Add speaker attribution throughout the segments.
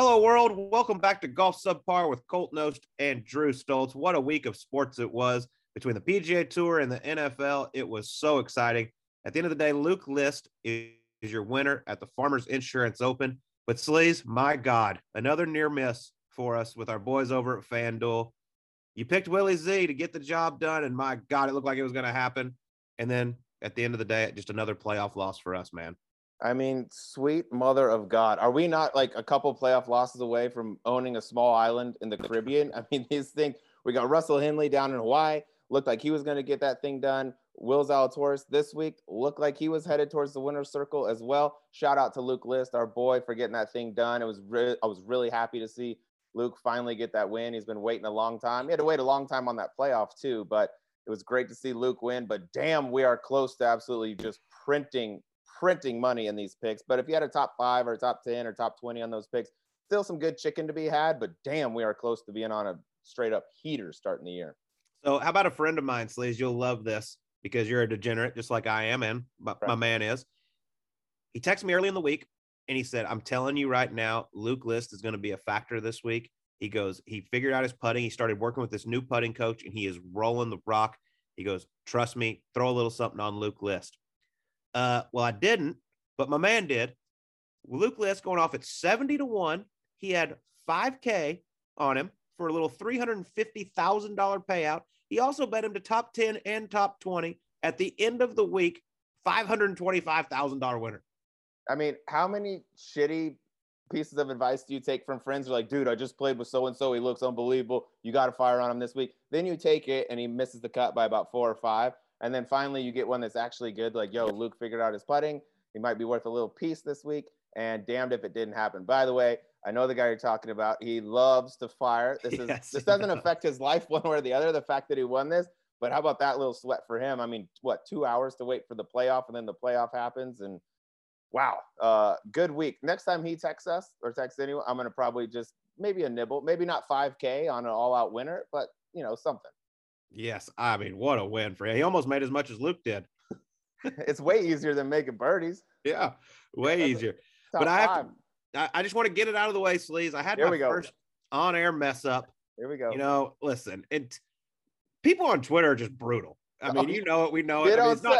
Speaker 1: Hello, world. Welcome back to Golf Subpar with Colt Knost and Drew Stoltz. What a week of sports it was between the PGA Tour and the NFL. It was so exciting. At the end of the day, Luke List is your winner at the Farmers Insurance Open. But Sleaze, my God, another near miss for us with our boys over at FanDuel. You picked Willie Z to get the job done, and my God, it looked like it was going to happen. And then at the end of the day, just another playoff loss for us, man.
Speaker 2: I mean, sweet mother of God. Are we not like a couple playoff losses away from owning a small island in the Caribbean? I mean, these things, we got Russell Henley down in Hawaii, looked like he was going to get that thing done. Will Zalatoris this week looked like he was headed towards the winner's circle as well. Shout out to Luke List, our boy, for getting that thing done. It was re- I was really happy to see Luke finally get that win. He's been waiting a long time. He had to wait a long time on that playoff too, but it was great to see Luke win. But damn, we are close to absolutely just printing printing money in these picks. But if you had a top five or top 10 or top 20 on those picks, still some good chicken to be had. But damn, we are close to being on a straight up heater starting the year.
Speaker 1: So, how about a friend of mine, Sleaze? You'll love this because you're a degenerate, just like I am, and my, right. my man is. He texted me early in the week and he said, I'm telling you right now, Luke List is going to be a factor this week. He goes, he figured out his putting. He started working with this new putting coach and he is rolling the rock. He goes, trust me, throw a little something on Luke List. Uh, well, I didn't, but my man did. Luke List going off at 70 to 1. He had 5K on him for a little $350,000 payout. He also bet him to top 10 and top 20 at the end of the week, $525,000 winner.
Speaker 2: I mean, how many shitty pieces of advice do you take from friends who are like, dude, I just played with so and so. He looks unbelievable. You got to fire on him this week. Then you take it and he misses the cut by about four or five. And then finally, you get one that's actually good. Like, yo, Luke figured out his putting. He might be worth a little piece this week. And damned if it didn't happen. By the way, I know the guy you're talking about. He loves to fire. This is yes. this doesn't affect his life one way or the other. The fact that he won this, but how about that little sweat for him? I mean, what two hours to wait for the playoff, and then the playoff happens, and wow, uh, good week. Next time he texts us or texts anyone, I'm gonna probably just maybe a nibble, maybe not 5K on an all-out winner, but you know something.
Speaker 1: Yes, I mean, what a win for him. He almost made as much as Luke did.
Speaker 2: it's way easier than making birdies.
Speaker 1: Yeah, way easier. But I have to, I just want to get it out of the way, Sleaze. I had Here my first on-air mess up.
Speaker 2: Here we go.
Speaker 1: You know, listen, it people on Twitter are just brutal. I mean, you know it, we know it. I mean,
Speaker 2: it's, not,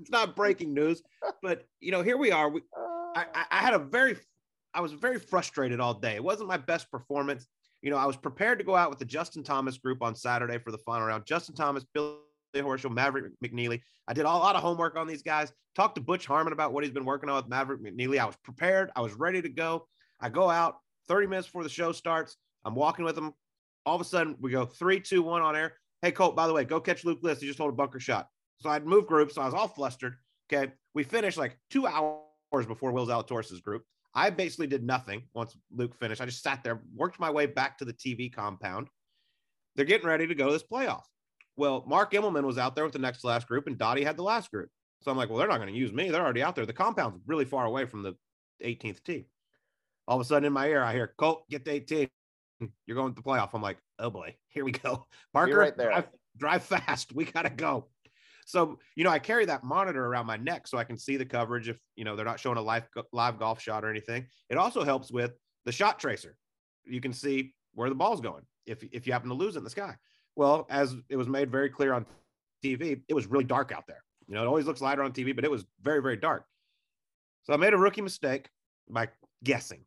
Speaker 1: it's not breaking news, but you know, here we are. We, I, I had a very, I was very frustrated all day. It wasn't my best performance you know, I was prepared to go out with the Justin Thomas group on Saturday for the final round. Justin Thomas, Billy Horschel, Maverick McNealy. I did a lot of homework on these guys. Talked to Butch Harmon about what he's been working on with Maverick McNealy. I was prepared. I was ready to go. I go out 30 minutes before the show starts. I'm walking with him. All of a sudden, we go three, two, one on air. Hey, Colt, by the way, go catch Luke List. He just hold a bunker shot. So I'd move groups. So I was all flustered. Okay. We finished like two hours before Will Zalatoris' group. I basically did nothing once Luke finished. I just sat there, worked my way back to the TV compound. They're getting ready to go to this playoff. Well, Mark Immelman was out there with the next last group, and Dottie had the last group. So I'm like, well, they're not going to use me. They're already out there. The compound's really far away from the 18th tee. All of a sudden in my ear, I hear, Colt, get to 18. You're going to the playoff. I'm like, oh boy, here we go. Parker,
Speaker 2: right there.
Speaker 1: Drive, drive fast. We got to go. So, you know, I carry that monitor around my neck so I can see the coverage if, you know, they're not showing a live, live golf shot or anything. It also helps with the shot tracer. You can see where the ball's going if, if you happen to lose it in the sky. Well, as it was made very clear on TV, it was really dark out there. You know, it always looks lighter on TV, but it was very, very dark. So I made a rookie mistake by guessing.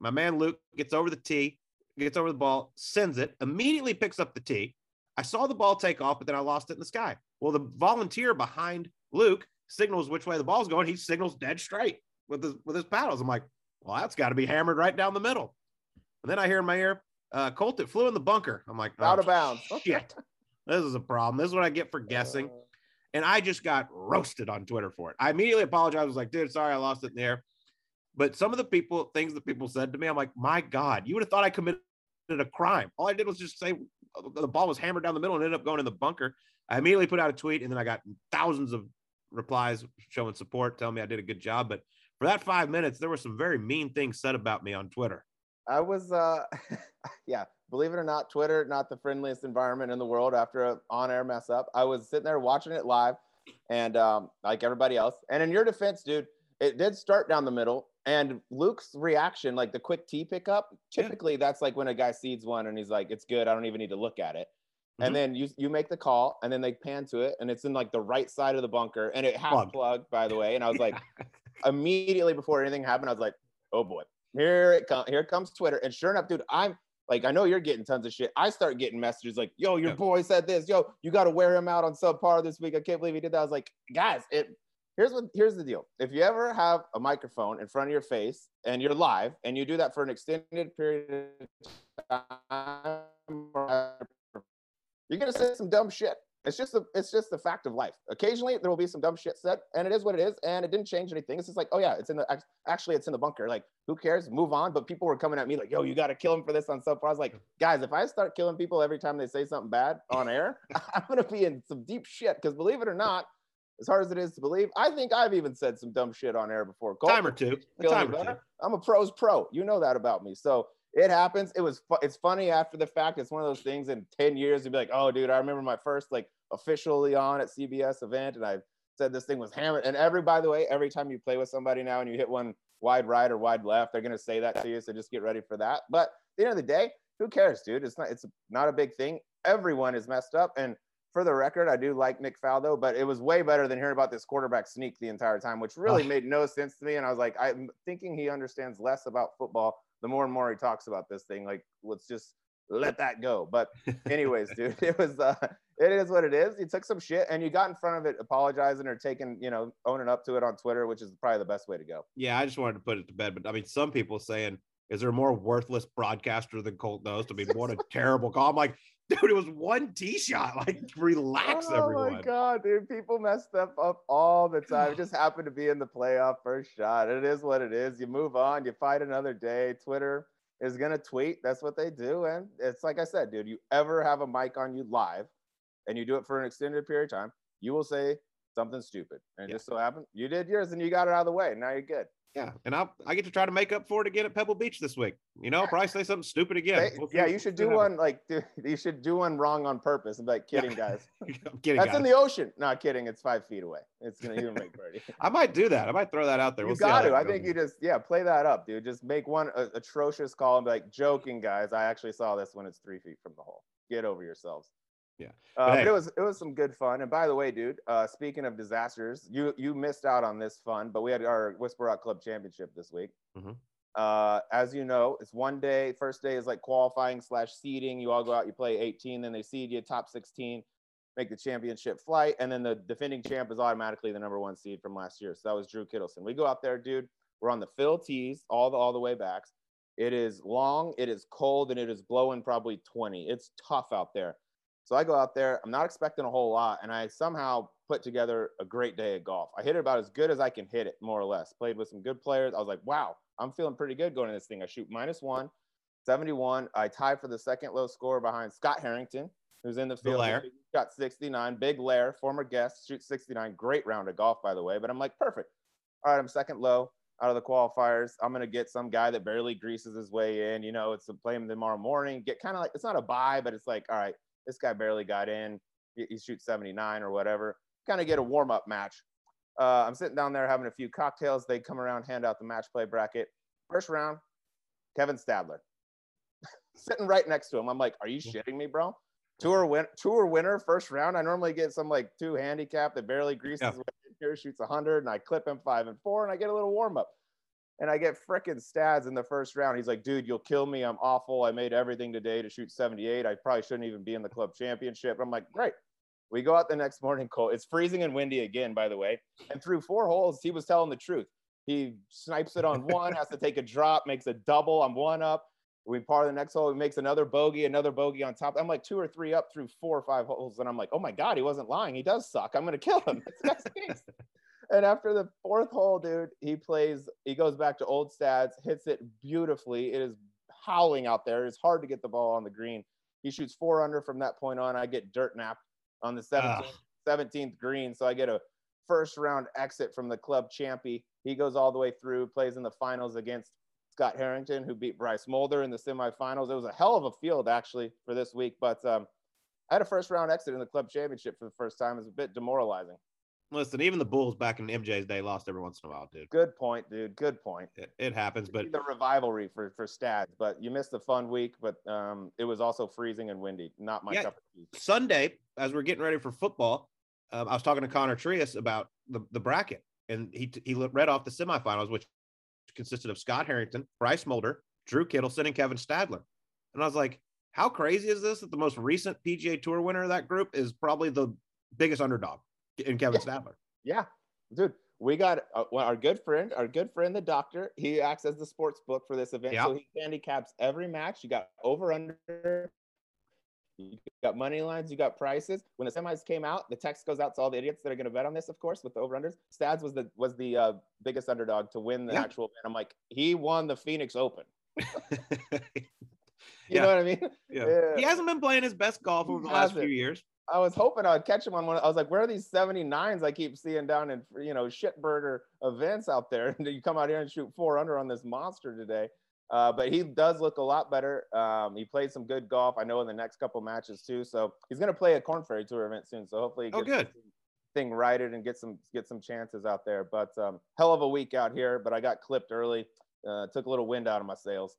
Speaker 1: My man Luke gets over the tee, gets over the ball, sends it, immediately picks up the tee. I saw the ball take off, but then I lost it in the sky. Well, the volunteer behind Luke signals which way the ball's going. He signals dead straight with his with his paddles. I'm like, well, that's got to be hammered right down the middle. And then I hear in my ear, uh, Colt, it flew in the bunker. I'm like,
Speaker 2: oh, out of bounds.
Speaker 1: Shit, this is a problem. This is what I get for guessing. Uh. And I just got roasted on Twitter for it. I immediately apologized. I was like, dude, sorry, I lost it in the air. But some of the people, things that people said to me, I'm like, my God, you would have thought I committed a crime. All I did was just say the ball was hammered down the middle and ended up going in the bunker. I immediately put out a tweet and then I got thousands of replies showing support, telling me I did a good job. But for that five minutes, there were some very mean things said about me on Twitter.
Speaker 2: I was, uh, yeah, believe it or not, Twitter, not the friendliest environment in the world after an on air mess up. I was sitting there watching it live and um, like everybody else. And in your defense, dude, it did start down the middle. And Luke's reaction, like the quick tee pickup, typically yeah. that's like when a guy seeds one and he's like, it's good. I don't even need to look at it. Mm-hmm. And then you you make the call and then they pan to it and it's in like the right side of the bunker and it half plugged, plugged by the way. And I was like, immediately before anything happened, I was like, oh boy, here it comes. Here comes Twitter. And sure enough, dude, I'm like, I know you're getting tons of shit. I start getting messages like, yo, your yeah. boy said this. Yo, you got to wear him out on subpar this week. I can't believe he did that. I was like, guys, it here's what here's the deal. If you ever have a microphone in front of your face and you're live and you do that for an extended period of time, you're gonna say some dumb shit. It's just a, it's just the fact of life. Occasionally there will be some dumb shit said, and it is what it is, and it didn't change anything. It's just like, oh yeah, it's in the actually it's in the bunker. Like, who cares? Move on. But people were coming at me like, yo, you got to kill him for this on stuff. I was like, guys, if I start killing people every time they say something bad on air, I'm gonna be in some deep shit. Because believe it or not, as hard as it is to believe, I think I've even said some dumb shit on air before.
Speaker 1: Cole, time or two. A time or two.
Speaker 2: I'm a pro's pro. You know that about me. So it happens. It was. Fu- it's funny after the fact. It's one of those things. In ten years, you'd be like, "Oh, dude, I remember my first like officially on at CBS event, and I said this thing was hammered." And every, by the way, every time you play with somebody now and you hit one wide right or wide left, they're gonna say that to you. So just get ready for that. But at the end of the day, who cares, dude? It's not. It's not a big thing. Everyone is messed up, and for the record, I do like Nick Faldo, but it was way better than hearing about this quarterback sneak the entire time, which really made no sense to me. And I was like, I'm thinking he understands less about football the more and more he talks about this thing. Like, let's just let that go. But anyways, dude, it was uh it is what it is. You took some shit and you got in front of it apologizing or taking, you know, owning up to it on Twitter, which is probably the best way to go.
Speaker 1: Yeah, I just wanted to put it to bed. But I mean, some people saying, is there a more worthless broadcaster than Colt Knost? I mean, what a terrible call. I'm like, dude, it was one tee shot. Like, relax, oh everyone. Oh my
Speaker 2: god, dude, people mess stuff up all the time. It just happened to be in the playoff first shot. It is what it is. You move on. You fight another day. Twitter is gonna tweet. That's what they do, and it's like I said, dude. You ever have a mic on you live, and you do it for an extended period of time, you will say something stupid, and yeah. just so happened you did yours, and you got it out of the way. Now you're good.
Speaker 1: Yeah, and I I get to try to make up for it again at Pebble Beach this week. You know, probably say something stupid again.
Speaker 2: We'll yeah, you should do one like you should do one wrong on purpose and be like, kidding, guys.
Speaker 1: I'm kidding.
Speaker 2: That's
Speaker 1: guys.
Speaker 2: in the ocean. Not kidding. It's five feet away. It's gonna even make birdie.
Speaker 1: I might do that. I might throw that out there.
Speaker 2: You we'll got to. I think you just yeah, play that up, dude. Just make one uh, atrocious call and be like, joking, guys. I actually saw this when it's three feet from the hole. Get over yourselves.
Speaker 1: Yeah.
Speaker 2: Uh, hey. but, it was it was some good fun. And by the way, dude, uh, speaking of disasters, you you missed out on this fun, but we had our Whisper Rock Club Championship this week. Mm-hmm. Uh, as you know, it's one day. First day is like qualifying slash seeding. You all go out, you play 18, then they seed you top 16, make the championship flight, and then the defending champ is automatically the number one seed from last year. So that was Drew Kittleson. We go out there, dude. We're on the fill tees all the all the way backs. It is long, it is cold, and it is blowing probably 20. It's tough out there. So I go out there. I'm not expecting a whole lot, and I somehow put together a great day of golf. I hit it about as good as I can hit it, more or less. Played with some good players. I was like, wow, I'm feeling pretty good going to this thing. I shoot minus one, 71. I tie for the second low score behind Scott Harrington, who's in the field.
Speaker 1: He
Speaker 2: got 69. Big Lair, former guest, shoots 69. Great round of golf, by the way. But I'm like, perfect. All right, I'm second low out of the qualifiers. I'm gonna get some guy that barely greases his way in. You know, it's a play him tomorrow morning. Get kind of like it's not a buy, but it's like, all right, this guy barely got in. He, he shoots 79 or whatever. Kind of get a warm up match. Uh, I'm sitting down there having a few cocktails. They come around, hand out the match play bracket. First round, Kevin Stadler. sitting right next to him. I'm like, are you shitting me, bro? Tour win tour winner first round. I normally get some like two handicap that barely greases yeah. here, shoots 100, and I clip him five and four, and I get a little warm up and I get fricking Stads in the first round. He's like, dude, you'll kill me. I'm awful. I made everything today to shoot 78. I probably shouldn't even be in the club championship. I'm like, great. We go out the next morning, Cole. It's freezing and windy again, by the way. And through four holes, he was telling the truth. He snipes it on one, has to take a drop, makes a double. I'm one up. We par the next hole. He makes another bogey, another bogey on top. I'm like two or three up through four or five holes, and I'm like, oh my god, he wasn't lying. He does suck. I'm gonna kill him. That's and after the fourth hole, dude, he plays, he goes back to old Stads, hits it beautifully. It is howling out there. It's hard to get the ball on the green. He shoots four under from that point on. I get dirt napped on the 17th, 17th green. So I get a first round exit from the club champy. He goes all the way through, plays in the finals against Scott Harrington, who beat Bryce Mulder in the semifinals. It was a hell of a field actually for this week, but um, I had a first round exit in the club championship for the first time. It was a bit demoralizing.
Speaker 1: Listen, even the Bulls back in MJ's day lost every once in a while, dude.
Speaker 2: Good point, dude. Good point.
Speaker 1: It, it happens, but
Speaker 2: the revivalry for for Stads, but you missed the fun week. But um, it was also freezing and windy. Not my
Speaker 1: Yeah.
Speaker 2: cup of tea.
Speaker 1: Sunday, as we're getting ready for football, um, I was talking to Connor Trias about the, the bracket, and he he read off the semifinals, which consisted of Scott Harrington, Bryce Mulder, Drew Kittleson, and Kevin Stadler. And I was like, how crazy is this that the most recent PGA Tour winner of that group is probably the biggest underdog in Kevin Stadler?
Speaker 2: Yeah, dude. We got uh, well, our good friend, our good friend, the doctor. He acts as the sports book for this event, so he handicaps every match. You got over under. You got money lines, you got prices. When the semis came out, the text goes out to all the idiots that are going to bet on this, of course, with the over unders. Stads was the was the uh, biggest underdog to win the
Speaker 1: Yeah.
Speaker 2: actual event. I'm like, he won the Phoenix Open. You
Speaker 1: Yeah.
Speaker 2: know what I mean?
Speaker 1: yeah.
Speaker 2: Yeah.
Speaker 1: He hasn't been playing his best golf over the last few years.
Speaker 2: I was hoping I'd catch him on one. I was like, where are these 79s I keep seeing down in, you know, shit shitburger events out there? And you come out here and shoot four under on this monster today. Uh, but he does look a lot better. Um, he played some good golf, I know, in the next couple matches too. So he's going to play a Korn Ferry Tour event soon. So hopefully he
Speaker 1: Oh, good.
Speaker 2: thing righted and get some get some chances out there. But um, hell of a week out here. But I got clipped early. Uh, took a little wind out of my sails.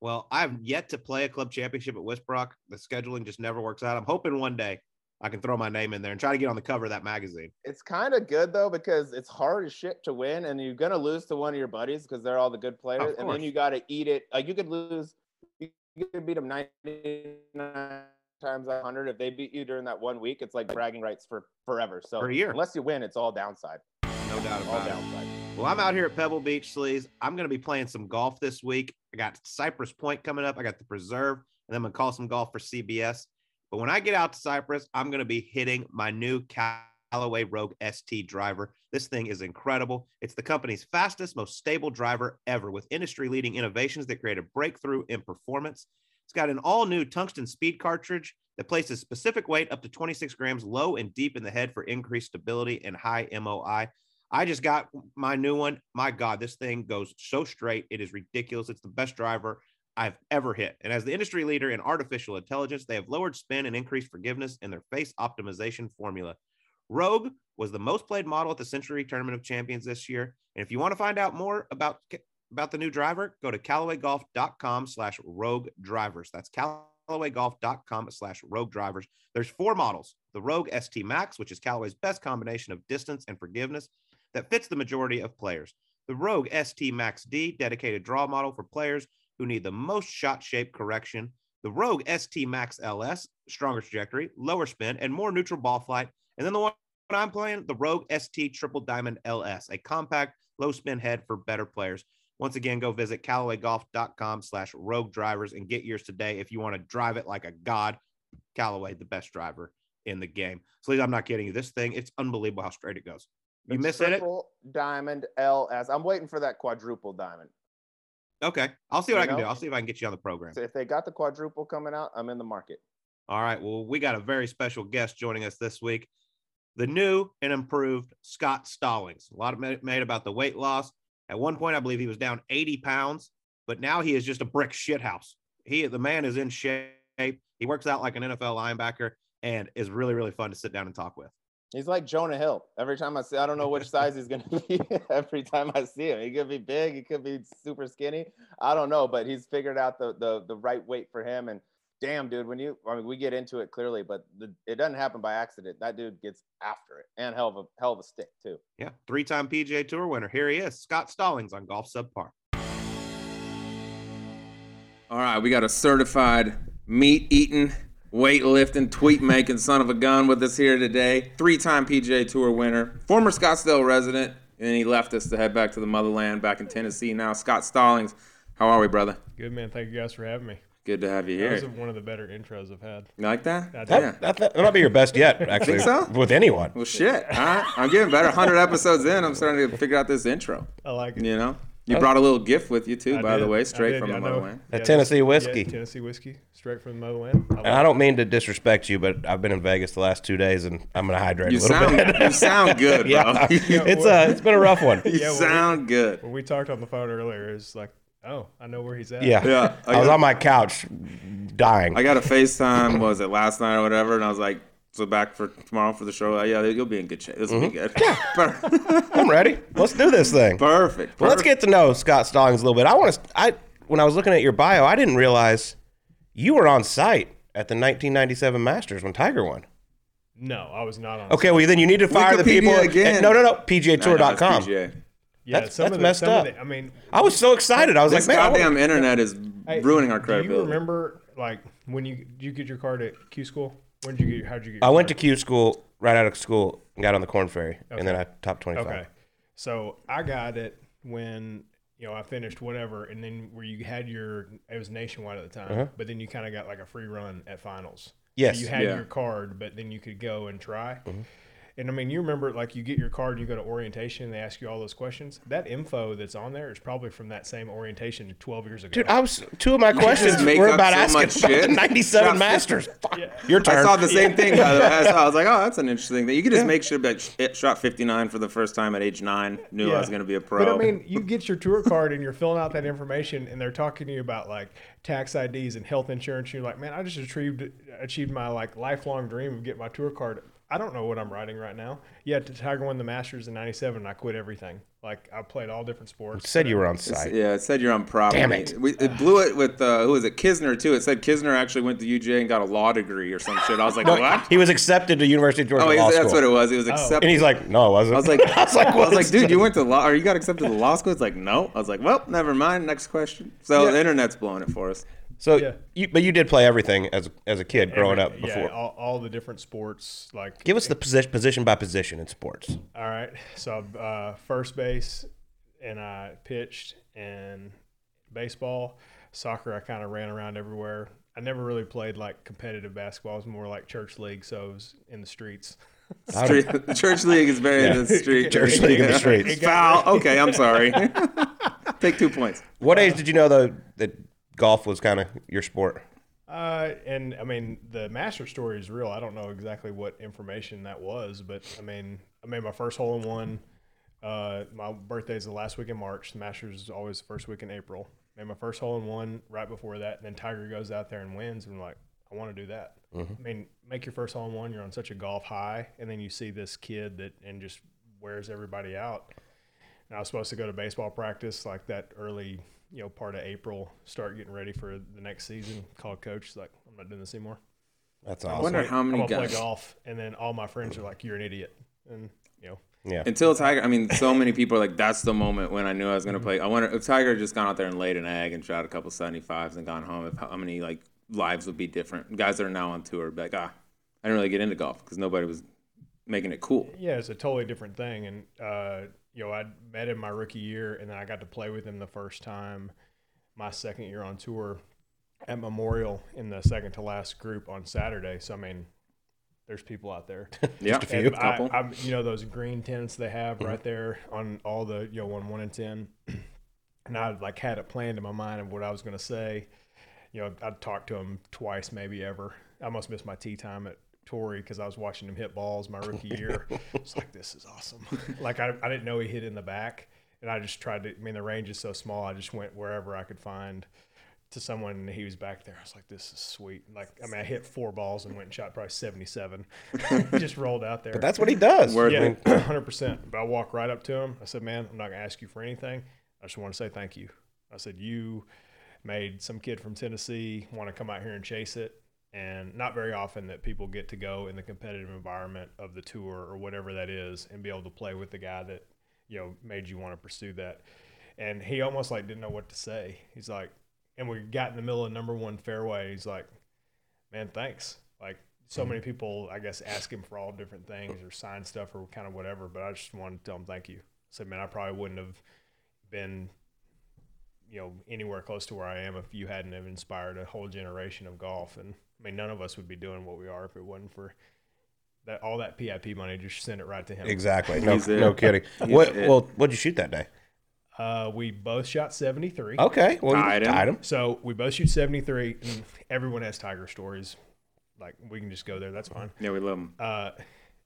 Speaker 1: Well, I've yet to play a club championship at Westbrook. The scheduling just never works out. I'm hoping one day I can throw my name in there and try to get on the cover of that magazine.
Speaker 2: It's kind of good though because it's hard as shit to win, and you're gonna lose to one of your buddies because they're all the good players, and then you got to eat it. Like you could lose, you could beat them 99 times out of 100. If they beat you during that one week, it's like bragging rights for forever. So
Speaker 1: For a year.
Speaker 2: unless you win, it's all downside.
Speaker 1: No doubt
Speaker 2: All
Speaker 1: about it.
Speaker 2: downside.
Speaker 1: Well, I'm out here at Pebble Beach, Sleaze. I'm going to be playing some golf this week. I got Cypress Point coming up. I got the Preserve, and then I'm to call some golf for CBS. But when I get out to Cypress, I'm going to be hitting my new Callaway Rogue ST driver. This thing is incredible. It's the company's fastest, most stable driver ever with industry leading innovations that create a breakthrough in performance. It's got an all new tungsten speed cartridge that places specific weight up to 26 grams low and deep in the head for increased stability and high MOI. I just got my new one. My God, this thing goes so straight. It is ridiculous. It's the best driver I've ever hit. And as the industry leader in artificial intelligence, they have lowered spin and increased forgiveness in their face optimization formula. Rogue was the most played model at the Sentry Tournament of Champions this year. And if you want to find out more about about the new driver, go to CallawayGolf.com slash rogue drivers. That's CallawayGolf.com slash rogue drivers. There's four models. The Rogue ST Max, which is Callaway's best combination of distance and forgiveness that fits the majority of players. The Rogue ST Max D, dedicated draw model for players who need the most shot shape correction. The Rogue ST Max LS, stronger trajectory, lower spin, and more neutral ball flight. And then the one I'm playing, the Rogue ST Triple Diamond LS, a compact, low spin head for better players. Once again, go visit CallawayGolf.com slash rogue drivers and get yours today if you want to drive it like a god. Callaway, the best driver in the game. So I'm not kidding you. This thing, it's unbelievable how straight it goes. You miss it?
Speaker 2: triple diamond LS. I'm waiting for that quadruple diamond.
Speaker 1: Okay. I'll see what
Speaker 2: You
Speaker 1: I can do. I'll see if I can get you on the program.
Speaker 2: So if they got the quadruple coming out, I'm in the market.
Speaker 1: All right. Well, we got a very special guest joining us this week. The new and improved Scott Stallings. A lot of made about the weight loss. At one point, I believe he was down 80 pounds, but now he is just a brick shithouse. He, the man, is in shape. He works out like an NFL linebacker and is really, really fun to sit down and talk with.
Speaker 2: He's like Jonah Hill. Every time I see, I don't know which size he's gonna be. Every time I see him, he could be big, he could be super skinny. I don't know, but he's figured out the the the right weight for him. And damn, dude, when you, I mean, we get into it clearly, but the, it doesn't happen by accident. That dude gets after it, and hell of a hell of a stick too.
Speaker 1: Yeah, three-time PGA Tour winner. Here he is, Scott Stallings on Golf Subpar.
Speaker 3: All right, we got a certified meat eating, weightlifting, tweet making son of a gun with us here today. Three time PGA Tour winner, former Scottsdale resident, and then he left us to head back to the motherland back in Tennessee now. Scott Stallings, how are we, brother?
Speaker 4: Good man. Thank you guys for having me.
Speaker 3: Good to have you
Speaker 4: That was
Speaker 3: here.
Speaker 4: one of the better intros I've had.
Speaker 3: You like that?
Speaker 4: I did.
Speaker 3: Yeah.
Speaker 5: That, that, that might be your best yet, actually.
Speaker 3: Think so?
Speaker 5: With anyone.
Speaker 3: Well, shit. All right. I'm getting better. 100 episodes in, I'm starting to figure out this intro.
Speaker 4: I like it.
Speaker 3: You know? You brought a little gift with you, too,
Speaker 4: I
Speaker 3: by the way, straight from
Speaker 4: Yeah,
Speaker 3: the
Speaker 4: I
Speaker 3: motherland.
Speaker 5: That
Speaker 4: Yeah,
Speaker 5: Tennessee
Speaker 4: yeah,
Speaker 5: whiskey.
Speaker 4: Tennessee whiskey, straight from the motherland. I
Speaker 5: And I don't mean to disrespect you, but I've been in Vegas the last two days, and I'm gonna hydrate
Speaker 3: You
Speaker 5: a little
Speaker 3: sound,
Speaker 5: bit.
Speaker 3: you sound good, bro.
Speaker 5: yeah,
Speaker 3: you
Speaker 5: it's uh, it's been a rough one.
Speaker 4: Yeah, well, we-
Speaker 3: sound good.
Speaker 4: When we talked on the phone earlier, it's like, oh, I know where he's at.
Speaker 5: Yeah,
Speaker 3: Yeah, I
Speaker 5: I, was on my couch, dying.
Speaker 3: I got a FaceTime, what was it last night or whatever, and I was like, So back for tomorrow for the show. Uh, yeah, you'll be in good shape. This will be good. Per-
Speaker 5: I'm ready. Let's do this thing.
Speaker 3: Perfect.
Speaker 5: Well, let's get to know Scott Stallings a little bit. I want to. I when I was looking at your bio, I didn't realize you were on site at the 1997 Masters when Tiger won.
Speaker 4: No, I was not on.
Speaker 5: Okay, well then you need to fire the people.
Speaker 3: Wikipedia again.
Speaker 5: No, no, no.
Speaker 3: I know, it's
Speaker 5: PGAtour.com.
Speaker 4: Yeah,
Speaker 5: that's-
Speaker 4: some
Speaker 5: that's
Speaker 4: of the,
Speaker 5: messed
Speaker 4: some
Speaker 5: up.
Speaker 4: Of the, I mean,
Speaker 5: I was so excited. I was
Speaker 3: This
Speaker 5: like, man, I
Speaker 3: goddamn internet is
Speaker 4: hey,
Speaker 3: ruining our credibility.
Speaker 4: Do
Speaker 3: credibility.
Speaker 4: you remember like when you you get your card at Q school? When did you get? How'd you get? Your
Speaker 5: I went to
Speaker 4: card?
Speaker 5: Q school right out of school and got on the Korn Ferry, and then I top 25.
Speaker 4: Okay, so I got it when you know I finished whatever, and then where you had your it was nationwide at the time, uh-huh. but then you kind of got like a free run at finals.
Speaker 5: Yes.
Speaker 4: So you had
Speaker 3: Yeah.
Speaker 4: your card, but then you could go and try. Mm-hmm. And I mean, you remember like you get your card, you go to orientation, and they ask you all those questions. That info that's on there is probably from that same orientation 12 years ago.
Speaker 5: Dude, I was two of my questions
Speaker 3: make
Speaker 5: were about
Speaker 3: so
Speaker 5: asking about
Speaker 3: shit.
Speaker 5: the 97
Speaker 3: Shot-
Speaker 5: Masters. Fuck.
Speaker 4: Yeah.
Speaker 5: Your turn.
Speaker 3: I saw the same thing. By the way. I, saw, I was like, oh, that's an interesting thing. You could just make sure that sh- shot 59 for the first time at age nine. Knew I was going to be a pro.
Speaker 4: But I mean, you get your tour card and you're filling out that information, and they're talking to you about like tax IDs and health insurance. And you're like, man, I just achieved achieved my like lifelong dream of getting my tour card. I don't know what I'm writing right now. Yeah, Tiger won the Masters in '97, and I quit everything. Like I played all different sports.
Speaker 5: said you were on site.
Speaker 3: Yeah, it said you're on prop.
Speaker 5: Damn it.
Speaker 3: We, it blew it with uh, who was it? Kisner too. It said Kisner actually went to UJ and got a law degree or some shit. I was like, what?
Speaker 5: He was accepted to University of Georgia
Speaker 3: Oh,
Speaker 5: Law School.
Speaker 3: that's what it was. It was accepted.
Speaker 5: and he's like, no, it wasn't.
Speaker 3: I was like,
Speaker 5: I was like,
Speaker 3: I was like, dude, you went to law, or you got accepted to law school? It's like, no. I was like, well, never mind. Next question. So the internet's blowing it for us.
Speaker 5: So,
Speaker 4: Yeah.
Speaker 5: you, but you did play everything as as a kid growing up before.
Speaker 4: Yeah, all, all the different sports. Like,
Speaker 5: Give us the position position by position in sports.
Speaker 4: all right. So uh, first base, and I pitched, and baseball, soccer. I kind of ran around everywhere. I never really played like competitive basketball. It was more like church league, so it was in the streets.
Speaker 3: Street, the church league is very in the street.
Speaker 5: Church league in the streets.
Speaker 3: Foul. Okay, I'm sorry. Take two points.
Speaker 5: What age did you know though that golf was kind of your sport?
Speaker 4: Uh, and I mean, the master story is real. I don't know exactly what information that was, but I mean, I made my first hole in one. Uh, my birthday is the last week in March. The Masters is always the first week in April. Made my first hole in one right before that, and then Tiger goes out there and wins. And I'm like, I want to do that. I mean, make your first hole in one. You're on such a golf high, and then you see this kid that and just wears everybody out. And I was supposed to go to baseball practice like that early, you know, part of April, start getting ready for the next season. Called coach, like, I'm not doing this anymore.
Speaker 5: That's awesome.
Speaker 3: I
Speaker 5: awesome.
Speaker 3: wonder how many
Speaker 4: I'm
Speaker 3: guys.
Speaker 4: play golf, and then all my friends are like, "You're an idiot," and you know,
Speaker 5: Yeah.
Speaker 3: Until Tiger, I mean, so many people are like, that's the moment when I knew I was going to play. I wonder if Tiger had just gone out there and laid an egg and shot a couple 75s and gone home, if how many like lives would be different. Guys that are now on tour be like, ah, I didn't really get into golf because nobody was making it cool.
Speaker 4: yeah, it's a totally different thing. And uh, you know, I met him my rookie year, and then I got to play with him the first time my second year on tour at Memorial in the second to last group on Saturday. So I mean, there's people out there.
Speaker 3: Yeah,
Speaker 5: a few.
Speaker 4: I,
Speaker 3: couple.
Speaker 4: I'm, you know those green tents they have mm-hmm. right there on all the you know one one and ten, and I like had it planned in my mind of what I was going to say. You know, I'd talked to him twice, maybe ever. I almost missed my tea time at Torrey because I was watching him hit balls my rookie year. It's like this is awesome. like I, I didn't know he hit in the back, and I just tried to. I mean, the range is so small. I just went wherever I could find to someone and he was back there. I was like, this is sweet. Like, I mean, I hit four balls and went and shot probably 77. just rolled out there.
Speaker 5: But that's what he does.
Speaker 3: Word.
Speaker 4: Yeah, 100%. But I walked right up to him. I said, man, I'm not going to ask you for anything. I just want to say thank you. I said, you made some kid from Tennessee want to come out here and chase it. And not very often that people get to go in the competitive environment of the tour or whatever that is and be able to play with the guy that, you know, made you want to pursue that. And he almost like didn't know what to say. He's like, and we got in the middle of number one fairway. He's like, man, thanks. Like so mm-hmm. many people, I guess, ask him for all different things or sign stuff or kind of whatever. But I just wanted to tell him thank you. I said, man, I probably wouldn't have been, you know, anywhere close to where I am if you hadn't have inspired a whole generation of golf. And I mean, none of us would be doing what we are if it wasn't for that all that PIP money. Just send it right to him.
Speaker 5: exactly. No, no kidding. What,
Speaker 3: it.
Speaker 5: well, what'd you shoot that day?
Speaker 4: Uh, we both shot seventy three.
Speaker 5: Okay. Well,
Speaker 3: Tied him.
Speaker 5: tied him.
Speaker 4: So we both shoot 73, and everyone has Tiger stories. Like, we can just go there. That's fine.
Speaker 3: Yeah, we love him.
Speaker 4: Uh,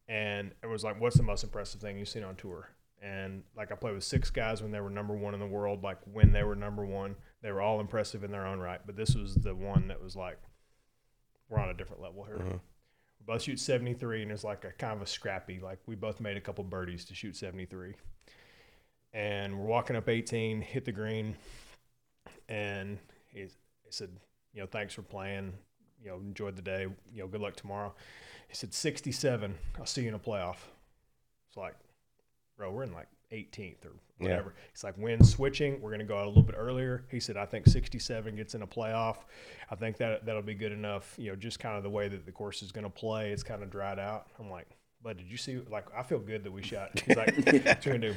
Speaker 4: and it was like, what's the most impressive thing you've seen on tour? And like, I played with six guys when they were number one in the world. Like, when they were number one, they were all impressive in their own right. But this was the one that was like, we're on a different level here. Uh-huh. We both shoot 73, and it's like a kind of a scrappy. Like we both made a couple birdies to shoot 73. And we're walking up 18, hit the green, and he, he said, you know, thanks for playing. You know, enjoyed the day. You know, good luck tomorrow. He said, 67. I'll see you in a playoff. It's like, bro, we're in like 18th or
Speaker 5: Yeah.
Speaker 4: whatever. He's like, when switching, we're going to go out a little bit earlier. He said, I think 67 gets in a playoff. I think that that'll be good enough. You know, just kind of the way that the course is going to play. It's kind of dried out. I'm like, but did you see? Like, I feel good that we shot. He's like, you gonna?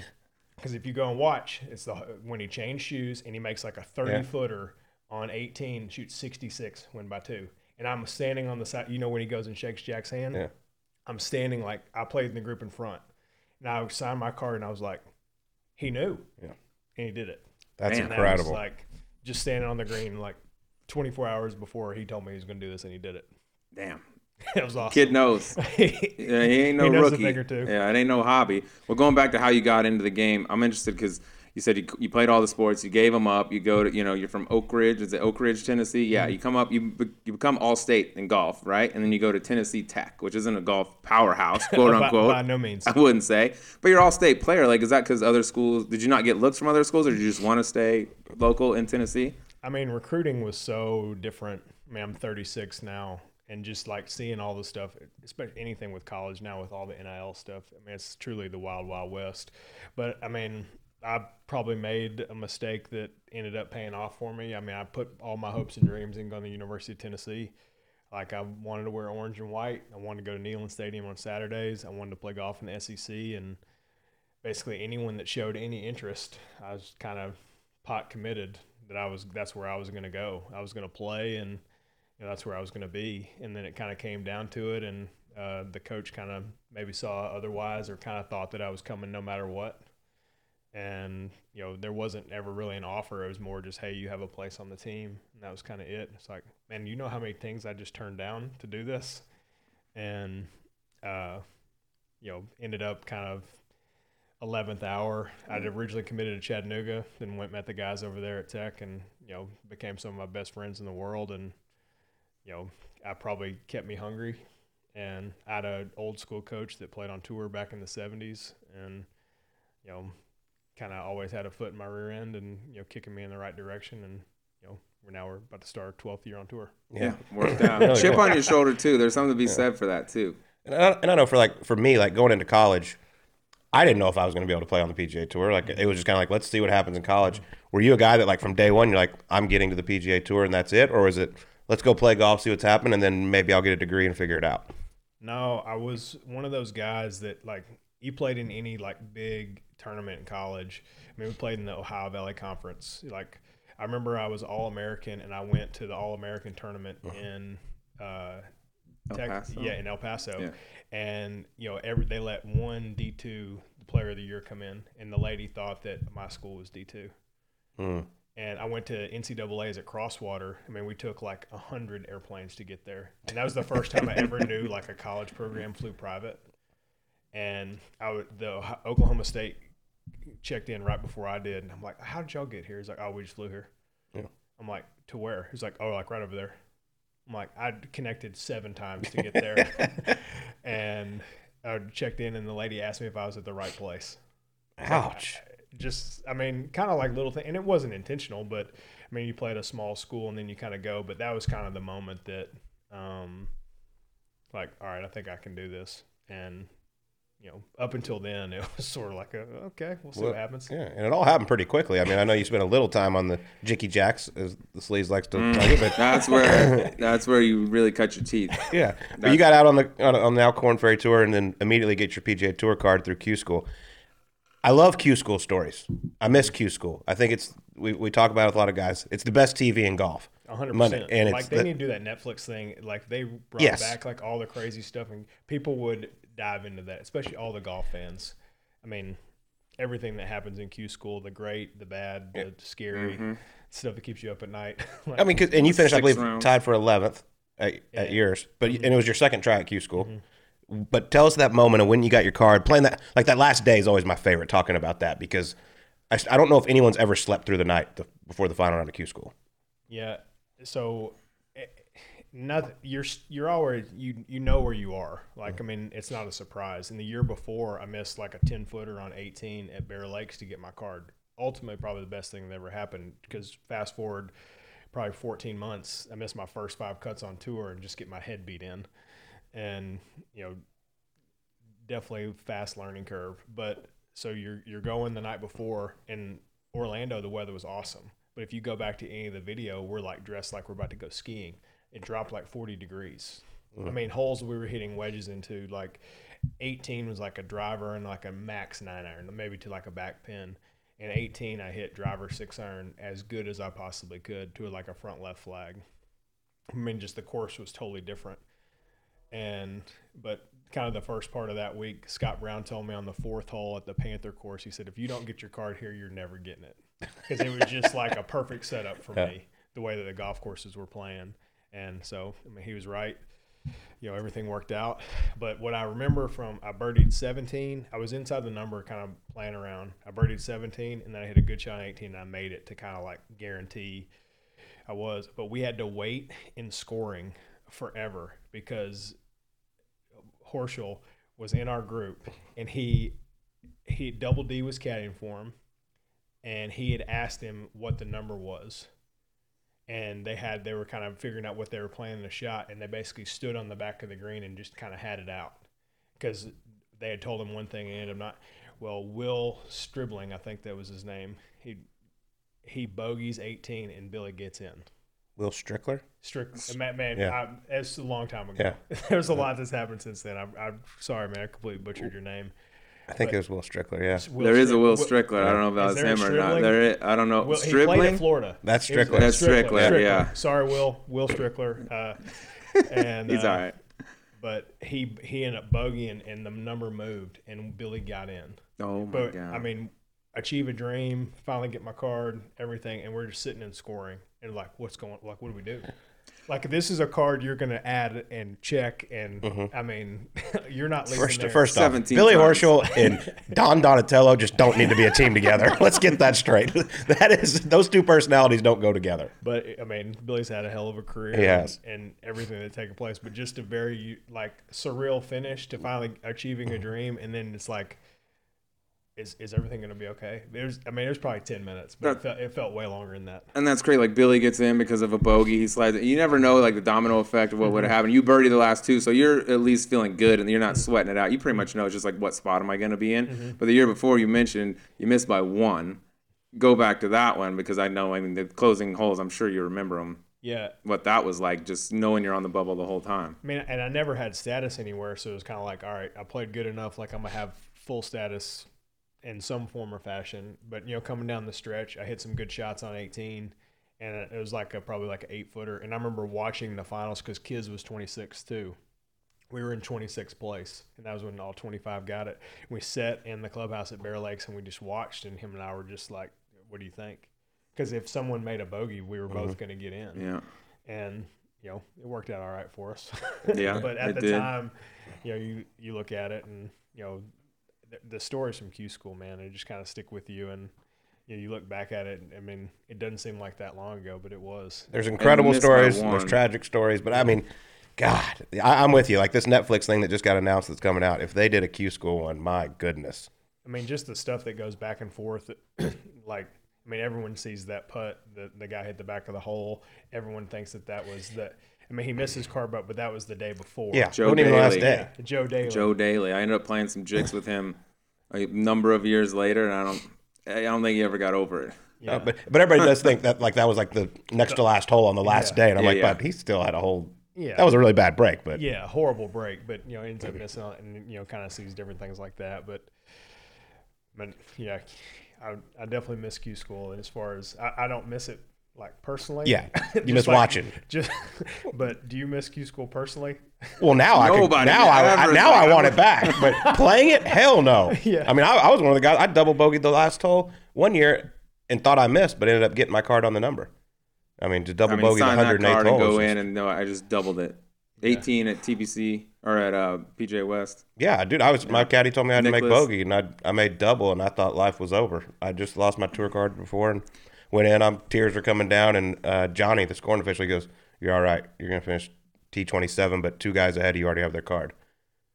Speaker 4: Because if you go and watch, it's the when he changed shoes and he makes like a 30
Speaker 5: Yeah.
Speaker 4: footer on 18, shoots 66, win by two. And I'm standing on the side. You know when he goes and shakes Jack's hand.
Speaker 5: Yeah.
Speaker 4: I'm standing like I played in the group in front, and I signed my card, and I was like, he knew.
Speaker 5: Yeah.
Speaker 4: And he did it.
Speaker 5: That's
Speaker 3: Man, that was
Speaker 4: And I was
Speaker 5: incredible.
Speaker 4: like just standing on the green like 24 hours before he told me he was going to do this, and he did it.
Speaker 3: Damn.
Speaker 4: That was awesome.
Speaker 3: Kid knows. Yeah, he ain't no
Speaker 4: He knows a
Speaker 3: rookie.
Speaker 4: thing or two.
Speaker 3: Yeah, it ain't no hobby. Well, going back to how you got into the game, I'm interested because you said you, you played all the sports, you gave them up. You go to, you know, you're from Oak Ridge. Is it Oak Ridge, Tennessee? Yeah,
Speaker 4: Mm-hmm.
Speaker 3: you come up, you be- you become all state in golf, right? And then you go to Tennessee Tech, which isn't a golf powerhouse, quote
Speaker 4: by,
Speaker 3: unquote.
Speaker 4: by no means.
Speaker 3: I wouldn't say, but you're all state player. Like, is that because other schools? Did you not get looks from other schools, or did you just want to stay local in Tennessee?
Speaker 4: I mean, recruiting was so different. I mean, I'm 36 now, and just like seeing all the stuff, especially anything with college now with all the NIL stuff. I mean, it's truly the wild, wild west. But I mean, I probably made a mistake that ended up paying off for me. I mean, I put all my hopes and dreams in going to the University of Tennessee. Like I wanted to wear orange and white. I wanted to go to Neyland Stadium on Saturdays. I wanted to play golf in the SEC, and basically anyone that showed any interest, I was kind of pot committed that I was that's where I was going to go. I was going to play and you know, that's where I was going to be. And then it kind of came down to it and uh, the coach kind of maybe saw otherwise or kind of thought that I was coming no matter what. And you know, there wasn't ever really an offer. It was more just, hey, you have a place on the team, and that was kind of it. It's like, man, you know how many things I just turned down to do this, and uh, you know, ended up kind of 11th hour. I'd originally committed to Chattanooga, then went met the guys over there at Tech, and you know became some of my best friends in the world. And you know, I probably kept me hungry. And I had an old school coach that played on tour back in the 70s, and you know, kind of always had a foot in my rear end, and you know, kicking me in the right direction. And you know, we're now we're about to start our 12th year on tour.
Speaker 5: yeah.
Speaker 3: worked out. Chip on your shoulder too. There's something to be said for that too.
Speaker 5: And I, and I know for like for me, like going into college, I didn't know if I was going to be able to play on the PGA Tour. Like it was just kind of like, let's see what happens in college. Were you a guy that like from day one, you're like, I'm getting to the PGA Tour and that's it, or was it let's go play golf, see what's happening, and then maybe I'll get a degree and figure it out?
Speaker 4: No, I was one of those guys that like you played in any like big tournament in college. I mean, we played in the Ohio Valley Conference. Like I remember I was All American and I went to the All American tournament in uh
Speaker 3: El
Speaker 4: Tex-
Speaker 3: Paso?
Speaker 4: yeah, in El Paso.
Speaker 3: Yeah.
Speaker 4: And you know, every they let one D two player of the year come in and the lady thought that my school was D two.
Speaker 5: Hmm.
Speaker 4: And I went to NCAA's at Crosswater. I mean, we took like a hundred airplanes to get there, and that was the first time I ever knew like a college program flew private. And I would, the Oklahoma State checked in right before I did, and I'm like, "How did y'all get here?" He's like, "Oh, we just flew here."
Speaker 5: Yeah.
Speaker 4: I'm like, "To where?" He's like, "Oh, like right over there." I'm like, I connected seven times to get there, and I checked in, and the lady asked me if I was at the right place
Speaker 5: Ouch.
Speaker 4: just I mean, kind of like little thing, and it wasn't intentional, but I mean, you play at a small school and then you kind of go, but that was kind of the moment that, um, like, all right, I think I can do this, and you know, up until then, it was sort of like a okay, we'll see
Speaker 5: Well,
Speaker 4: what happens.
Speaker 5: Yeah, and it all happened pretty quickly. I mean, I know you spent a little time on the Jicky Jacks, as the sleaze likes to tell you, but mm.
Speaker 3: That's where that's where you really cut your teeth.
Speaker 5: yeah. But you got out on the on, on the Alcorn Ferry Tour and then immediately get your PGA Tour card through Q School. I love Q School stories. I miss Q School. I think it's we, we talk about it with a lot of guys. It's the best TV in golf.
Speaker 4: Hundred
Speaker 5: Monday,
Speaker 4: percent.
Speaker 5: and
Speaker 4: Like
Speaker 5: it's
Speaker 4: they
Speaker 5: the-
Speaker 4: need to do that Netflix thing. Like they brought
Speaker 5: Yes.
Speaker 4: back like all the crazy stuff, and people would dive into that, especially all the golf fans. I mean, everything that happens in Q school, the great, the bad, the scary stuff that keeps you up at night. Like,
Speaker 5: I mean, 'cause- and you finished, I believe,
Speaker 3: rounds.
Speaker 5: tied for eleventh at, at yours, but
Speaker 4: Mm-hmm.
Speaker 5: and it was your second try at Q School. But tell us that moment of when you got your card. Playing that like that last day is always my favorite. Talking about that because I don't know if anyone's ever slept through the night the, before the final round of Q School.
Speaker 4: Yeah. So nothing. You're you're already you you know where you are. Like I mean, it's not a surprise. And the year before, I missed like a ten footer on 18 at Bear Lakes to get my card. Ultimately, probably the best thing that ever happened because fast forward probably 14 months, I missed my first five cuts on tour and just get my head beat in, and you know, definitely fast learning curve. But so you're you're going the night before in Orlando, the weather was awesome. But if you go back to any of the video, we're like dressed like we're about to go skiing. It dropped like 40 degrees. I mean, holes we were hitting wedges into like 18 was like a driver and like a max nine iron, maybe to like a back pin. And 18, I hit driver six iron as good as I possibly could to like a front left flag. I mean, just the course was totally different. And, but kind of the first part of that week, Scott Brown told me on the fourth hole at the Panther course, he said, if you don't get your card here, you're never getting it. Because it was just like a perfect setup for
Speaker 5: Yeah.
Speaker 4: me, the way that the golf courses were playing. And so, I mean, he was right. You know everything worked out. But what i remember from i birdied 17 i was inside the number kind of playing around. I birdied 17 and then i hit a good shot on 18 and i made it to kind of like guarantee i was. But we had to wait in scoring forever because horschel was in our group and he he double d was caddying for him and he had asked him what the number was and they had they were kind of figuring out what they were playing in the shot and they basically stood on the back of the green and just kind of had it out because they had told him one thing and ended up not well will stribling i think that was his name he he bogeys 18 and billy gets in
Speaker 5: Will Strickler.
Speaker 4: strict man, man
Speaker 5: Yeah.
Speaker 4: I, it's a long time ago Yeah. there's a lot that's happened since then I'm, I'm sorry man i completely butchered your name
Speaker 5: I think
Speaker 4: But-
Speaker 5: it was Will Strickler. Yeah,
Speaker 4: Will
Speaker 3: there is a
Speaker 4: Strick-
Speaker 3: Will
Speaker 4: Will-
Speaker 3: Strickler. I don't know if that
Speaker 4: Is
Speaker 3: was him or not. There, is, I don't know.
Speaker 4: Will, he played at Florida.
Speaker 5: That's
Speaker 4: It was-
Speaker 5: Strickler.
Speaker 3: That's Strickler, yeah.
Speaker 4: Sorry, Will. Will Strickler. Uh, and
Speaker 3: He's
Speaker 4: uh,
Speaker 3: all right.
Speaker 4: But he he ended up bogeying, and the number moved, and Billy got in.
Speaker 3: Oh my
Speaker 4: But
Speaker 3: god.
Speaker 4: I mean, achieve a dream, finally get my card, everything, and we're just sitting and scoring, and like, what's going? Like, what do we do? Like, this is a card you're going to add and check, and mm-hmm. I mean, you're not leaving
Speaker 5: First,
Speaker 4: there.
Speaker 5: first off,
Speaker 3: 17
Speaker 5: Billy
Speaker 3: times.
Speaker 5: Horschel and Don Donatello just don't need to be a team together. Let's get that straight. That is, those two personalities don't go together.
Speaker 4: But I mean, Billy's had a hell of a career.
Speaker 5: He has.
Speaker 4: and, and everything that's taken place. But just a very like surreal finish to finally achieving a mm-hmm. dream, and then it's like, is is everything going to be okay? There's, I mean, there's probably ten minutes, but it felt, it felt way longer than that.
Speaker 3: and that's great. Like Billy gets in because of a bogey. He slides. You never know like the domino effect of what
Speaker 4: Mm-hmm.
Speaker 3: would have happened. You birdie the last two, so you're at least feeling good, and you're not sweating it out. You pretty much know it's just like what spot am I going to be in.
Speaker 4: Mm-hmm.
Speaker 3: But the year before, you mentioned you missed by one. Go back to that one because I know. I mean, the closing holes. I'm sure you remember them.
Speaker 4: Yeah,
Speaker 3: What that was like, just knowing you're on the bubble the whole time.
Speaker 4: I mean, and I never had status anywhere, so it was kind of like, all right, I played good enough, like I'm gonna have full status in some form or fashion. But you know, coming down the stretch, I hit some good shots on 18, and it was like a probably like an eight footer. And I remember watching the finals because Kids was 26 too. We were in 26th place, and that was when all 25 got it. We sat in the clubhouse at Bear Lakes, and we just watched, and him and I were just like, "What do you think?" Because if someone made a bogey, we were both uh-huh. going to get in
Speaker 3: Yeah.
Speaker 4: and you know it worked out all right for us.
Speaker 3: Yeah,
Speaker 4: but at the
Speaker 3: did.
Speaker 4: time, you know, you you look at it and you know the, the stories from Q school, man, they just kind of stick with you, and you know, you look back at it. I mean, it doesn't seem like that long ago, but it was.
Speaker 5: There's incredible
Speaker 3: missed by
Speaker 5: stories. There's tragic stories, but I mean, God, I, I'm with you. Like this Netflix thing that just got announced that's coming out. If they did a Q school one, my goodness.
Speaker 4: I mean, just the stuff that goes back and forth. like, I mean, everyone sees that putt. The the guy hit the back of the hole. Everyone thinks that that was the. I mean, he missed his car, but but that was the day before.
Speaker 5: Yeah,
Speaker 3: Joe
Speaker 5: wasn't even last
Speaker 3: Daly.
Speaker 5: day.
Speaker 4: Yeah, Joe Daly.
Speaker 3: Joe Daly. I ended up playing some jigs with him a number of years later, and I don't. I don't think he ever got over it.
Speaker 4: Yeah.
Speaker 5: Uh, but but everybody does think that like that was like the next to last hole on the last
Speaker 4: Yeah.
Speaker 5: day, and I'm
Speaker 3: Yeah,
Speaker 5: like,
Speaker 3: yeah.
Speaker 5: but he still had a whole.
Speaker 4: Yeah.
Speaker 5: That was a really bad break, but
Speaker 4: yeah, horrible break, but you know ends up missing out and you know kind of sees different things like that. But, but yeah, I, I definitely miss Q school. And as far as I, I don't miss it like personally.
Speaker 5: Yeah, you
Speaker 4: Just
Speaker 5: miss
Speaker 4: like-
Speaker 5: watching.
Speaker 4: Just, but do you miss Q school personally?
Speaker 5: Well, now I can, now I, I now I want it back, but playing it, hell no.
Speaker 4: Yeah.
Speaker 5: I mean, I, I was one of the guys. I double bogeyed the last hole one year and thought I missed, but ended up getting my card on the number. I mean, to double
Speaker 3: I mean,
Speaker 5: bogey the
Speaker 3: sign that
Speaker 5: 108th hole.
Speaker 3: go in, and no, I just doubled it. 18 at TPC or at uh, PGA West.
Speaker 5: yeah, dude. I was my caddy told me I had to make bogey, and I I made double, and I thought life was over. I just lost my tour card before and went in. I'm tears are coming down, and uh, Johnny, the scoring official, he goes, "You're all right. You're gonna finish T27, but two guys ahead, you already have their card,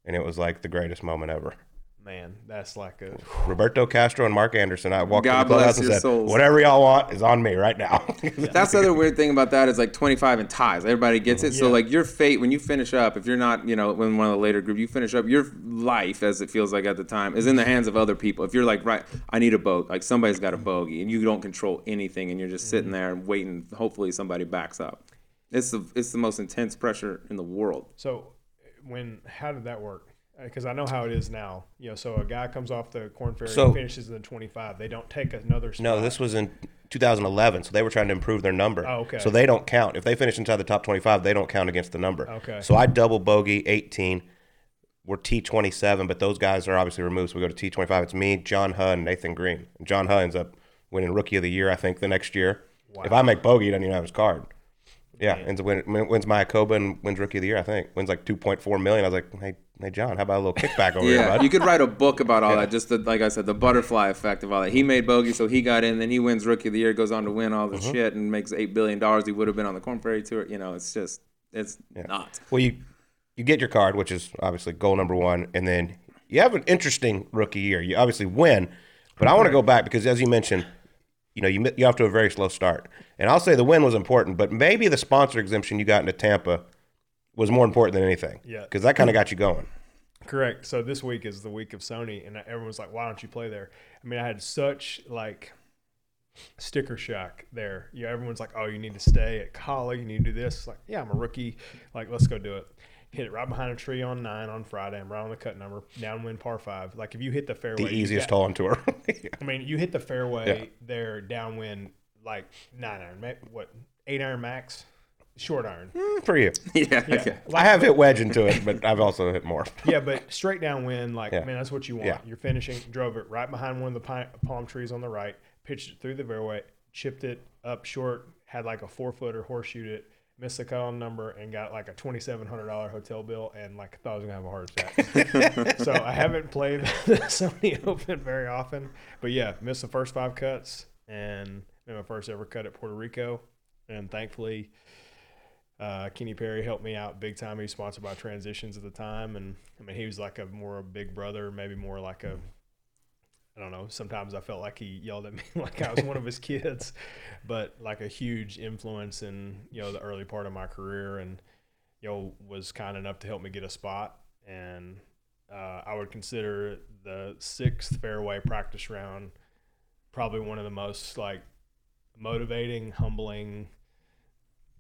Speaker 5: and it was like the greatest moment ever.
Speaker 4: Man, that's like a
Speaker 5: Roberto Castro and Mark Anderson. I walked
Speaker 3: God
Speaker 5: in the clubhouse
Speaker 3: bless
Speaker 5: and
Speaker 3: your
Speaker 5: said,
Speaker 3: souls.
Speaker 5: "Whatever y'all want is on me right now."
Speaker 3: That's the other weird thing about that is like 25 and ties. Everybody gets it. So
Speaker 4: Yeah.
Speaker 3: like your fate when you finish up, if you're not, you know, when one of the later group, you finish up, your life, as it feels like at the time, is in the hands of other people. If you're like, right, I need a boat, like somebody's got a bogey, and you don't control anything, and you're just sitting mm-hmm. there and waiting. Hopefully somebody backs up. It's the it's the most intense pressure in the world.
Speaker 4: So, when how did that work? Because I know how it is now. You know, so a guy comes off the Korn Ferry
Speaker 5: So-
Speaker 4: and finishes in the 25. They don't take another. Spot.
Speaker 5: no, this was in 2011, so they were trying to improve their number.
Speaker 4: Oh, okay.
Speaker 5: So they don't count if they finish inside the top 25. They don't count against the number.
Speaker 4: Okay.
Speaker 5: So I double bogey 18. We're T27, but those guys are obviously removed. So we go to T25. It's me, John Hunt, and Nathan Green. John Hunt ends up winning Rookie of the Year, I think, the next year. If I make bogey, he doesn't even have his card. Yeah, ends up win, win- wins Mayakoba and wins Rookie of the Year, I think. Wins like 2.4 million. I was like, hey, hey, John, how about a little kickback over here,
Speaker 3: Yeah,
Speaker 5: bud?
Speaker 3: you could write a book about all that. Just the, like I said, the butterfly effect of all that. He made bogey, so he got in. Then he wins Rookie of the Year, goes on to win all this mm-hmm. shit, and makes eight billion dollars. He would have been on the Korn Ferry Tour. You know, it's just it's nuts.
Speaker 5: Well, you you get your card, which is obviously goal number one, and then you have an interesting rookie year. You obviously win, but I want to go back because, as you mentioned, you know you you off to a very slow start, and I'll say the win was important, but maybe the sponsor exemption you got into Tampa was more important than anything.
Speaker 4: Yeah.
Speaker 5: because that kind of got you going.
Speaker 4: Correct. So this week is the week of Sony, and everyone's like, "Why don't you play there?" I mean, I had such like sticker shock there. You know, everyone's like, "Oh, you need to stay at college. You need to do this." It's like, yeah, I'm a rookie. Like, let's go do it. Hit it right behind a tree on nine on Friday. I'm right on the cut number. Downwind par five. Like, if you hit the fairway,
Speaker 5: The easiest
Speaker 4: got-
Speaker 5: hole on tour.
Speaker 4: I mean, you hit the fairway
Speaker 5: Yeah.
Speaker 4: there downwind, like nine iron, what eight iron max, short iron.
Speaker 5: Hmm, for you,
Speaker 3: Yeah,
Speaker 4: Yeah.
Speaker 3: okay.
Speaker 5: I have hit wedge into it, but I've also hit more.
Speaker 4: Yeah, but straight downwind, like
Speaker 5: Yeah.
Speaker 4: man, that's what you want.
Speaker 5: Yeah.
Speaker 4: You're finishing, drove it right behind one of the pine, palm trees on the right, pitched it through the fairway, chipped it up short, had like a four footer horseshoe it, missed the column number, and got like a twenty seven hundred dollar hotel bill, and like thought I was gonna have a heart attack. so I haven't played the Sony Open very often, but yeah, missed the first five cuts, and my first ever cut at Puerto Rico, and thankfully. Uh, Kenny Perry helped me out big time. He was sponsored by Transitions at the time, and I mean he was like a more a big brother, maybe more like a I don't know. Sometimes I felt like he yelled at me like I was one of his kids, but like a huge influence in you know the early part of my career, and you know was kind enough to help me get a spot. And uh, I would consider the sixth fairway practice round probably one of the most like motivating, humbling,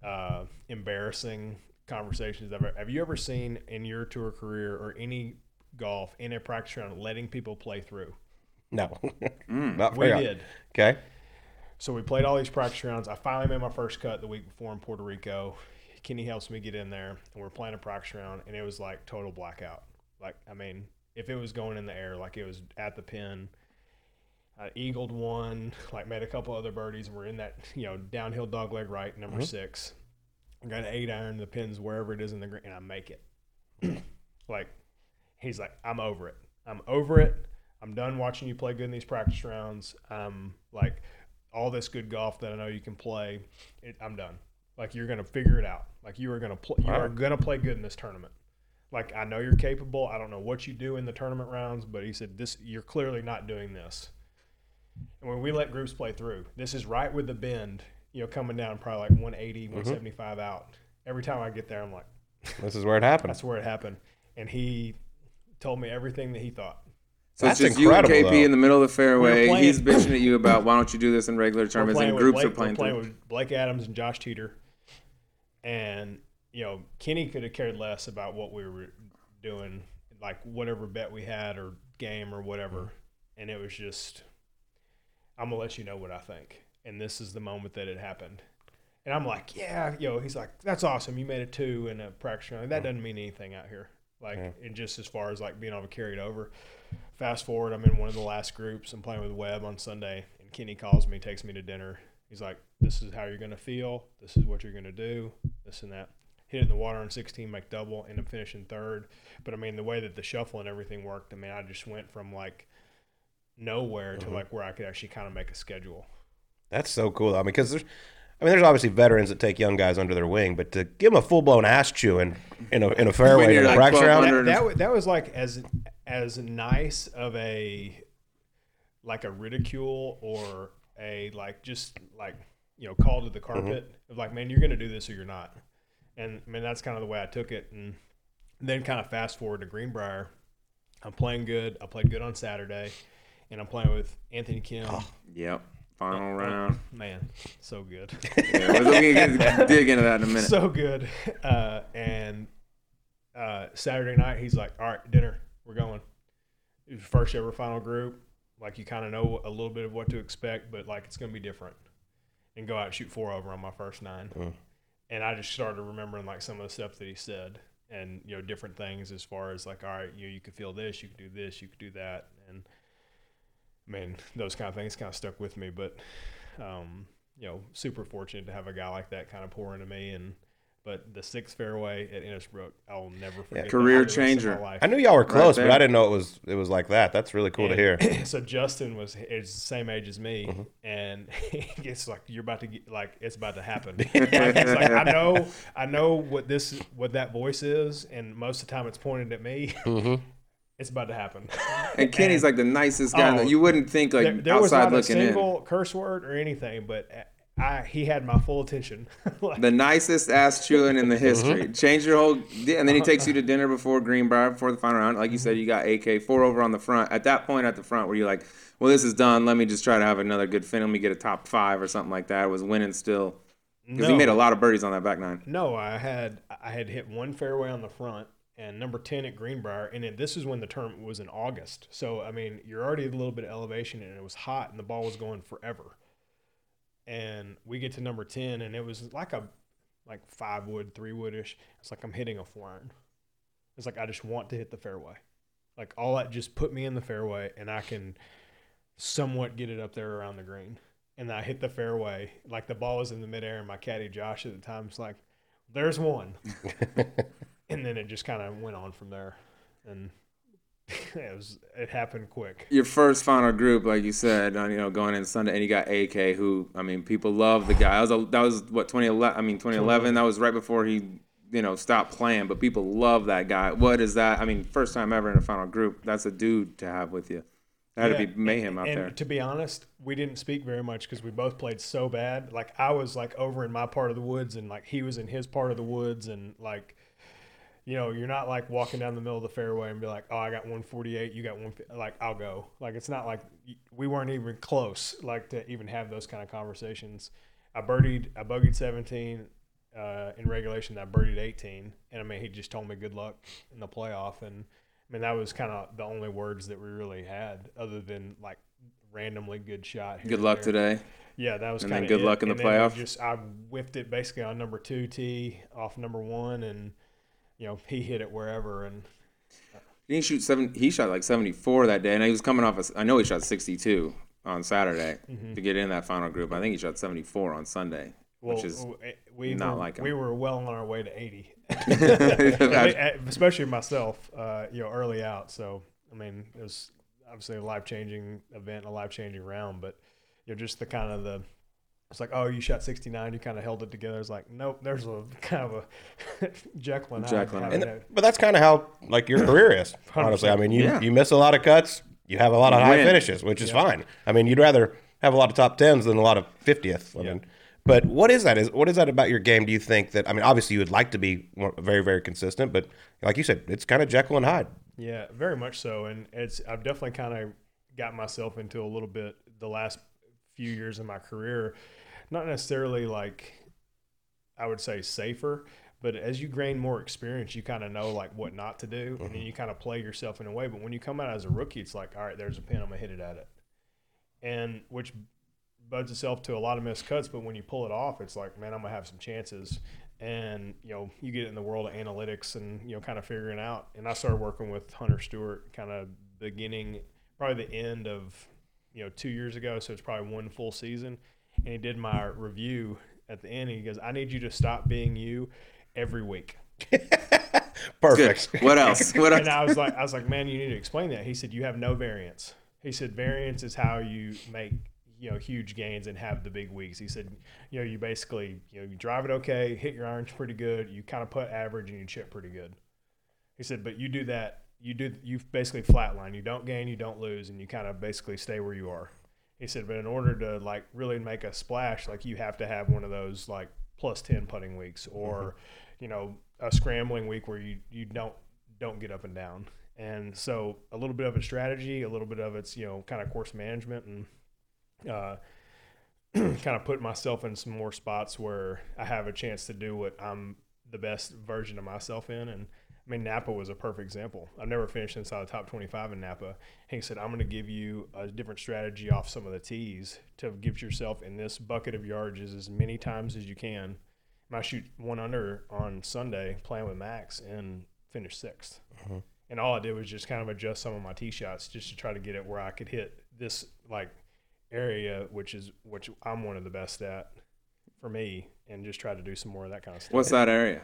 Speaker 4: uh, embarrassing conversations ever. Have you ever seen in your tour career or any golf in a practice round letting people play through?
Speaker 5: No,
Speaker 3: Mm.
Speaker 5: not
Speaker 4: We did.
Speaker 5: Okay,
Speaker 4: So we played all these practice rounds. I finally made my first cut the week before in Puerto Rico. Kenny helps me get in there, and we're playing a practice round, and it was like total blackout. Like, I mean, if it was going in the air, like it was at the pin. I eagled one, like made a couple other birdies, and we're in that you know downhill dogleg right, number six. I got an eight iron, the pins wherever it is in the green, and I make it. like, he's like, I'm over it. I'm over it. I'm done watching you play good in these practice rounds. Um, like all this good golf that I know you can play, it, I'm done. Like you're gonna figure it out. Like you are gonna play. You are gonna play good in this tournament. Like I know you're capable. I don't know what you do in the tournament rounds, but he said this. You're clearly not doing this. And when we let groups play through, this is right with the bend. You know, coming down probably like 180, mm-hmm. 175 out. Every time I get there, I'm like,
Speaker 5: this is where it happened.
Speaker 4: that's where it happened. And he told me everything that he thought.
Speaker 3: So
Speaker 5: That's
Speaker 3: it's just you and KP
Speaker 5: though.
Speaker 3: in the middle of the fairway.
Speaker 4: playing-
Speaker 3: He's bitching at you about why don't you do this in regular
Speaker 4: We're
Speaker 3: tournaments and groups
Speaker 4: Blake,
Speaker 3: are playing
Speaker 4: we're playing
Speaker 3: through.
Speaker 4: with Blake Adams and Josh Teater, and you know Kenny could have cared less about what we were doing, like whatever bet we had or game or whatever, mm-hmm. and it was just, I'm gonna let you know what I think, and this is the moment that it happened. And I'm like, yeah, yo. He's like, that's awesome. You made a two in a practice round. That mm-hmm. doesn't mean anything out here. Like, mm-hmm. and just as far as like being able to carry it over. Fast forward, I'm in one of the last groups. I'm playing with Webb on Sunday, and Kenny calls me, takes me to dinner. He's like, "This is how you're gonna feel. This is what you're gonna do. This and that." Hit it in the water on 16, make double, end up finishing third. But I mean, the way that the shuffle and everything worked, I mean, I just went from like nowhere to mm-hmm. like where I could actually kind of make a schedule.
Speaker 5: That's so cool. I mean, because there's, I mean, there's obviously veterans that take young guys under their wing, but to give them a full blown ass chewing in a in a fairway in a
Speaker 3: like
Speaker 5: practice round,
Speaker 3: 1200.
Speaker 4: that, that was like as as nice of a like a ridicule or a like just like you know call to the mm-hmm. carpet of like man you're gonna do this or you're not and I mean that's kind of the way I took it and then kind of fast forward to Greenbrier I'm playing good I played good on Saturday and I'm playing with Anthony Kim
Speaker 3: Yep. Final round.
Speaker 4: man so good
Speaker 3: Yeah, we're going to dig into that in a minute.
Speaker 4: so good. Uh, and uh, Saturday night, he's like, "All right, dinner. We're going." First ever final group. Like you kind of know a little bit of what to expect, but like it's gonna be different. And go out and shoot four over on my first nine.
Speaker 5: Mm.
Speaker 4: And I just started remembering like some of the stuff that he said, and you know different things as far as like, all right, you know, you could feel this, you could do this, you could do that, and man, those kind of things kind of stuck with me. But um, you know, super fortunate to have a guy like that kind of pour into me. And but the sixth fairway at Innisbrook, I'll never forget. that
Speaker 3: Career
Speaker 4: for the rest of my
Speaker 3: changer.
Speaker 5: I knew y'all were close, but. I didn't know it was it was like that. That's really cool to hear.
Speaker 4: So Justin was is the same age as me,
Speaker 5: Mm-hmm.
Speaker 4: and it's like you're about to get like it's about to happen. like, it's like I know I know what this what that voice is, and most of the time it's pointed at me.
Speaker 5: Mm-hmm.
Speaker 4: It's about to happen.
Speaker 3: And Kenny's like the nicest guy.
Speaker 4: Oh,
Speaker 3: that you wouldn't think like
Speaker 4: there, there was
Speaker 3: outside
Speaker 4: not a
Speaker 3: looking in.
Speaker 4: single curse word or anything, but uh, I he had my full attention. like,
Speaker 3: The nicest ass chewing in the uh-huh. history. Change your whole, and then he uh-huh. takes you to dinner before Greenbrier before the final round. Like you said, you got AK four over on the front. At that point, at the front, where you're like, well, this is done. Let me just try to have another good fin. Let me get a top five or something like that. It was winning still because he made a lot of birdies on that back nine.
Speaker 4: No, I had I had hit one fairway on the front and number ten at Greenbrier, and this is when the tournament was in August. So I mean, you're already a little bit of elevation, and it was hot, and the ball was going forever. And we get to number ten, and it was like a like five wood, three woodish. It's like I'm hitting a four iron. It's like I just want to hit the fairway. Like all that just put me in the fairway, and I can somewhat get it up there around the green. And I hit the fairway, like the ball was in the midair, and my caddy Josh at the time was like, "There's one," and then it just kind of went on from there, and it was it happened quick.
Speaker 3: Your first final group, like you said, on, you know, going in Sunday, and you got AK, who I mean, people love the guy. That was a, that was what 2011. I mean, 2011. That was right before he, you know, stopped playing. But people love that guy. What is that? I mean, first time ever in a final group. That's a dude to have with you. That had to
Speaker 4: Yeah,
Speaker 3: be mayhem out
Speaker 4: and
Speaker 3: there.
Speaker 4: to be honest, we didn't speak very much because we both played so bad. Like I was like over in my part of the woods, and like he was in his part of the woods, and like, you know, you're not like walking down the middle of the fairway and be like, oh, I got 148, you got one. Like I'll go. Like it's not like we weren't even close. Like to even have those kind of conversations. I birdied, I bogeyed 17 uh, in regulation. I birdied 18, and I mean he just told me good luck in the playoff, and I mean that was kind of the only words that we really had, other than like randomly good shot.
Speaker 3: Good luck today.
Speaker 4: Yeah, that was kind of
Speaker 3: good luck in the
Speaker 4: and then we
Speaker 3: playoff.
Speaker 4: Just I whiffed it basically on number two tee off number one, and you know he hit it wherever, and
Speaker 3: He didn't shoot seven. He shot like 74 that day, and he was coming off. A, I know he shot 62 on Saturday
Speaker 4: Mm-hmm.
Speaker 3: to get in that final group. I think he shot 74 on Sunday,
Speaker 4: well,
Speaker 3: which is
Speaker 4: we
Speaker 3: not
Speaker 4: were,
Speaker 3: like him.
Speaker 4: we were well on our way to eighty, especially myself. Uh, you know, early out. So I mean, it was obviously a life changing event, a life changing round, but you know, just the kind of the. It's like, oh, you shot 69. You kind of held it together. It's like, nope. There's a kind of a Jekyll and Hyde.
Speaker 3: Jekyll and
Speaker 4: having
Speaker 5: And,
Speaker 4: a-
Speaker 5: but that's kind of how like your career is. honestly, I mean, you
Speaker 3: Yeah.
Speaker 5: you miss a lot of cuts, you have a lot of high
Speaker 3: win.
Speaker 5: finishes, which is fine. I mean, you'd rather have a lot of top tens than a lot of fiftieth. I
Speaker 4: Yeah.
Speaker 5: mean, but what is that? Is what is that about your game? Do you think that? I mean, obviously, you would like to be very very consistent, but like you said, it's kind of Jekyll and Hyde.
Speaker 4: Yeah, very much so. And it's I've definitely kind of got myself into a little bit the last few years of my career, not necessarily like I would say safer, but as you gain more experience, you kind of know like what not to do, and then mm-hmm. you kind of play yourself in a way. But when you come out as a rookie, it's like, all right, there's a pin, I'm gonna hit it at it, and which buds itself to a lot of missed cuts. But when you pull it off, it's like, man, I'm gonna have some chances. And you know, you get in the world of analytics and you know, kind of figuring out. And I started working with Hunter Stewart, kind of beginning, probably the end of you know two years ago. So it's probably one full season. And he did my review at the end. He goes, "I need you to stop being you every week."
Speaker 3: good.
Speaker 5: Perfect.
Speaker 3: What else? What else?
Speaker 4: and I was like, I was like, man, you need to explain that. He said, you have no variance. He said, variance is how you make you know huge gains and have the big weeks. He said, you know, you basically you know you drive it okay, hit your irons pretty good, you kind of put average and you chip pretty good. He said, but you do that, you do you basically flatline. You don't gain, you don't lose, and you kind of basically stay where you are. He said, but in order to like really make a splash, like you have to have one of those like plus ten putting weeks, or you know a scrambling week where you you don't don't get up and down. And so a little bit of a strategy, a little bit of it's you know kind of course management and. Uh, kind of put myself in some more spots where I have a chance to do what I'm the best version of myself in. And I mean, Napa was a perfect example. I've never finished inside the top 25 in Napa. He said, I'm going to give you a different strategy off some of the tees to give yourself in this bucket of yardages as many times as you can. And I shoot one under on Sunday playing with Max and finish 6th mm-hmm. And all I did was just kind of adjust some of my tee shots just to try to get it where I could hit this like area, which is which I'm one of the best at for me, and just try to do some more of that kind of stuff
Speaker 3: What's that area?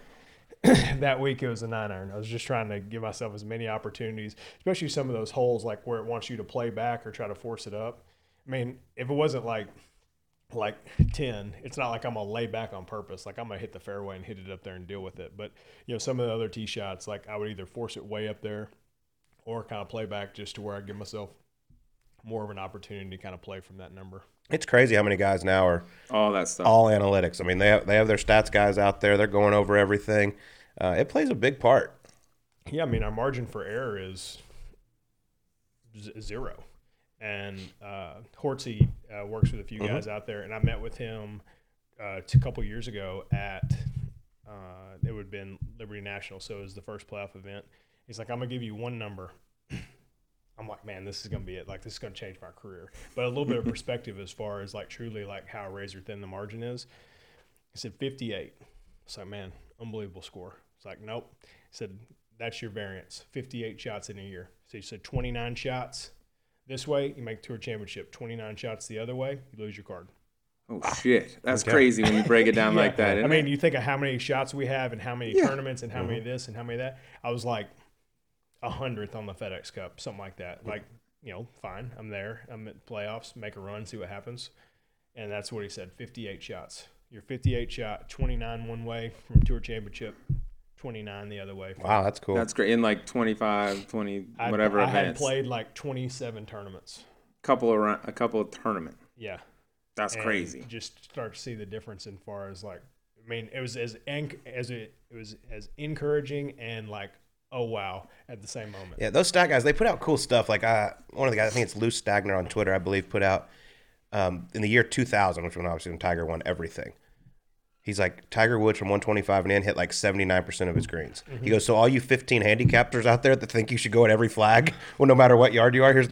Speaker 4: that week it was a nine iron. I was just trying to give myself as many opportunities, especially some of those holes like where it wants you to play back or try to force it up. I mean, if it wasn't like like ten, it's not like I'm gonna lay back on purpose. Like I'm gonna hit the fairway and hit it up there and deal with it. But you know, some of the other tee shots, like I would either force it way up there or kind of play back just to where I give myself more of an opportunity to kind of play from that number.
Speaker 5: It's crazy how many guys now are
Speaker 3: All that stuff.
Speaker 5: all analytics. I mean, they have, they have their stats guys out there. They're going over everything. Uh, it plays a big part.
Speaker 4: Yeah, I mean, our margin for error is z- zero. And uh, Hortzy uh, works with a few guys out there, and I met with him uh, t- a couple years ago at uh, it would have been Liberty National, so it was the first playoff event. He's like, "I'm gonna give you one number." I'm like, "Man, this is gonna be it. Like, this is gonna change my career." But a little bit of perspective as far as like truly like how razor thin the margin is. He said 58. It's like, man, unbelievable score. It's like, nope. He said, that's your variance. 58 shots in a year. So he said 29 shots this way, you make tour championship. 29 shots the other way, you lose your card.
Speaker 3: Oh shit, that's crazy when you break it down like that.
Speaker 4: I mean,
Speaker 3: it?
Speaker 4: you think of how many shots we have and how many tournaments and how many mm-hmm. this and how many that. I was like a hundredth on the FedEx Cup, something like that. Like, you know, fine. I'm there. I'm at playoffs, make a run, see what happens. And that's what he said 58 shots. You're 58 shot, 29 one way from tour championship, 29 the other way. from-
Speaker 5: Wow, that's cool.
Speaker 3: that's great. In like 25, 20,
Speaker 4: I-
Speaker 3: whatever
Speaker 4: I, had played like 27 tournaments.
Speaker 3: couple of a couple of tournament.
Speaker 4: Yeah.
Speaker 3: That's
Speaker 4: and
Speaker 3: crazy.
Speaker 4: Just start to see the difference in far as like, I mean, it was as enc- as it, it was as encouraging and like, oh wow, at the same moment.
Speaker 5: Yeah, those stat guys, they put out cool stuff. Like uh, one of the guys, I think it's Lou Stagner on Twitter, I believe, put out um, in the year 2000, which was obviously when Tiger won everything. He's like Tiger Woods from 125 and in hit like 79% of his greens. He goes, so all you 15 handicappers out there that think you should go at every flag, well, no matter what yard you are, here's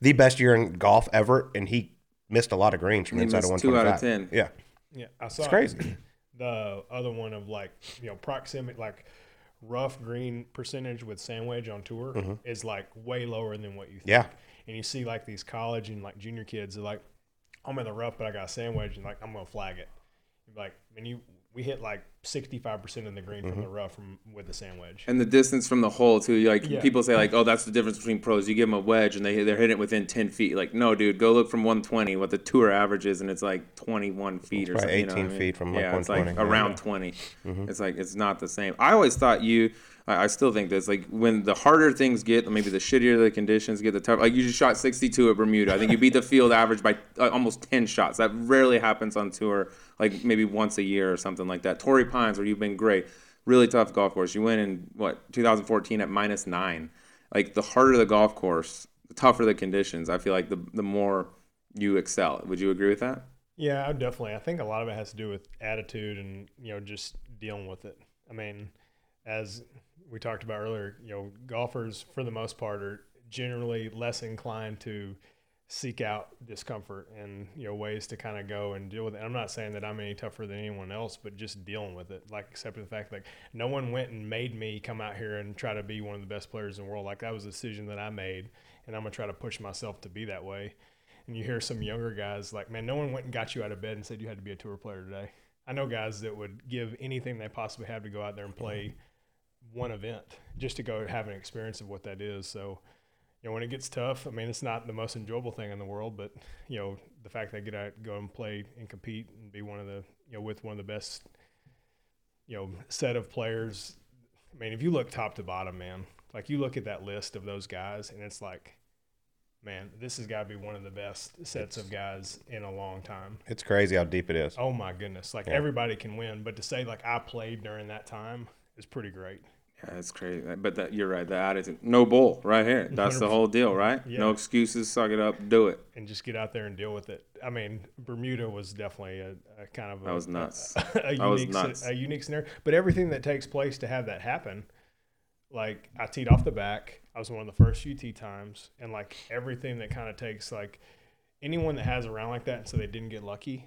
Speaker 5: the best year in golf ever, and he missed a lot of greens from
Speaker 3: He
Speaker 5: inside of
Speaker 3: missed two out of 10.
Speaker 5: Yeah,
Speaker 4: Yeah, I saw
Speaker 5: it's crazy.
Speaker 4: the other one of like you know proximity like rough green percentage with sandwich on tour is like way lower than what you think.
Speaker 5: Mm-hmm. Yeah.
Speaker 4: And you see like these college and like junior kids are like, I'm in the rough, but I got a sandwich and like I'm gonna flag it. You're like, when you we hit like 65% in the green
Speaker 5: Mm-hmm.
Speaker 4: from the rough from with the sand wedge.
Speaker 3: And the distance from the hole too. Like
Speaker 4: Yeah.
Speaker 3: people say, like, oh, that's the difference between pros. You give them a wedge and they they're hitting it within ten feet. Like, no, dude, go look from 120 what the tour average is, and it's like 21 feet or
Speaker 5: Probably
Speaker 3: something. you know
Speaker 5: 18
Speaker 3: I mean?
Speaker 5: feet from, like,
Speaker 3: yeah, it's like
Speaker 5: yeah.
Speaker 3: around 20. It's like it's not the same. I always thought you. I I still think this. Like when the harder things get, maybe the shittier the conditions get, the tough. Like you just shot 62 at Bermuda. I think you beat the field average by uh, almost 10 shots. That rarely happens on tour. Like maybe once a year or something like that. Torrey Pines, where you've been great, really tough golf course. You went in what 2014 at minus nine. Like the harder the golf course, the tougher the conditions. I feel like the the more you excel. Would you agree with that?
Speaker 4: Yeah, definitely. I think a lot of it has to do with attitude and you know just dealing with it. I mean, as we talked about earlier, you know, golfers for the most part are generally less inclined to seek out discomfort and you know ways to kind of go and deal with it. I'm not saying that I'm any tougher than anyone else, but just dealing with it, like accepting the fact like no one went and made me come out here and try to be one of the best players in the world. Like that was a decision that I made, and I'm gonna try to push myself to be that way and you hear some younger guys like, man, no one went and got you out of bed and said you had to be a tour player today. I know guys that would give anything they possibly have to go out there and play one event just to go have an experience of what that is. So, you know, when it gets tough, I mean, it's not the most enjoyable thing in the world, but you know, the fact that I get out, go and play and compete and be one of the, you know, with one of the best, you know, set of players. I mean, if you look top to bottom, man, like you look at that list of those guys, and it's like, man, this has got to be one of the best sets of guys in a long time.
Speaker 5: It's crazy how deep it is.
Speaker 4: Oh my goodness! Like everybody can win, but to say like I played during that time is pretty great.
Speaker 3: Yeah, it's crazy. But that, you're right. The attitude, no bull, right here. That's the whole deal, right?
Speaker 4: Yeah.
Speaker 3: No excuses. Suck it up. Do it.
Speaker 4: and just get out there and deal with it. I mean, Bermuda was definitely a, a kind of a,
Speaker 3: That was nuts.
Speaker 4: a,
Speaker 3: was
Speaker 4: unique
Speaker 3: nuts.
Speaker 4: a unique scenario. But everything that takes place to have that happen, like I teed off the back. I was one of the first few tee times, and like everything that kind of takes like anyone that has a round like that, so they didn't get lucky.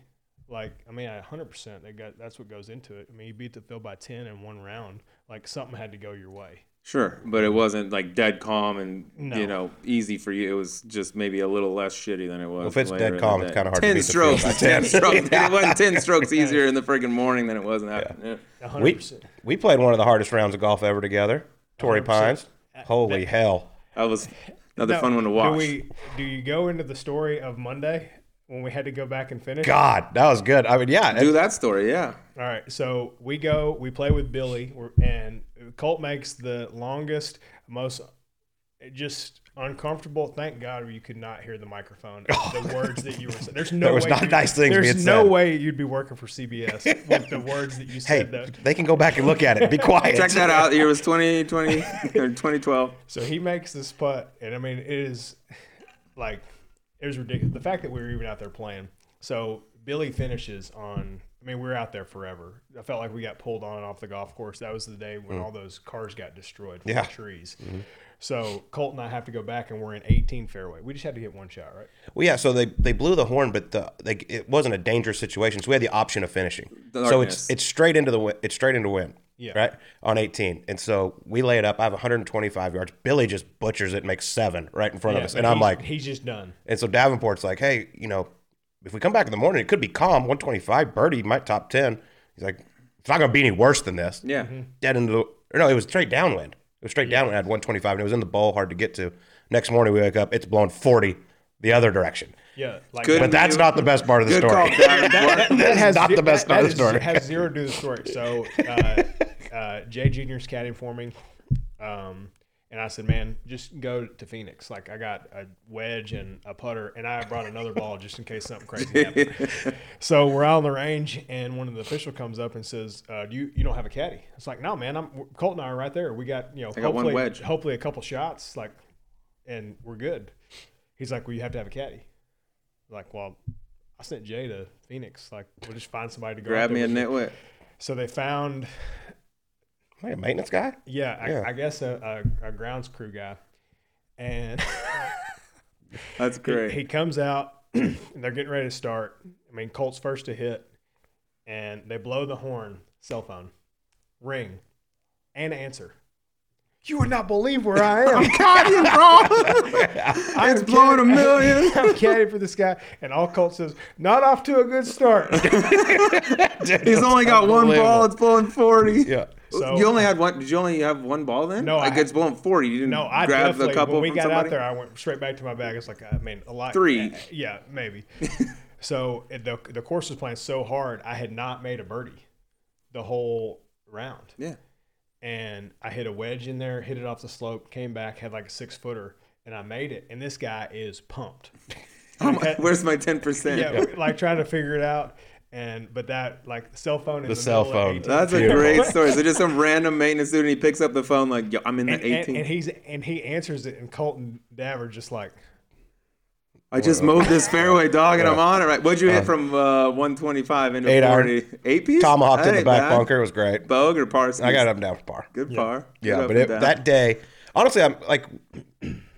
Speaker 4: Like I mean, a hundred percent, they got that's what goes into it. I mean, you beat the field by ten in one round. Like something had to go your way.
Speaker 3: Sure, but it wasn't like dead calm and
Speaker 4: No.
Speaker 3: you know easy for you. It was just maybe a little less shitty than it was.
Speaker 5: Well, if it's
Speaker 3: later
Speaker 5: dead calm, it's kinda hard to
Speaker 3: ten
Speaker 5: beat
Speaker 3: strokes.
Speaker 5: field by
Speaker 3: is ten
Speaker 5: 10.
Speaker 3: strokes. It wasn't ten strokes easier in the freaking morning than it was in the afternoon.
Speaker 4: A hundred
Speaker 5: We
Speaker 4: percent.
Speaker 5: we played one of the hardest rounds of golf ever together. Torrey
Speaker 4: 100%.
Speaker 5: Pines. Holy hell.
Speaker 3: That was another
Speaker 4: Now,
Speaker 3: fun one to watch.
Speaker 4: Do we? Do you go into the story of Monday when we had to go back and finish?
Speaker 5: God, that was good. I mean, yeah.
Speaker 3: Do that story, yeah.
Speaker 4: All right, so we go, we play with Billy, and Colt makes the longest, most just uncomfortable. Thank God you could not hear the microphone. The words that you were saying. There's no
Speaker 5: There was
Speaker 4: way
Speaker 5: not
Speaker 4: you,
Speaker 5: nice things.
Speaker 4: There's no
Speaker 5: said.
Speaker 4: way you'd be working for CBS with the words that you
Speaker 5: hey,
Speaker 4: said. though.
Speaker 5: they can go back and look at it. Be quiet.
Speaker 3: Check that out. The year was 2020 or 2012.
Speaker 4: So he makes this putt, and I mean, it is like it was ridiculous. The fact that we were even out there playing. So Billy finishes on. I mean, we were out there forever. I felt like we got pulled on and off the golf course. That was the day when mm. all those cars got destroyed from
Speaker 5: Yeah.
Speaker 4: the trees. Mm-hmm. So Colt and I have to go back, and we're in 18 fairway. We just had to get one shot, right?
Speaker 5: Well, yeah. So they, they blew the horn, but the they, it wasn't a dangerous situation. So we had the option of finishing. So
Speaker 3: Darkness.
Speaker 5: it's it's straight into the win. It's straight into win.
Speaker 4: Yeah.
Speaker 5: Right on 18, and so we lay it up. I have 125 yards. Billy just butchers it, and makes seven right in front of us, and I'm like,
Speaker 4: he's just done.
Speaker 5: and so Davenport's like, hey, you know, if we come back in the morning, it could be calm. 125 birdie might top 10. He's like, it's not gonna be any worse than this.
Speaker 3: Yeah.
Speaker 4: Mm-hmm.
Speaker 5: dead into the or no, it was straight downwind. It was straight downwind I had 125, and it was in the bowl, hard to get to. Next morning we wake up, it's blowing 40 the other direction.
Speaker 4: Yeah, like
Speaker 3: Good.
Speaker 5: But that's not the best part of the
Speaker 3: Good
Speaker 5: story.
Speaker 3: call, Davenport.
Speaker 5: that is not the best
Speaker 4: that-
Speaker 5: part of the story.
Speaker 4: has zero to do with the story. So, uh, uh, Jay Junior's caddying for me, um, and I said, "Man, just go to Phoenix. Like I got a wedge and a putter, and I brought another ball just in case something crazy happened." so we're out on the range, and one of the official comes up and says, uh, "Do you you don't have a caddy?" It's like, "No, man. I'm Colt and I are right there. We got you know,
Speaker 3: got one wedge.
Speaker 4: hopefully a couple shots, like, and we're good." He's like, "Well, you have to have a caddy." Like, well, I sent Jay to Phoenix. Like, we'll just find somebody to go.
Speaker 3: Grab me a
Speaker 4: with.
Speaker 3: nitwit.
Speaker 4: So they found,
Speaker 5: Like a maintenance guy?
Speaker 4: yeah, I,
Speaker 5: Yeah.
Speaker 4: I guess a, a, a grounds crew guy, and
Speaker 3: That's
Speaker 4: he,
Speaker 3: great.
Speaker 4: he comes out. and they're getting ready to start. I mean, Colt's first to hit, and they blow the horn. Cell phone, ring, and answer. You would not believe where I am.
Speaker 3: I'm Caddying, bro.
Speaker 4: I'm
Speaker 3: it's blowing a million.
Speaker 4: I'm caddying for this guy, and all Colt says, "Not off to a good start."
Speaker 3: He's only got one ball. It's blowing 40.
Speaker 5: Yeah.
Speaker 4: So-
Speaker 3: you only had one. Did you only have one ball then?
Speaker 4: No, I
Speaker 3: like
Speaker 4: had-
Speaker 3: it's blowing 40. You didn't
Speaker 4: No, I
Speaker 3: grab
Speaker 4: definitely.
Speaker 3: the couple
Speaker 4: when we
Speaker 3: from
Speaker 4: got
Speaker 3: somebody?
Speaker 4: out there, I went straight back to my bag. It's like I mean, a lot.
Speaker 3: Three.
Speaker 4: Yeah, maybe. so the the course was playing so hard, I had not made a birdie the whole round,
Speaker 3: Yeah.
Speaker 4: And I hit a wedge in there, hit it off the slope, came back, had like a six footer, and I made it. And this guy is pumped.
Speaker 3: How mu- Where's my 10%?
Speaker 4: yeah, like trying to figure it out. And but that like cell phone in
Speaker 5: The
Speaker 4: the,
Speaker 5: cell
Speaker 4: middle of
Speaker 5: phone.
Speaker 3: That's a great story. So just some random maintenance dude, and he picks up the phone like, "Yo, I'm in the
Speaker 4: and, and,
Speaker 3: 18.
Speaker 4: and he's and he answers it, and Colton Daver just like,
Speaker 3: I just mowed this fairway, dog, and I'm on it. Right? What'd you hit from uh, 125 into
Speaker 5: Eight iron.
Speaker 3: 40? Eight piece.
Speaker 5: Tomahawked
Speaker 3: That
Speaker 5: in the back
Speaker 3: bad.
Speaker 5: bunker. It was great.
Speaker 3: Bogue or par?
Speaker 5: I got up and down for par.
Speaker 3: Good par.
Speaker 5: Yeah,
Speaker 3: Good up
Speaker 5: but it, that day, honestly, I'm like,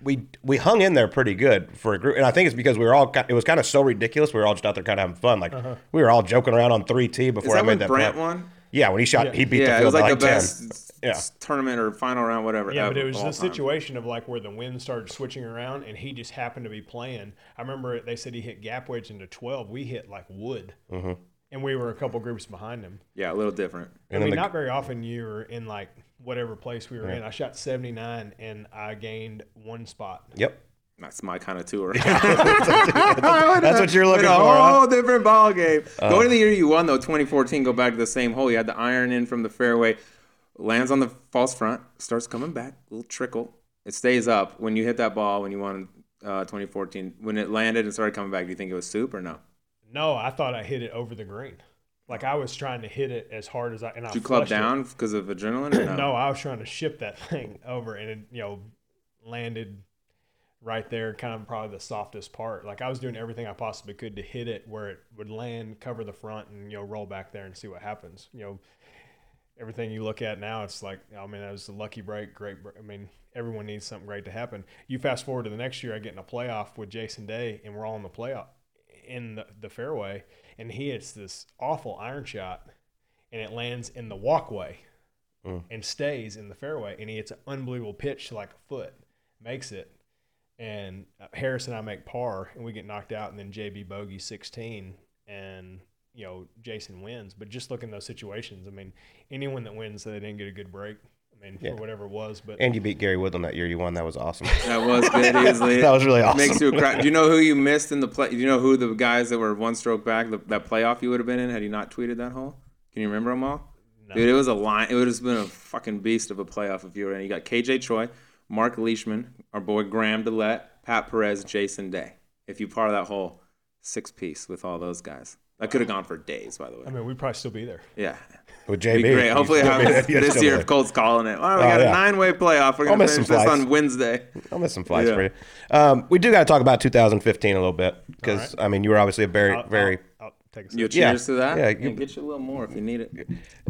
Speaker 5: we we hung in there pretty good for a group, and I think it's because we were all. ki- It was kind of so ridiculous. We were all just out there kind of having fun. Like we were all joking around on three T
Speaker 3: Is
Speaker 5: before
Speaker 3: that
Speaker 5: I made
Speaker 3: when
Speaker 5: that.
Speaker 3: Brandt
Speaker 5: putt.
Speaker 3: won?
Speaker 5: Yeah, when he shot, he beat
Speaker 3: Yeah,
Speaker 5: the
Speaker 3: it
Speaker 5: field
Speaker 3: was like
Speaker 5: by
Speaker 3: the
Speaker 5: like 10.
Speaker 3: best s-
Speaker 5: Yeah.
Speaker 3: tournament or final round, whatever.
Speaker 4: Yeah, but it was the
Speaker 3: time.
Speaker 4: situation of like where the wind started switching around, and he just happened to be playing. I remember they said he hit gap wedge into twelve. We hit like wood, mm-hmm. and we were a couple groups behind him.
Speaker 3: Yeah, a little different.
Speaker 4: I
Speaker 5: And then
Speaker 4: mean,
Speaker 5: the-
Speaker 4: not very often you're in like whatever place we were in. I shot 79 and I gained one spot.
Speaker 5: Yep.
Speaker 3: That's my kind of tour.
Speaker 5: That's what you're looking
Speaker 3: a
Speaker 5: for. huh?
Speaker 3: whole different ball game. Go uh. to the year you won though, 2014. Go back to the same hole. You had the iron in from the fairway, lands on the false front, starts coming back, little trickle. It stays up. When you hit that ball, when you won uh, 2014, when it landed and started coming back, do you think it was soup or no?
Speaker 4: No, I thought I hit it over the green. Like I was trying to hit it as hard as I and I
Speaker 3: Did you club down because of adrenaline? Or no?
Speaker 4: No, I was trying to ship that thing over, and it you know landed right there, kind of probably the softest part. Like I was doing everything I possibly could to hit it where it would land, cover the front, and you know roll back there and see what happens. You know, everything you look at now, it's like I mean that was a lucky break, great. Break. I mean everyone needs something great to happen. You fast forward to the next year, I get in a playoff with Jason Day, and we're all in the playoff in the, the fairway, and he hits this awful iron shot, and it lands in the walkway and stays in the fairway. And he hits an unbelievable pitch to like a foot, makes it. And uh, Harris and I make par, and we get knocked out. And then JB bogey 16, and you know Jason wins. But just look in those situations. I mean, anyone that wins, they didn't get a good break. I mean,
Speaker 5: Yeah.
Speaker 4: for whatever it was. But
Speaker 5: And you beat Gary Woodland that year. You won. That was awesome.
Speaker 3: That was good. Easily.
Speaker 5: That was really awesome.
Speaker 3: Makes you cry. Do you know who you missed in the play? Do you know who the guys that were one stroke back, the, that playoff you would have been in had you not tweeted that hole? Can you remember them all? No. Dude, it was a line. It would have been a fucking beast of a playoff if you were in. You got KJ Choi, Mark Leishman, our boy Graham DeLaet, Pat Perez, Jason Day. If you par that hole, six piece with all those guys. That could have gone for days, by the way.
Speaker 4: I mean, we'd probably still be there.
Speaker 3: Yeah.
Speaker 5: With
Speaker 3: Be
Speaker 5: JB.
Speaker 3: great. Hopefully, it
Speaker 5: still-
Speaker 3: happens this
Speaker 5: still
Speaker 3: year if Colt's calling it. Well, we
Speaker 5: Oh,
Speaker 3: got
Speaker 5: yeah.
Speaker 3: a nine way playoff. We're going to finish
Speaker 5: some
Speaker 3: this
Speaker 5: flights.
Speaker 3: on Wednesday.
Speaker 5: I'll miss some flights
Speaker 3: Yeah.
Speaker 5: for you. Um, we do got to talk about 2015 a little bit because I mean you were obviously a very
Speaker 4: I'll,
Speaker 5: very
Speaker 4: I'll, I'll take a
Speaker 3: You
Speaker 4: sip.
Speaker 5: Yeah.
Speaker 3: cheers to that?
Speaker 5: Yeah,
Speaker 3: Yeah,
Speaker 5: you-
Speaker 3: get you a little more if you need it.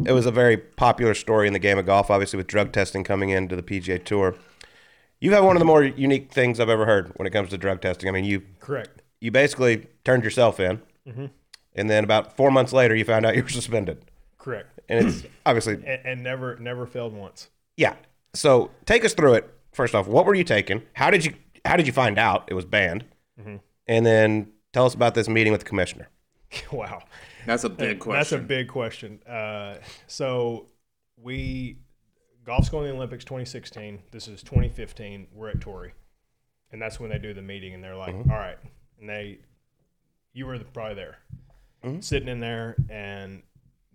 Speaker 5: it was a very popular story in the game of golf. Obviously with drug testing coming into the PGA Tour, you have one of the more unique things I've ever heard when it comes to drug testing. I mean you
Speaker 4: Correct.
Speaker 5: you basically turned yourself in,
Speaker 3: Mm-hmm.
Speaker 5: And then about four months later you found out you were suspended,
Speaker 4: Correct.
Speaker 5: and it's obviously
Speaker 4: And, and never never failed once.
Speaker 5: Yeah. So take us through it. First off, what were you taking? How did you how did you find out it was banned?
Speaker 3: Mm-hmm.
Speaker 5: And then tell us about this meeting with the commissioner.
Speaker 4: wow.
Speaker 3: That's a big question.
Speaker 4: That's a big question. Uh, so we golf's going to the Olympics 2016. This is 2015. We're at Torrey, and that's when they do the meeting, and they're like,
Speaker 5: Mm-hmm.
Speaker 4: "All right," and they, you were probably there, Mm-hmm. sitting in there, and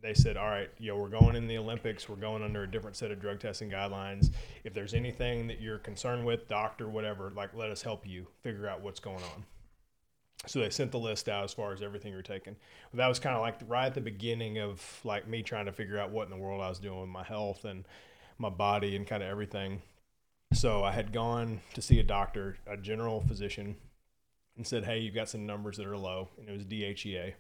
Speaker 4: they said, "All right, yo, we're going in the Olympics. We're going under a different set of drug testing guidelines. If there's anything that you're concerned with, doctor, whatever, like, let us help you figure out what's going on." So they sent the list out as far as everything you're taking. That was kind of like right at the beginning of like me trying to figure out what in the world I was doing with my health and my body and kind of everything. So I had gone to see a doctor, a general physician, and said, "Hey, you've got some numbers that are low," and it was DHEA.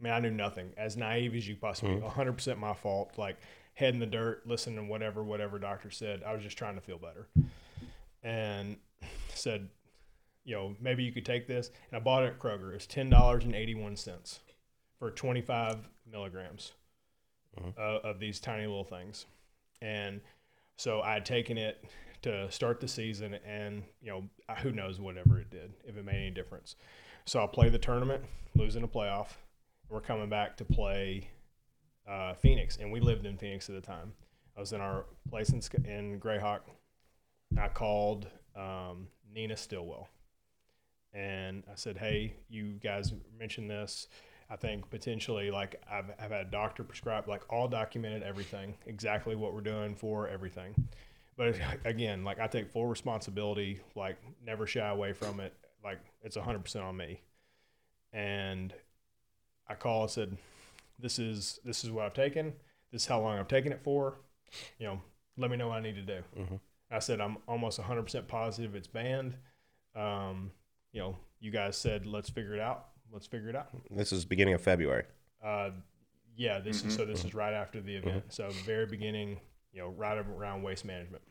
Speaker 4: I mean, I knew nothing. As naive as you possibly, 100% my fault. Like head in the dirt, listening to whatever whatever doctor said. I was just trying to feel better, and said, you know, maybe you could take this. And I bought it at Kroger. It was ten dollars and eighty one cents for twenty five milligrams uh, of these tiny little things. And so I had taken it to start the season, and you know, who knows whatever it did if it made any difference. So I'll play the tournament, losing a playoff. We're coming back to play uh, Phoenix, and we lived in Phoenix at the time. I was in our place in, in Grayhawk. I called um, Nina Stillwell and I said, "Hey, you guys mentioned this. I think potentially, like I've, I've had a doctor prescribe, like all documented everything, exactly what we're doing for everything. But again, like I take full responsibility, like never shy away from it. Like it's hundred percent on me. And I call and said, "This is this is what I've taken. This is how long I've taken it for. You know, let me know what I need to do." I said, "I'm almost hundred percent positive it's banned." Um, you know, you guys said let's figure it out. Let's figure it out.
Speaker 5: This is beginning of February.
Speaker 4: Uh, yeah, this is so. This is right after the event. So very beginning, you know, right around waste management.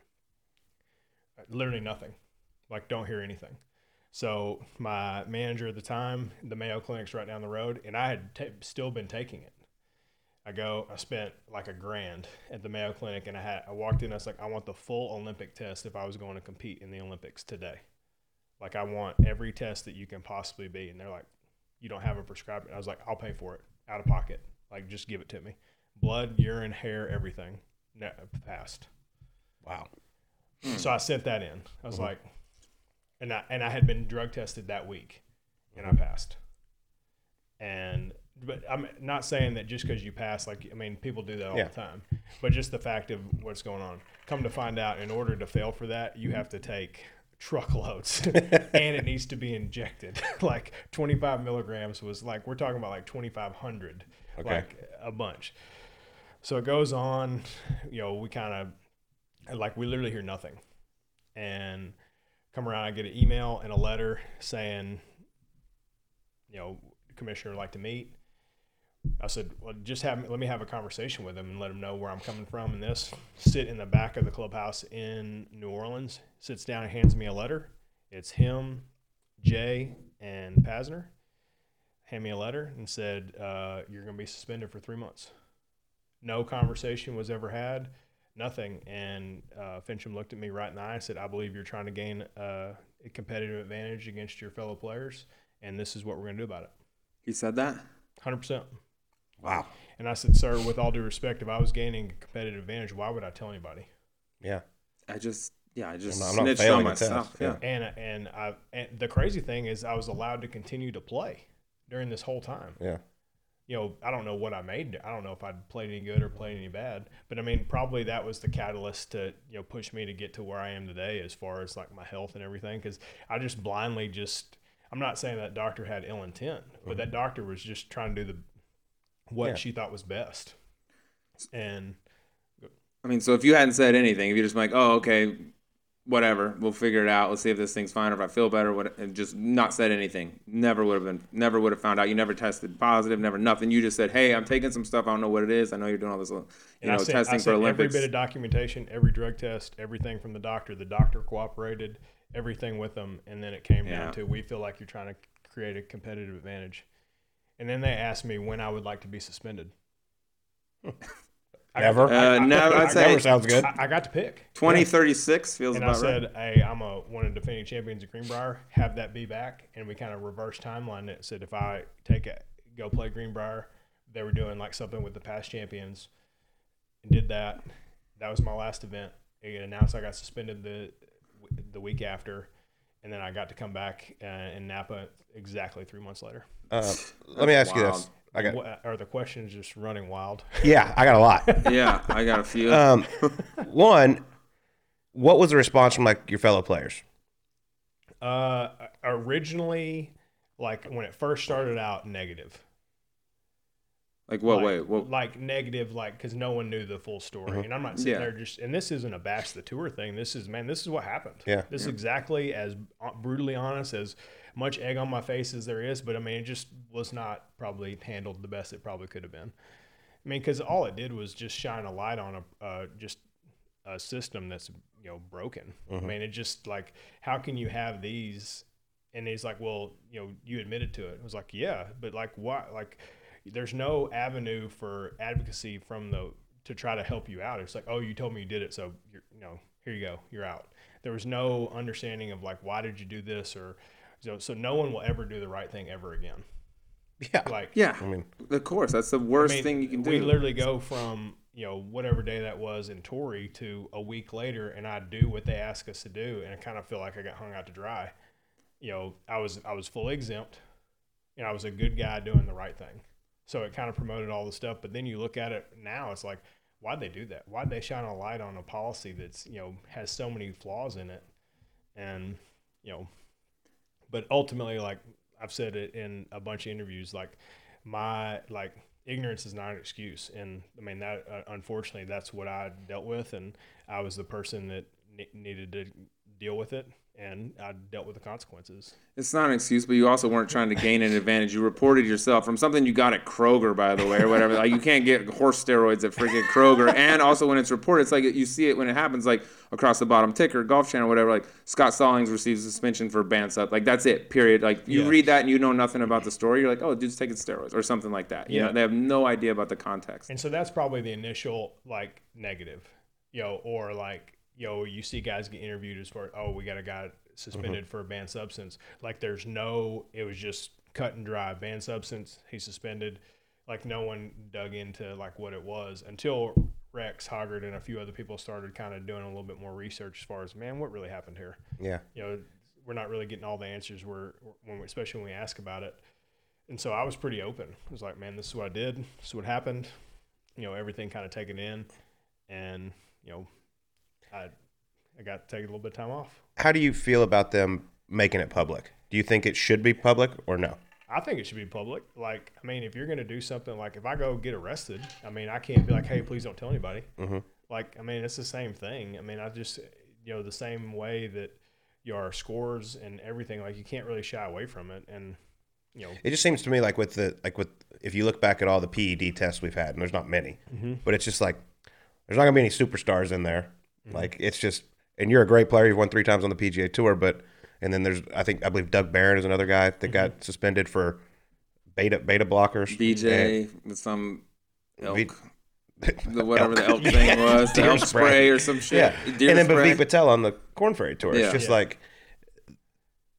Speaker 4: Literally nothing. Like don't hear anything. So my manager at the time, the Mayo Clinic's right down the road, and I had ta still been taking it. I go, I spent like a grand at the Mayo Clinic, and I had I walked in. I was like, I want the full Olympic test if I was going to compete in the Olympics today. Like I want every test that you can possibly be, and they're like, you don't have a prescribed. I was like, I'll pay for it out of pocket. Like just give it to me. Blood, urine, hair, everything. No, passed.
Speaker 5: Wow.
Speaker 4: So I sent that in. I was mm-hmm. like, and I and I had been drug tested that week, and I passed. And but I'm not saying that just because you pass, like I mean, people do that all
Speaker 5: Yeah.
Speaker 4: the time. But just the fact of what's going on. Come to find out, in order to fail for that, you have to take truckloads, and it needs to be injected. like 25 milligrams was like we're talking about like 2,500,
Speaker 5: Okay.
Speaker 4: like a bunch. So it goes on. You know, we kind of like we literally hear nothing and come around i get an email and a letter saying you know commissioner would like to meet. I said well just have let me have a conversation with him and let him know where i'm coming from and this. Sit in the back of the clubhouse in new orleans sits down and hands me a letter. It's him jay and Pazder. Hand me a letter and said uh, you're going to be suspended for three months. No conversation was ever had nothing. And uh, Finchem looked at me right in the eye and said, I believe you're trying to gain uh, a competitive advantage against your fellow players, and this is what we're going to do about it.
Speaker 3: He said that.
Speaker 4: 100%.
Speaker 5: Wow.
Speaker 4: And I said, Sir, with all due respect, if I was gaining a competitive advantage, why would I tell anybody?
Speaker 5: Yeah.
Speaker 3: I just yeah, I just
Speaker 5: I'm not- I'm
Speaker 3: snitched on myself.
Speaker 5: yeah.
Speaker 3: Yeah.
Speaker 4: And, and, I, and the crazy thing is, I was allowed to continue to play during this whole time.
Speaker 5: Yeah.
Speaker 4: You know, I don't know what I made. I don't know if I'd played any good or played any bad, but I mean, probably that was the catalyst to you know push me to get to where I am today, as far as like my health and everything. Because I just blindly just, I'm not saying that doctor had ill intent, but that mm-hmm. doctor was just trying to do the what
Speaker 5: Yeah.
Speaker 4: she thought was best. And
Speaker 3: I mean, so if you hadn't said anything, if you just like, oh, okay, whatever, we'll figure it out. Let's see if this thing's fine or if I feel better. What, and just not said anything. Never would have been. Never would have found out. You never tested positive. Never nothing. You just said, hey, I'm taking some stuff. I don't know what it is. I know you're doing all this, you
Speaker 4: And
Speaker 3: know,
Speaker 4: sent,
Speaker 3: testing for
Speaker 4: Olympics. every bit of documentation, every drug test, everything from the doctor. The doctor cooperated, everything with them, and then it came
Speaker 3: Yeah.
Speaker 4: down to we feel like you're trying to create a competitive advantage. And then they asked me when I would like to be suspended. I got
Speaker 5: Never?
Speaker 3: Uh,
Speaker 4: I- I-
Speaker 3: I'd say
Speaker 5: Never sounds good.
Speaker 4: I, I got to pick.
Speaker 3: 2036 feels
Speaker 4: And I
Speaker 3: about right.
Speaker 4: said, "Hey, I'm a one of the defending champions of Greenbrier. Have that be back." And we kind of reverse timeline it. Said if I take it, go play Greenbrier, they were doing like something with the past champions, and did that. That was my last event. It announced I got suspended the the week after, and then I got to come back uh, in Napa exactly three months later.
Speaker 5: Uh, let me ask you this.
Speaker 3: Wild.
Speaker 5: I got
Speaker 4: What, are the questions just running wild?
Speaker 5: yeah, I got a lot.
Speaker 3: yeah, I got a few.
Speaker 5: Um, one, what was the response from like your fellow players?
Speaker 4: Uh, originally, like when it first started out, negative.
Speaker 3: like what?
Speaker 4: like,
Speaker 3: wait, what?
Speaker 4: like negative, like because no one knew the full story. And I'm not sitting
Speaker 3: Yeah.
Speaker 4: there just. And this isn't a bash the tour thing. This is man. This is what happened.
Speaker 5: Yeah.
Speaker 4: This is exactly as brutally honest as much egg on my face as there is. But I mean, it just was not probably handled the best it probably could have been. I mean, because all it did was just shine a light on a uh, just a system that's you know broken. I mean, it just like how can you have these? And he's like, well, you know, you admitted to it. It was like, yeah, but like, why? Like, there's no avenue for advocacy from the to try to help you out. It's like, oh, you told me you did it, so you're, you know, here you go, you're out. There was no understanding of like, why did you do this, or so. So no one will ever do the right thing ever again.
Speaker 5: Yeah.
Speaker 4: Like,
Speaker 3: yeah,
Speaker 5: I mean,
Speaker 3: of course. That's the
Speaker 4: I
Speaker 3: worst
Speaker 4: mean,
Speaker 3: thing you can do.
Speaker 4: We literally go from you know whatever day that was in Torrey to a week later, and I do what they ask us to do, and I kind of feel like I got hung out to dry. You know, I was I was fully exempt, and I was a good guy doing the right thing. So it kind of promoted all the stuff. But then you look at it now, it's like, why'd they do that? Why'd they shine a light on a policy that's you know has so many flaws in it, and you know, but ultimately, like I've said it in a bunch of interviews, like my like ignorance is not an excuse, and I mean that uh, unfortunately that's what I dealt with, and I was the person that ne- needed to deal with it, and I dealt with the consequences.
Speaker 3: It's not an excuse, but you also weren't trying to gain an advantage. You reported yourself from something you got at Kroger, by the way, or whatever. Like you can't get horse steroids at freaking Kroger. And also when it's reported, it's like you see it when it happens, like across the bottom ticker, Golf Channel, whatever. Like Scott Stallings receives suspension for band sub. Like that's it. Period. Like you
Speaker 4: Yeah.
Speaker 3: read that and you know nothing about the story. You're like, oh, dude's taking steroids or something like that. You
Speaker 4: Yeah.
Speaker 3: know, they have no idea about the context.
Speaker 4: And so that's probably the initial like negative, you know, or like you know you see guys get interviewed as far as, oh we got a guy suspended mm-hmm. for a banned substance like there's no it was just cut and dry banned substance he's suspended like no one dug into like what it was until Rex Hoggard and a few other people started kind of doing a little bit more research as far as man, what really happened here.
Speaker 5: Yeah.
Speaker 4: You know, we're not really getting all the answers. We're when we, especially when we ask about it. And so I was pretty open. I was like, man, this is what I did. This is what happened. You know, everything kind of taken in, and you know, I I got to take a little bit of time off.
Speaker 5: How do you feel about them making it public? Do you think it should be public or no?
Speaker 4: I think it should be public. Like, I mean, if you're going to do something, like if I go get arrested, I mean, I can't be like, hey, please don't tell anybody.
Speaker 5: Mm-hmm.
Speaker 4: Like, I mean, it's the same thing. I mean, I just, you know, the same way that your scores and everything, like, you can't really shy away from it. And, you know,
Speaker 5: It just seems to me like with the like with if you look back at all the PED tests we've had, and there's not many, but it's just like there's not gonna be any superstars in there. Mm-hmm. Like it's just, and you're a great player. You've won three times on the PGA Tour, but and then there's I think I believe Doug Barron is another guy that mm-hmm. got suspended for beta beta blockers.
Speaker 3: BJ with some elk,
Speaker 5: V-
Speaker 3: the, whatever the elk thing was, the
Speaker 5: Deer
Speaker 3: elk
Speaker 5: spray.
Speaker 3: spray or some shit.
Speaker 5: Yeah,
Speaker 3: Deer
Speaker 5: and then
Speaker 3: spray.
Speaker 5: Bhavik Patel on the Korn Ferry Tour.
Speaker 3: Yeah.
Speaker 5: It's just
Speaker 4: Yeah.
Speaker 5: like,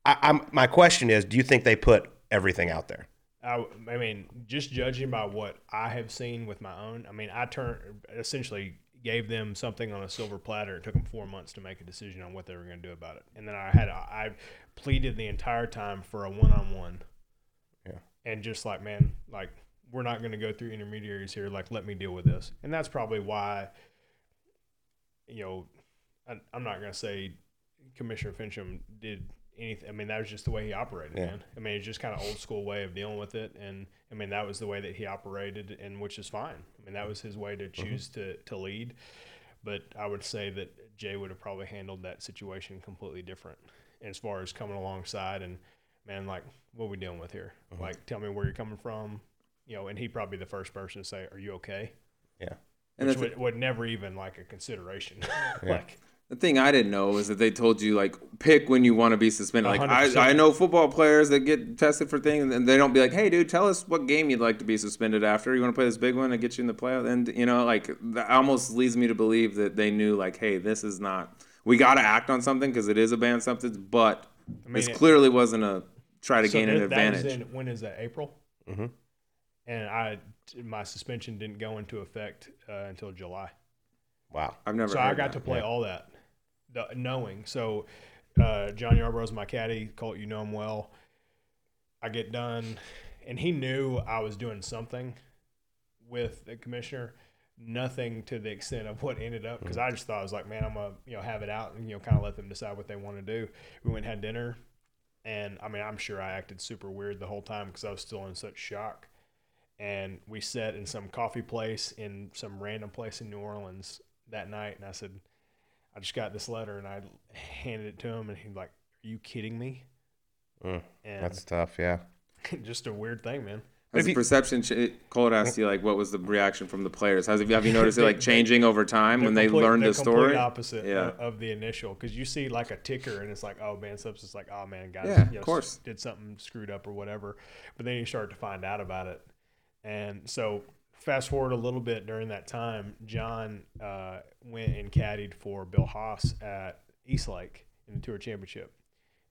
Speaker 5: I, I'm. My question is, do you think they put everything out there?
Speaker 4: I, I mean, just judging by what I have seen with my own, I mean, I turn essentially gave them something on a silver platter. It took them four months to make a decision on what they were going to do about it, and then I had a, I pleaded the entire time for a one on one.
Speaker 5: Yeah.
Speaker 4: And just like man, like we're not going to go through intermediaries here. Like let me deal with this, and that's probably why. You know, I, I'm not going to say Commissioner Finchem did anything. I mean, that was just the way he operated,
Speaker 5: Yeah.
Speaker 4: man. I mean, it's just kind of old school way of dealing with it, and I mean that was the way that he operated, and which is fine. I mean, that was his way to mm-hmm. choose to to lead. But I would say that Jay would have probably handled that situation completely different, as far as coming alongside and man, like what are we dealing with here? Mm-hmm. Like, tell me where you're coming from, you know. And he'd probably be the first person to say, "Are you okay?"
Speaker 5: Yeah.
Speaker 3: And
Speaker 4: Which
Speaker 3: the,
Speaker 4: would, would never even like a consideration.
Speaker 5: Yeah.
Speaker 4: like,
Speaker 3: the thing I didn't know was that they told you like pick when you want to be suspended. Like I,
Speaker 4: 100%.
Speaker 3: I know football players that get tested for things and they don't be like, hey dude, tell us what game you'd like to be suspended after. You want to play this big one and get you in the playoff? And you know, like that almost leads me to believe that they knew like, hey, this is not. We got to act on something because it is a banned substance, but
Speaker 4: mean,
Speaker 3: this
Speaker 4: it-
Speaker 3: clearly wasn't a try to
Speaker 4: so
Speaker 3: gain an
Speaker 4: that- that was
Speaker 3: advantage.
Speaker 4: in- when is that? April.
Speaker 5: Mhm.
Speaker 4: And I, my suspension didn't go into effect uh, until July.
Speaker 5: Wow.
Speaker 3: I've never.
Speaker 4: so I got
Speaker 3: that.
Speaker 4: to play
Speaker 5: Yeah.
Speaker 4: all that, the, knowing. So uh, John Yarborough's my caddy. Colt, you know him well. I get done, and he knew I was doing something with the commissioner. Nothing to the extent of what ended up because I just thought I was like, man, I'm gonna you know have it out and you know kind of let them decide what they want to do. We went and had dinner, and I mean I'm sure I acted super weird the whole time because I was still in such shock. And we sat in some coffee place in some random place in New Orleans that night, and I said, I just got this letter, and I handed it to him, and he's like, "Are you kidding me?"
Speaker 5: Mm,
Speaker 4: And
Speaker 5: that's tough. Yeah.
Speaker 4: just a weird thing, man.
Speaker 3: Has the perception? Ch- Colt asked you like, what was the reaction from the players? Has have you noticed it like changing over time when
Speaker 4: They're complete-
Speaker 3: learned
Speaker 4: they're
Speaker 3: the story?
Speaker 4: opposite
Speaker 3: Yeah.
Speaker 4: of, of the initial, because you see like a ticker, and it's like, oh man, subs!" substance like, oh man, guys,
Speaker 3: Yeah,
Speaker 4: you
Speaker 3: of course.
Speaker 4: did something screwed up or whatever. But then you start to find out about it, and so fast forward a little bit during that time, John uh, went and caddied for Bill Haas at East Lake in the Tour Championship,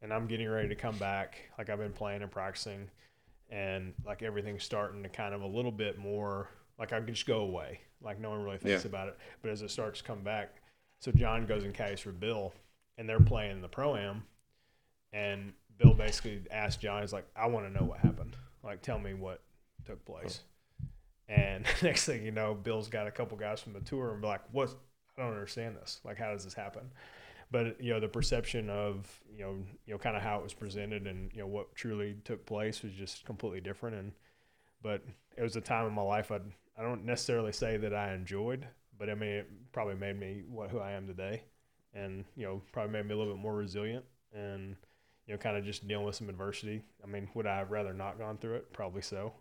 Speaker 4: and I'm getting ready to come back. Like I've been playing and practicing, and like everything's starting to kind of a little bit more like I can just go away. Like no one really thinks
Speaker 3: Yeah.
Speaker 4: about it. But as it starts to come back, so John goes and caddies for Bill, and they're playing the pro am, and Bill basically asked John, he's like, I want to know what happened. Like, tell me what took place. And next thing you know, Bill's got a couple guys from the tour and be like, what? I don't understand this. Like, how does this happen? But you know, the perception of you know, you know, kind of how it was presented and you know what truly took place was just completely different. And but it was a time in my life I I don't necessarily say that I enjoyed, but I mean, it probably made me what who I am today, and you know, probably made me a little bit more resilient and you know, kind of just dealing with some adversity. I mean, would I have rather not gone through it? Probably so.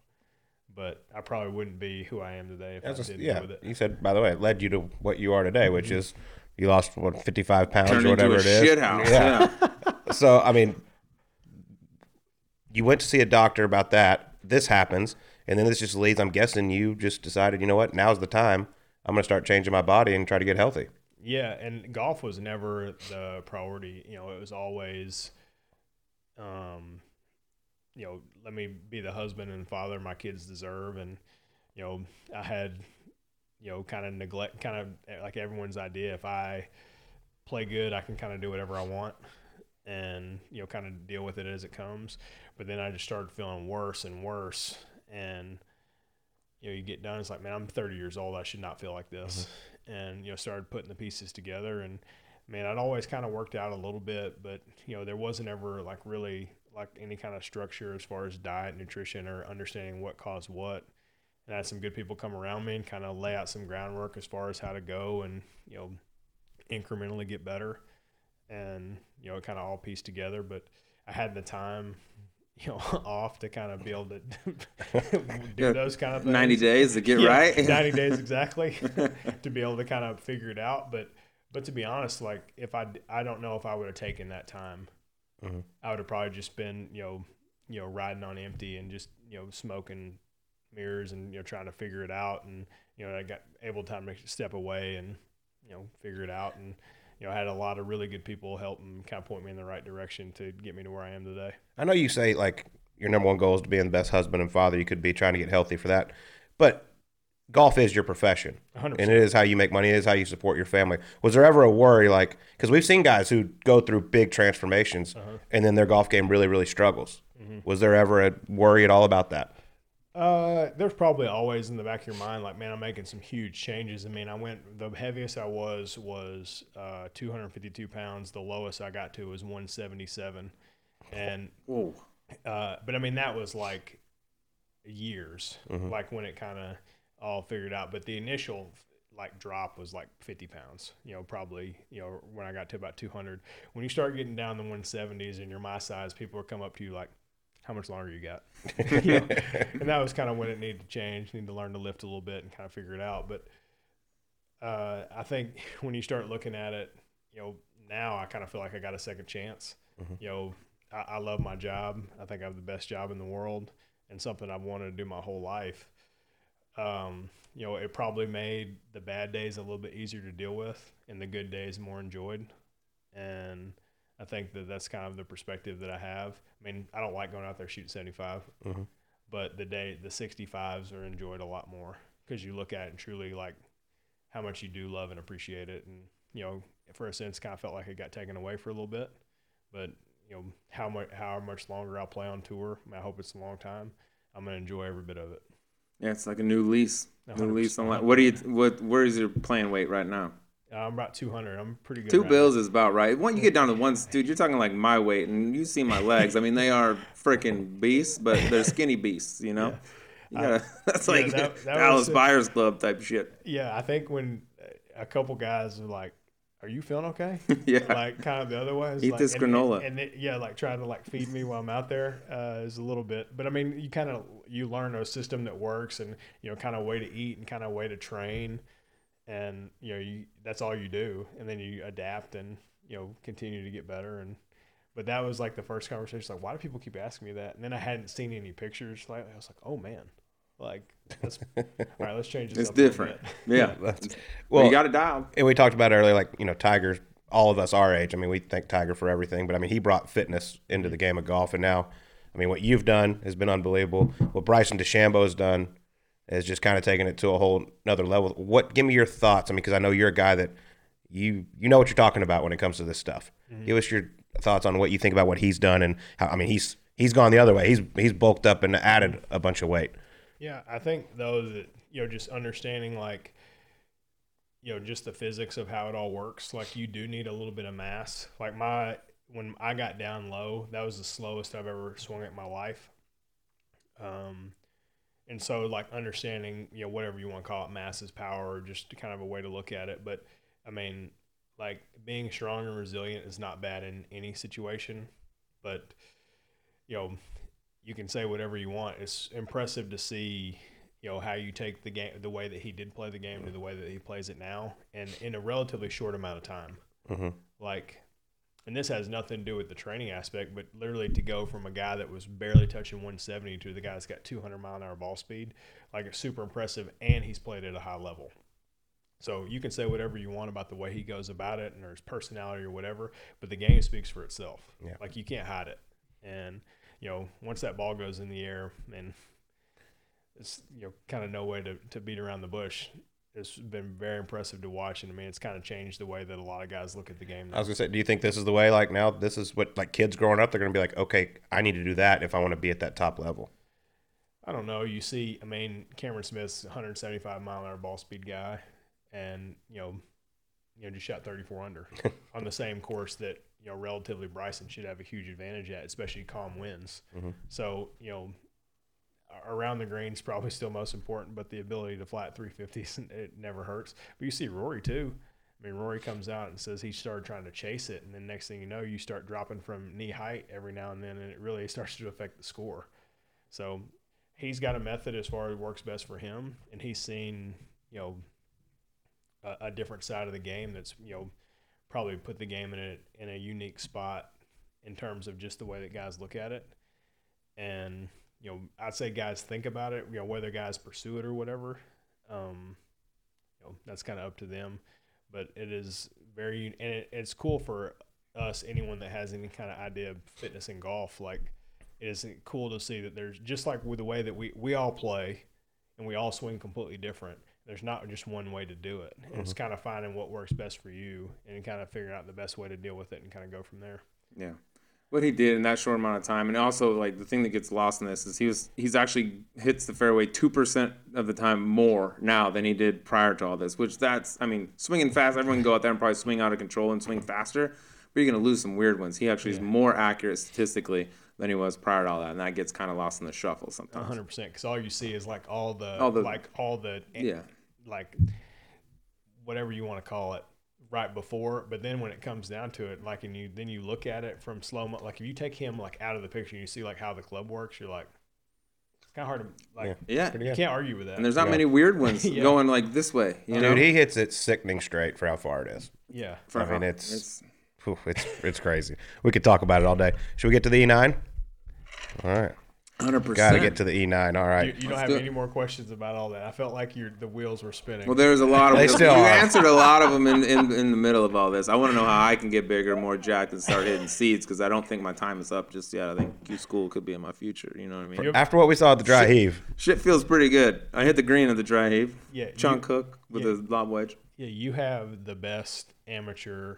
Speaker 4: But I probably wouldn't be who I am today if
Speaker 5: That's
Speaker 4: I didn't
Speaker 5: yeah.
Speaker 4: with it.
Speaker 5: You said, by the way, it led you to what you are today, which is you lost what 55 pounds
Speaker 3: Turned
Speaker 5: or
Speaker 3: into
Speaker 5: whatever
Speaker 3: a
Speaker 5: it is.
Speaker 3: shit house.
Speaker 5: Yeah.
Speaker 3: Yeah.
Speaker 5: so I mean, you went to see a doctor about that. This happens, and then this just leads. I'm guessing you just decided, you know what? Now's the time. I'm going to start changing my body and try to get healthy.
Speaker 4: Yeah, and golf was never the priority. You know, it was always, um, you know, let me be the husband and father my kids deserve. And you know, I had you know, kind of neglect, kind of like everyone's idea. If I play good, I can kind of do whatever I want and, you know, kind of deal with it as it comes. But then I just started feeling worse and worse. And, you know, you get done, it's like, man, I'm 30 years old. I should not feel like this. Mm-hmm. And, you know, started putting the pieces together. And, man, I'd always kind of worked out a little bit, but, you know, there wasn't ever like really like any kind of structure as far as diet, nutrition, or understanding what caused what. And I had some good people come around me and kind of lay out some groundwork as far as how to go and, you know, incrementally get better. And, you know, it kind of all pieced together. But I had the time, you know, off to kind of be able to do those kind of things.
Speaker 3: 90 days to get
Speaker 4: Yeah,
Speaker 3: right.
Speaker 4: 90 days exactly to be able to kind of figure it out. But, but to be honest, like if I, I don't know if I would have taken that time,
Speaker 5: Mhm.
Speaker 4: I would have probably just been, you know, you know, riding on empty and just, you know, smoking mirrors and, you know, trying to figure it out. And, you know, I got able time to step away and, you know, figure it out. And, you know, I had a lot of really good people help and kind of point me in the right direction to get me to where I am today.
Speaker 5: I know you say like your number one goal is to be the best husband and father you could be, trying to get healthy for that. But golf is your profession,
Speaker 4: 100%.
Speaker 5: and it is how you make money. It is how you support your family. Was there ever a worry, like, because we've seen guys who go through big transformations, and then their golf game really, really struggles. Was there ever a worry at all about that?
Speaker 4: Uh, there's probably always in the back of your mind, like, man, I'm making some huge changes. I mean, I went the heaviest I was was uh, 252 pounds. The lowest I got to was 177, and
Speaker 3: Whoa.
Speaker 4: uh, but I mean that was like years, like when it kind of all figured out. But the initial like drop was like 50 pounds. You know, probably you know when I got to about 200. When you start getting down the 170s and you're my size, people will come up to you like, "How much longer you got?" You know? and that was kind of when it needed to change. Need to learn to lift a little bit and kind of figure it out. But uh, I think when you start looking at it, you know, now I kind of feel like I got a second chance. You know, I, I love my job. I think I have the best job in the world and something I've wanted to do my whole life. Um, you know, it probably made the bad days a little bit easier to deal with and the good days more enjoyed. And I think that that's kind of the perspective that I have. I mean, I don't like going out there shooting 75,
Speaker 5: Mhm.
Speaker 4: but the day, the 65s are enjoyed a lot more because you look at it and truly like how much you do love and appreciate it. And, you know, for a sense, kind of felt like it got taken away for a little bit but you know how much how much longer I'll play on tour. I, mean, I hope it's a long time. I'm gonna enjoy every bit of it.
Speaker 3: Yeah, it's like a new lease. New
Speaker 4: 100%.
Speaker 3: lease on life. What do you? What? Where is your playing weight right now?
Speaker 4: Uh, I'm about 200. I'm pretty good.
Speaker 3: Two
Speaker 4: around
Speaker 3: bills is about right. When you get down to one, dude, you're talking like my weight, and you see my legs. I mean, they are freaking beasts, but they're skinny beasts. You know, you gotta, that's
Speaker 4: yeah,
Speaker 3: like
Speaker 4: that- that
Speaker 3: Dallas Buyers Club type shit.
Speaker 4: Yeah, I think when a couple guys are like, "Are you feeling okay?"
Speaker 3: Yeah.
Speaker 4: like kind of the other way. It's
Speaker 3: Eat
Speaker 4: like,
Speaker 3: this
Speaker 4: and-
Speaker 3: granola.
Speaker 4: and, and it- yeah, like trying to like feed me while I'm out there uh, is a little bit. But I mean, you kind of you learn a system that works, and you know, kind of way to eat and kind of way to train, and you know, you that's all you do, and then you adapt and you know continue to get better and. But that was like the first conversation. Like, why do people keep asking me that? And then I hadn't seen any pictures. Like, I was like, oh man, like, let's, all right, let's change this.
Speaker 3: It's
Speaker 4: up
Speaker 3: different.
Speaker 4: bit.
Speaker 3: Yeah.
Speaker 5: That's-
Speaker 3: Well,
Speaker 5: well,
Speaker 3: you got to dial.
Speaker 5: and we talked about earlier, like you know, Tiger. All of us our age. I mean, we thank Tiger for everything, but I mean, he brought fitness into the game of golf, and now, I mean, what you've done has been unbelievable. What Bryson DeChambeau has done is just kind of taking it to a whole another level. What? Give me your thoughts. I mean, because I know you're a guy that you you know what you're talking about when it comes to this stuff. Mm-hmm. Give us your thoughts on what you think about what he's done and how. I mean, he's he's gone the other way. He's he's bulked up and added a bunch of weight.
Speaker 4: Yeah, I think though that you know just understanding like you know just the physics of how it all works. Like you do need a little bit of mass. Like my when I got down low, that was the slowest I've ever swung in my life. Um, and so like understanding you know whatever you want to call it, mass is power, just kind of a way to look at it. But I mean, like being strong and resilient is not bad in any situation, but you know you can say whatever you want. It's impressive to see, you know, how you take the game, the way that he did play the game to the way that he plays it now, and in a relatively short amount of time.
Speaker 5: Mhm.
Speaker 4: Like, and this has nothing to do with the training aspect, but literally to go from a guy that was barely touching 170 to the guy that's got 200 mile an hour ball speed, like it's super impressive, and he's played at a high level. So you can say whatever you want about the way he goes about it and or his personality or whatever, but the game speaks for itself.
Speaker 5: Yeah.
Speaker 4: Like you can't hide it. And you know, once that ball goes in the air, and it's you know kind of no way to, to beat around the bush. it's been very impressive to watch. And I mean, it's kind of changed the way that a lot of guys look at the game.
Speaker 5: I was gonna say, do you think this is the way? Like now, this is what like kids growing up, they're gonna be like, okay, I need to do that if I want to be at that top level.
Speaker 4: I don't know. You see, I mean, Cameron Smith's 175 mile an hour ball speed guy, and you know, you know, just shot 34 under on the same course that you know, relatively Bryson should have a huge advantage at, especially calm winds. Mm-hmm. So you know, around the green's probably still most important, but the ability to flat 350s it never hurts. But you see Rory too. I mean, Rory comes out and says he started trying to chase it, and then next thing you know, you start dropping from knee height every now and then, and it really starts to affect the score. So he's got a method as far as works best for him, and he's seen you know a, a different side of the game that's you know probably put the game in a in a unique spot in terms of just the way that guys look at it, and you know I'd say guys think about it, you know whether guys pursue it or whatever, um, you know that's kind of up to them, but it is very and it, it's cool for us anyone that has any kind of idea of fitness in golf like it is cool to see that there's just like with the way that we we all play and we all swing completely different there's not just one way to do it and it's mm-hmm. kind of finding what works best for you and kind of figuring out the best way to deal with it and kind of go from there
Speaker 3: Yeah. What he did in that short amount of time, and also like the thing that gets lost in this is he was he's actually hits the fairway two percent of the time more now than he did prior to all this. Which that's I mean swinging fast. Everyone can go out there and probably swing out of control and swing faster, but you're gonna lose some weird ones. He actually is more accurate statistically than he was prior to all that, and that gets kind of lost in the shuffle sometimes.
Speaker 4: 100% because all you see is like all the,
Speaker 3: All the-
Speaker 4: like all the
Speaker 3: Yeah.
Speaker 4: Like whatever you want to call it right before but then when it comes down to it like and you then you look at it from slow mo like if you take him like out of the picture and you see like how the club works you're like it's kind of hard to like
Speaker 3: Yeah.
Speaker 4: you can't argue with that
Speaker 3: And there's not
Speaker 5: Yeah.
Speaker 3: many weird ones
Speaker 4: Yeah.
Speaker 3: going like this way. You know.
Speaker 5: He hits it sickening straight for how far it is.
Speaker 4: yeah
Speaker 3: For
Speaker 5: I mean,
Speaker 3: how-
Speaker 5: it's- Whew, it's it's crazy. We could talk about it all day. Should we get to the E9? All right,
Speaker 3: hundred percent.
Speaker 5: got to get to the E9. All right.
Speaker 4: you, you don't
Speaker 3: Let's
Speaker 4: have
Speaker 3: do it.
Speaker 4: any more questions about all that i felt like your the wheels were spinning
Speaker 3: Well, there's a lot of
Speaker 5: They
Speaker 3: you
Speaker 5: still are.
Speaker 3: answered a lot of them in, in, in the middle of all this. I want to know how I can get bigger, more jacked, and start hitting seeds because I don't think my time is up just yet. I think Q school could be in my future. You know what I mean?
Speaker 5: After what we saw at the dry heave,
Speaker 3: Shit feels pretty good. I hit the green at the dry heave.
Speaker 4: Yeah,
Speaker 3: Chunk
Speaker 4: you-
Speaker 3: hook with
Speaker 4: yeah.
Speaker 3: a lob wedge.
Speaker 4: yeah you have the best amateur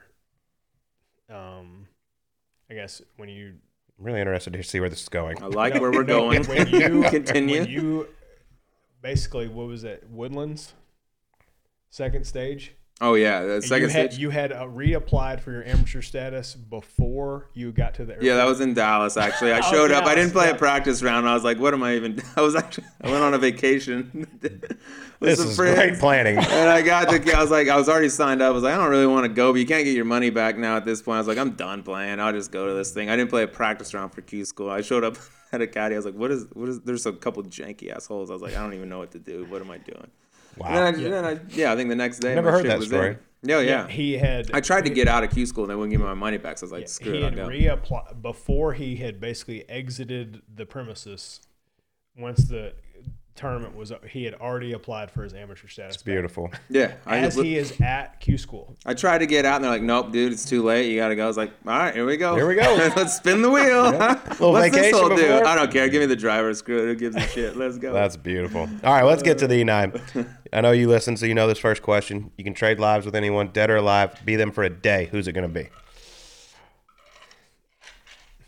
Speaker 4: um i guess when you
Speaker 5: I'm really interested to see where this is going.
Speaker 3: I like
Speaker 4: No,
Speaker 3: where we're going.
Speaker 4: when you
Speaker 3: Continue.
Speaker 4: when you basically what was it woodlands second stage
Speaker 3: oh yeah, the second
Speaker 4: you had,
Speaker 3: stage.
Speaker 4: you had uh, reapplied for your amateur status before you got to the
Speaker 3: yeah, that was in Dallas. Actually, I
Speaker 4: Oh,
Speaker 3: showed up. I didn't play
Speaker 4: yeah.
Speaker 3: a practice round. I was like, "What am I even?" I was actually. I went on a vacation.
Speaker 5: This is
Speaker 3: friends.
Speaker 5: great planning.
Speaker 3: And I got to, I was like, I was already signed up. I was like, I don't really want to go, but you can't get your money back now at this point. I was like, I'm done playing. I'll just go to this thing. I didn't play a practice round for Q school. I showed up at a caddy. I was like, what is, what is, there's a couple janky assholes. I was like, I don't even know what to do. What am I doing?
Speaker 5: Wow.
Speaker 3: And then I, then I, yeah, I think the next day.
Speaker 5: Never heard
Speaker 3: shit
Speaker 5: that story.
Speaker 3: in. Yeah, yeah.
Speaker 4: he had
Speaker 3: I tried to get out of Q school and they wouldn't give me my money back. So I was like, screw
Speaker 4: he
Speaker 3: it, I'll
Speaker 4: had
Speaker 3: go.
Speaker 4: reapplied before he had basically exited the premises once the tournament was he had already applied for his amateur status
Speaker 5: It's beautiful.
Speaker 3: yeah. I,
Speaker 4: as he is at Q school
Speaker 3: I tried to get out and they're like, nope, dude, it's too late. You got to go. I was like, all right, here we go.
Speaker 5: Here we go.
Speaker 3: Let's spin the wheel.
Speaker 5: Little
Speaker 3: What's this
Speaker 5: vacation
Speaker 3: all do? I don't care. Give me the driver. Screw it. Who gives a shit? Let's go.
Speaker 5: That's beautiful. All right, let's get to the E9. I know you listen, so you know this first question. You can trade lives with anyone, dead or alive. Be them for a day. Who's it going to be?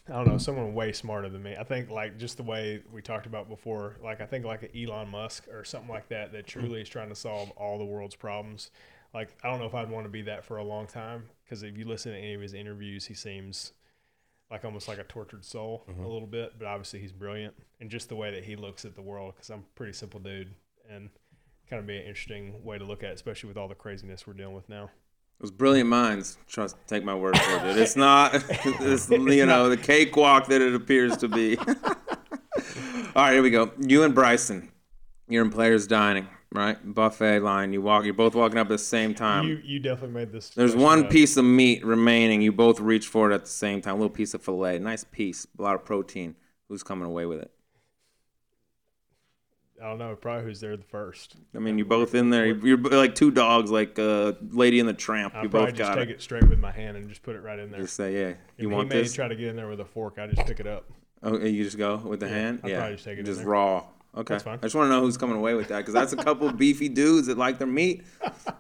Speaker 4: I don't know, someone way smarter than me. I think like just the way we talked about before, like I think like an Elon Musk or something like that that truly is trying to solve all the world's problems. Like I don't know if I'd want to be that for a long time because if you listen to any of his interviews, he seems like almost like a tortured soul mm-hmm. a little bit. But obviously he's brilliant and just the way that he looks at the world. Because I'm a pretty simple dude and kind of be an interesting way to look at, it, especially with all the craziness we're dealing with now.
Speaker 3: Those brilliant minds. Trust, take my word for it. It's not, it's, you know, the cakewalk that it appears to be. All right, here we go. You and Bryson, you're in players' dining, right? Buffet line. You walk. You're both walking up at the same time.
Speaker 4: you you definitely made this.
Speaker 3: There's one
Speaker 4: up.
Speaker 3: piece of meat remaining. You both reach for it at the same time. A little piece of filet. Nice piece. A lot of protein. Who's coming away with it?
Speaker 4: I don't know, probably who's there the first.
Speaker 3: I mean, you're both in there. You're like two dogs, like uh, Lady and the Tramp.
Speaker 4: I'll
Speaker 3: You
Speaker 4: probably
Speaker 3: both
Speaker 4: just
Speaker 3: got
Speaker 4: take
Speaker 3: it.
Speaker 4: it. straight with my hand and just put it right in there.
Speaker 3: Just say, yeah,
Speaker 4: If
Speaker 3: you
Speaker 4: he
Speaker 3: want
Speaker 4: may
Speaker 3: this?
Speaker 4: try to get in there with a fork, I just pick it up.
Speaker 3: Oh, you just go with the
Speaker 4: Yeah,
Speaker 3: hand.
Speaker 4: I'd
Speaker 3: yeah,
Speaker 4: probably just take it in
Speaker 3: just
Speaker 4: there.
Speaker 3: raw. okay.
Speaker 4: That's fine.
Speaker 3: I just want to know who's coming away with that because that's a couple beefy dudes that like their meat.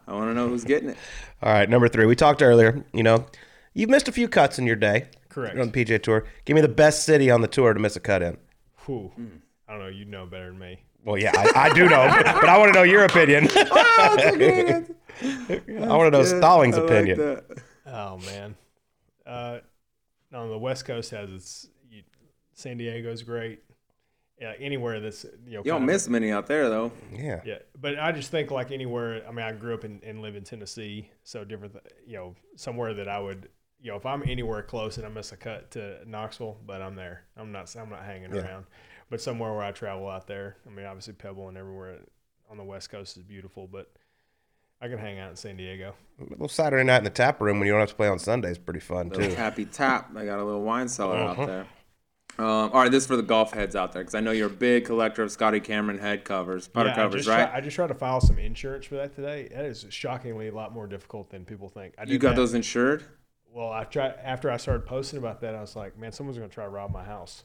Speaker 3: I want to know who's getting it.
Speaker 5: All right, number three. We talked earlier. You know, you've missed a few cuts in your day.
Speaker 4: Correct.
Speaker 5: On the PGA Tour. Give me the best city on the tour to miss a cut in.
Speaker 4: Whew. I don't know. You know better than me.
Speaker 5: Well, yeah, I, I do know, but I want to know your opinion. I want to know Stallings'
Speaker 3: I like
Speaker 5: opinion.
Speaker 3: that.
Speaker 4: Oh man. Uh, no, the West Coast has its. You, San Diego's great. Yeah, anywhere that's you know.
Speaker 3: You don't
Speaker 4: kind of-
Speaker 3: miss many out there though.
Speaker 5: yeah.
Speaker 4: Yeah, but I just think like anywhere. I mean, I grew up in, and live in Tennessee, so different. You know, somewhere that I would. You know, if I'm anywhere close and I miss a cut to Knoxville, but I'm there. I'm not. I'm not hanging
Speaker 5: Yeah.
Speaker 4: around. But somewhere where I travel out there. I mean, obviously Pebble and everywhere on the West Coast is beautiful, but I can hang out in San Diego.
Speaker 5: A little Saturday night in the tap room when you don't have to play on Sunday is pretty fun
Speaker 3: Little
Speaker 5: too.
Speaker 3: Happy Tap. I got a little wine cellar
Speaker 5: Uh-huh.
Speaker 3: out there. Um, all right, this is for the golf heads out there because I know you're a big collector of Scotty Cameron head covers, putter
Speaker 4: I
Speaker 3: covers,
Speaker 4: just
Speaker 3: right?
Speaker 4: Try, I just tried to file some insurance for that today. That is shockingly a lot more difficult than people think. I
Speaker 3: you got
Speaker 4: that-
Speaker 3: those insured?
Speaker 4: Well, I tried after I started posting about that. I was like, man, someone's gonna try to rob my house.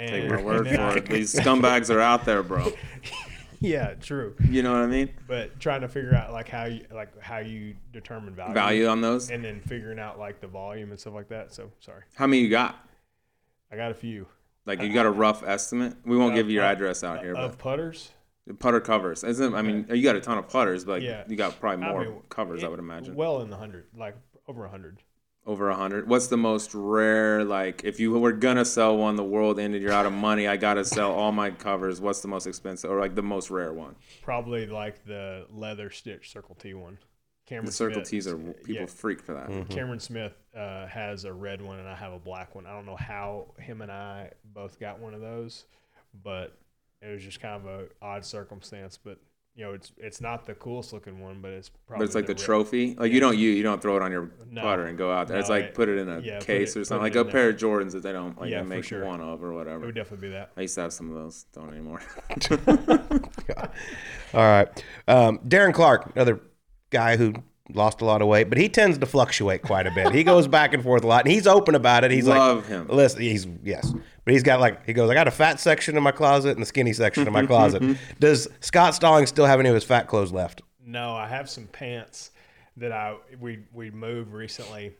Speaker 4: And,
Speaker 3: Take my word for
Speaker 4: I-
Speaker 3: it. These scumbags are out there, bro.
Speaker 4: yeah, true.
Speaker 3: You know what I mean?
Speaker 4: But trying to figure out like how you like how you determine value,
Speaker 3: Value on those.
Speaker 4: and then figuring out like the volume and stuff like that. So sorry,
Speaker 3: How many you got?
Speaker 4: I got a few
Speaker 3: Like you got a rough estimate? We won't
Speaker 4: Uh,
Speaker 3: give you your
Speaker 4: uh,
Speaker 3: address out here,
Speaker 4: of putters.
Speaker 3: putter covers. Isn't I mean you got a ton of putters, but like,
Speaker 4: Yeah.
Speaker 3: you got probably
Speaker 4: I
Speaker 3: more
Speaker 4: mean,
Speaker 3: covers. I would imagine
Speaker 4: Well in the hundred, like over a hundred.
Speaker 3: Over a hundred. What's the most rare? Like if you were gonna sell one, the world ended, you're out of money. I gotta sell all my covers. What's the most expensive or like the most rare one?
Speaker 4: Probably like the leather stitch Circle T one. Cameron
Speaker 3: The Circle
Speaker 4: Smith-
Speaker 3: T's are people
Speaker 4: yeah,
Speaker 3: freak for that.
Speaker 5: Mm-hmm.
Speaker 4: Cameron Smith uh, has a red one and I have a black one. I don't know how him and I both got one of those, but it was just kind of a odd circumstance. But you know, it's it's not the coolest looking one, but it's probably
Speaker 3: But it's like the
Speaker 4: red-
Speaker 3: trophy. Like you don't you you don't throw it on your
Speaker 4: No.
Speaker 3: putter and go out there. it's like
Speaker 4: I-
Speaker 3: put it in a
Speaker 4: yeah,
Speaker 3: case
Speaker 4: it-
Speaker 3: or something. Like a pair of Jordans that they don't like
Speaker 4: Yeah,
Speaker 3: make
Speaker 4: sure.
Speaker 3: one of or whatever.
Speaker 4: It would definitely be that.
Speaker 3: I used to have some of those. Don't anymore.
Speaker 5: All right. Um, Darren Clarke, another guy who lost a lot of weight, but he tends to fluctuate quite a bit. He goes back and forth a lot, and he's open about it. He's
Speaker 3: Love
Speaker 5: like,
Speaker 3: him.
Speaker 5: Listen, he's yes, but he's got like he goes. I got a fat section in my closet and the skinny section in my closet. Does Scott Stallings still have any of his fat clothes left?
Speaker 4: No, I have some pants that I we we moved recently.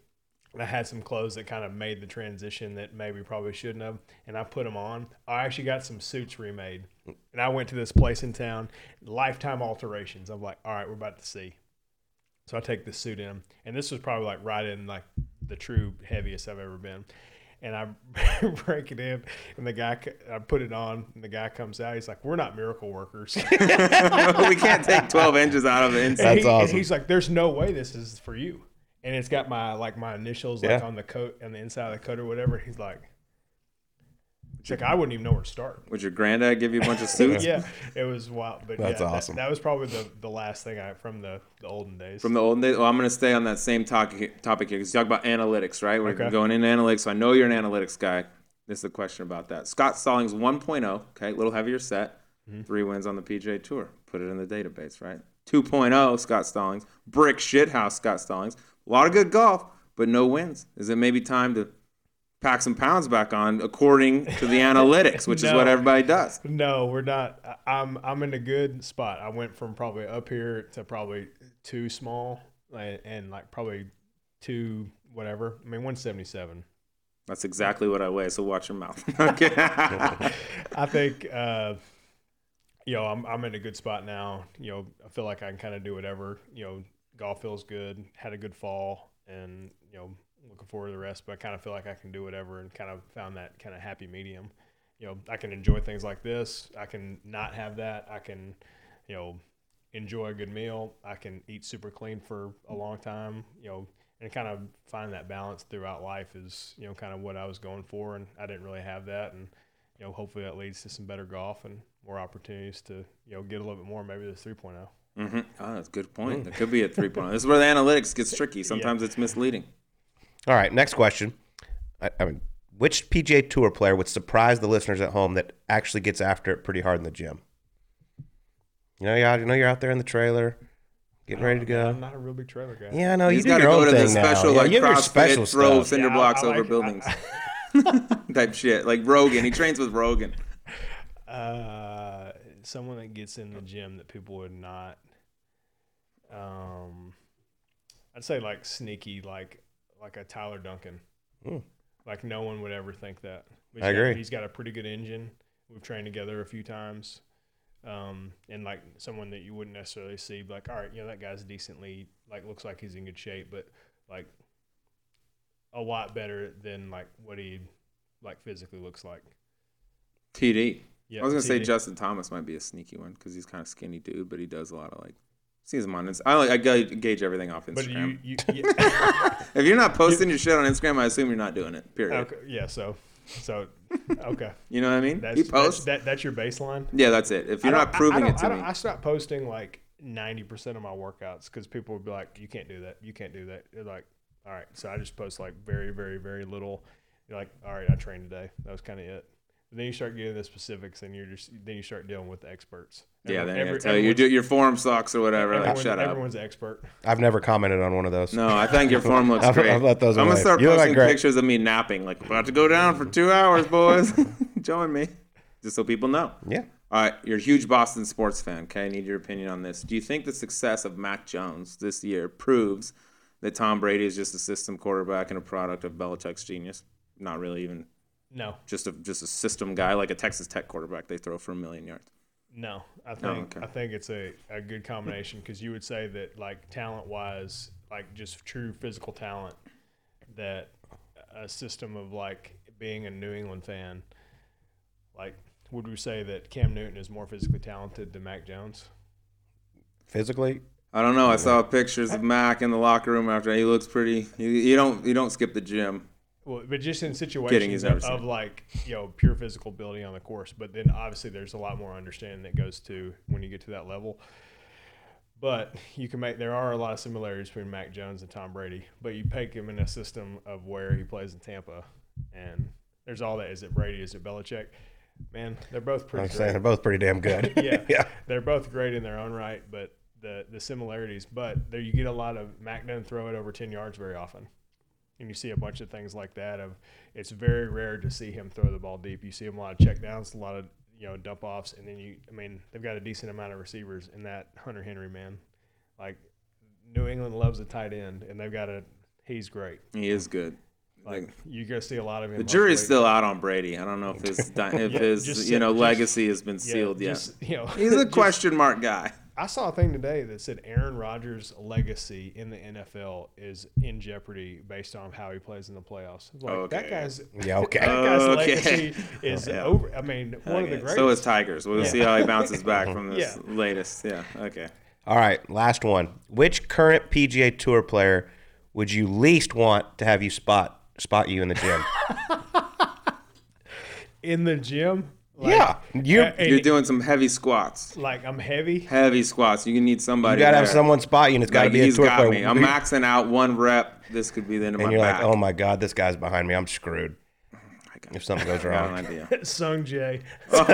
Speaker 4: And I had some clothes that kind of made the transition that maybe probably shouldn't have, and I put them on. I actually got some suits remade, and I went to this place in town, Lifetime Alterations. I'm like, all right, we're about to see. So I take this suit in, and this was probably like right in like the true heaviest I've ever been. And I break it in, and the guy, c- I put it on, and the guy comes out. He's like, "We're not miracle workers."
Speaker 3: we can't take 12 inches out of the inside.
Speaker 5: That's
Speaker 4: he- and
Speaker 5: awesome.
Speaker 4: he's like, "There's no way this is for you." And it's got my like my initials like
Speaker 5: Yeah.
Speaker 4: on the coat on the inside of the coat or whatever. He's like, "It's like I wouldn't even know where to start."
Speaker 3: Would your granddad give you a bunch of suits?
Speaker 4: yeah, it was wild. But
Speaker 5: That's
Speaker 4: yeah,
Speaker 5: awesome.
Speaker 4: That, was probably the, the last thing I from the, the olden days.
Speaker 3: From the olden days, well, I'm going to stay on that same topic topic here because you talk about analytics, right? We're
Speaker 4: Okay.
Speaker 3: going into analytics. So I know you're an analytics guy. This is a question about that. Scott Stallings 1.0, okay, a little heavier set,
Speaker 4: Mm-hmm.
Speaker 3: three wins on the PGA Tour. Put it in the database, right? 2.0, Scott Stallings, brick shithouse Scott Stallings. A lot of good golf, but no wins. Is it maybe time to pack some pounds back on according to the analytics, which is what everybody does?
Speaker 4: no, we're not. I'm I'm in a good spot. I went from probably up here to probably too small, and, and like probably two whatever. I mean, 177.
Speaker 3: That's exactly what I weigh, so watch your mouth. okay.
Speaker 4: I think uh, you know I'm I'm in a good spot now. You know, I feel like I can kind of do whatever. You know, golf feels good. Had a good fall, and you know, looking forward to the rest. But I kind of feel like I can do whatever, and kind of found that kind of happy medium. You know, I can enjoy things like this. I can not have that. I can, you know, enjoy a good meal. I can eat super clean for a long time. You know. And kind of find that balance throughout life is, you know, kind of what I was going for, and I didn't really have that. And you know, hopefully that leads to some better golf and more opportunities to, you know, get a little bit more, maybe this 3.0.
Speaker 3: Mm-hmm. Oh, that's a good point. There could be a three point. This is where the analytics gets tricky. Sometimes it's misleading.
Speaker 5: All right, next question. I, I mean, which PGA Tour player would surprise the listeners at home that actually gets after it pretty hard in the gym? You know, you're out, know, you're out there in the trailer, getting ready to go.
Speaker 4: I'm not a real big trailer guy.
Speaker 5: Yeah, I know
Speaker 3: He's
Speaker 5: you do
Speaker 3: got to
Speaker 5: your
Speaker 3: go
Speaker 5: own
Speaker 3: to the
Speaker 5: now.
Speaker 3: special
Speaker 5: Yeah,
Speaker 3: like
Speaker 5: you have your
Speaker 3: CrossFit,
Speaker 5: special
Speaker 3: throw
Speaker 5: stuff.
Speaker 3: cinder
Speaker 4: Yeah,
Speaker 3: blocks
Speaker 4: I
Speaker 3: over
Speaker 4: like-
Speaker 3: buildings type shit. Like Rogan, he trains with Rogan.
Speaker 4: Uh, someone that gets in the gym that people would not. Um, I'd say like sneaky, like like a Tyler Duncan.
Speaker 5: Hmm.
Speaker 4: Like no one would ever think that. But
Speaker 5: I
Speaker 4: he's got-
Speaker 5: agree.
Speaker 4: he's got a pretty good engine. We've trained together a few times. Um, and like someone that you wouldn't necessarily see, like, all right, you know, that guy's decently, like, looks like he's in good shape, but like a lot better than like what he like physically looks like.
Speaker 3: TD.
Speaker 4: Yeah,
Speaker 3: I was gonna say Justin Thomas might be a sneaky one because he's kind of skinny dude, but he does a lot of like. Sees him on Inst- I like I gauge, gauge everything off
Speaker 4: But
Speaker 3: Instagram.
Speaker 4: you, you, yeah,
Speaker 3: if you're not posting your shit on Instagram, I assume you're not doing it. Period.
Speaker 4: okay, yeah. So, so okay.
Speaker 3: You know what I mean?
Speaker 4: That's,
Speaker 3: he
Speaker 4: that's that. That's your baseline.
Speaker 3: yeah, that's it. If you're
Speaker 4: I
Speaker 3: not
Speaker 4: I-
Speaker 3: proving
Speaker 4: I
Speaker 3: it
Speaker 4: don't-
Speaker 3: to
Speaker 4: I don't-
Speaker 3: me,
Speaker 4: I stopped posting like ninety percent of my workouts because people would be like, "You can't do that. You can't do that." They're like, "All right." So I just post like very, very, very little. You're like, "All right, I trained today." That was kind of it. But then you start getting the specifics, and you're just then you start dealing with the experts.
Speaker 3: yeah, then I
Speaker 4: every-
Speaker 3: tell oh, you,
Speaker 4: you
Speaker 3: do your form sucks or whatever. Like,
Speaker 4: everyone-
Speaker 3: shut up.
Speaker 4: Everyone's an expert.
Speaker 5: I've never commented on one of those.
Speaker 3: No, I think your form looks great.
Speaker 5: I've let those
Speaker 3: I'm gonna
Speaker 5: away.
Speaker 3: start
Speaker 5: You look like
Speaker 3: posting pictures of me napping, like about to go down for two hours, boys. Join me, just so people know.
Speaker 5: Yeah.
Speaker 3: All right, you're a huge Boston sports fan. Okay, I need your opinion on this. Do you think the success of Mac Jones this year proves that Tom Brady is just a system quarterback and a product of Belichick's genius? Not really even
Speaker 4: No,
Speaker 3: just a just a system guy like a Texas Tech quarterback they throw for a million yards.
Speaker 4: no. I oh, think
Speaker 3: Oh, okay.
Speaker 4: I think it's a, a good combination because you would say that like talent wise, like just true physical talent, that a system of like being a New England fan, like would we say that Cam Newton is more physically talented than Mac Jones?
Speaker 5: Physically,
Speaker 3: I don't know. I saw pictures of Mac in the locker room after he looks pretty. You, you don't you don't skip the gym.
Speaker 4: Well, but just in situations of, of like you know pure physical ability on the course, but then obviously there's a lot more understanding that goes to when you get to that level. But you can make there are a lot of similarities between Mac Jones and Tom Brady, but you pick him in a system of where he plays in Tampa, and there's all that. Is it Brady? Is it Belichick? Man, they're both pretty.
Speaker 5: I'm
Speaker 4: great.
Speaker 5: saying they're both pretty damn good.
Speaker 4: Yeah.
Speaker 5: yeah.
Speaker 4: they're both great in their own right, but the the similarities. But there you get a lot of Mac doesn't throw it over ten yards very often, and you see a bunch of things like that. Of it's very rare to see him throw the ball deep. You see him a lot of check downs, a lot of you know dump offs, and then you. I mean, they've got a decent amount of receivers in that Hunter Henry man. Like New England loves a tight end, and they've got a. He's great.
Speaker 3: He is good.
Speaker 4: Like you're gonna see a lot of him.
Speaker 3: The jury's still out on Brady. I don't know if his if
Speaker 4: Yeah,
Speaker 3: his
Speaker 4: just
Speaker 3: you know
Speaker 4: just-
Speaker 3: legacy has been
Speaker 4: Yeah,
Speaker 3: sealed yet.
Speaker 4: just, You know,
Speaker 3: He's a
Speaker 4: just-
Speaker 3: question mark guy.
Speaker 4: I saw a thing today that said Aaron Rodgers' legacy in the NFL is in jeopardy based on how he plays in the playoffs. Like,
Speaker 3: Okay.
Speaker 4: That guy's
Speaker 5: Yeah, okay.
Speaker 4: that guy's
Speaker 3: Okay.
Speaker 4: legacy is
Speaker 3: Yeah.
Speaker 4: over. I mean, one of the
Speaker 3: Okay,
Speaker 4: greatest.
Speaker 3: So is Tigers. We'll
Speaker 4: Yeah.
Speaker 3: see how he bounces back from this
Speaker 4: Yeah.
Speaker 3: latest. Yeah. Okay.
Speaker 5: All right, last one. Which current PGA Tour player would you least want to have you spot spot you in the gym?
Speaker 4: in the gym. Like,
Speaker 5: yeah, you
Speaker 4: uh,
Speaker 3: You're doing some heavy squats.
Speaker 4: like I'm heavy.
Speaker 3: Heavy squats. You need somebody.
Speaker 5: you gotta have someone spot you, and it's got to
Speaker 3: Like,
Speaker 5: be a
Speaker 3: he's
Speaker 5: tour
Speaker 3: got
Speaker 5: player.
Speaker 3: me. I'm maxing out one rep. This could be the end of
Speaker 5: and
Speaker 3: my
Speaker 5: you're
Speaker 3: back.
Speaker 5: like, oh my god, this guy's behind me. I'm screwed. If something goes wrong,
Speaker 3: an idea.
Speaker 4: Sung Jae.
Speaker 5: Sung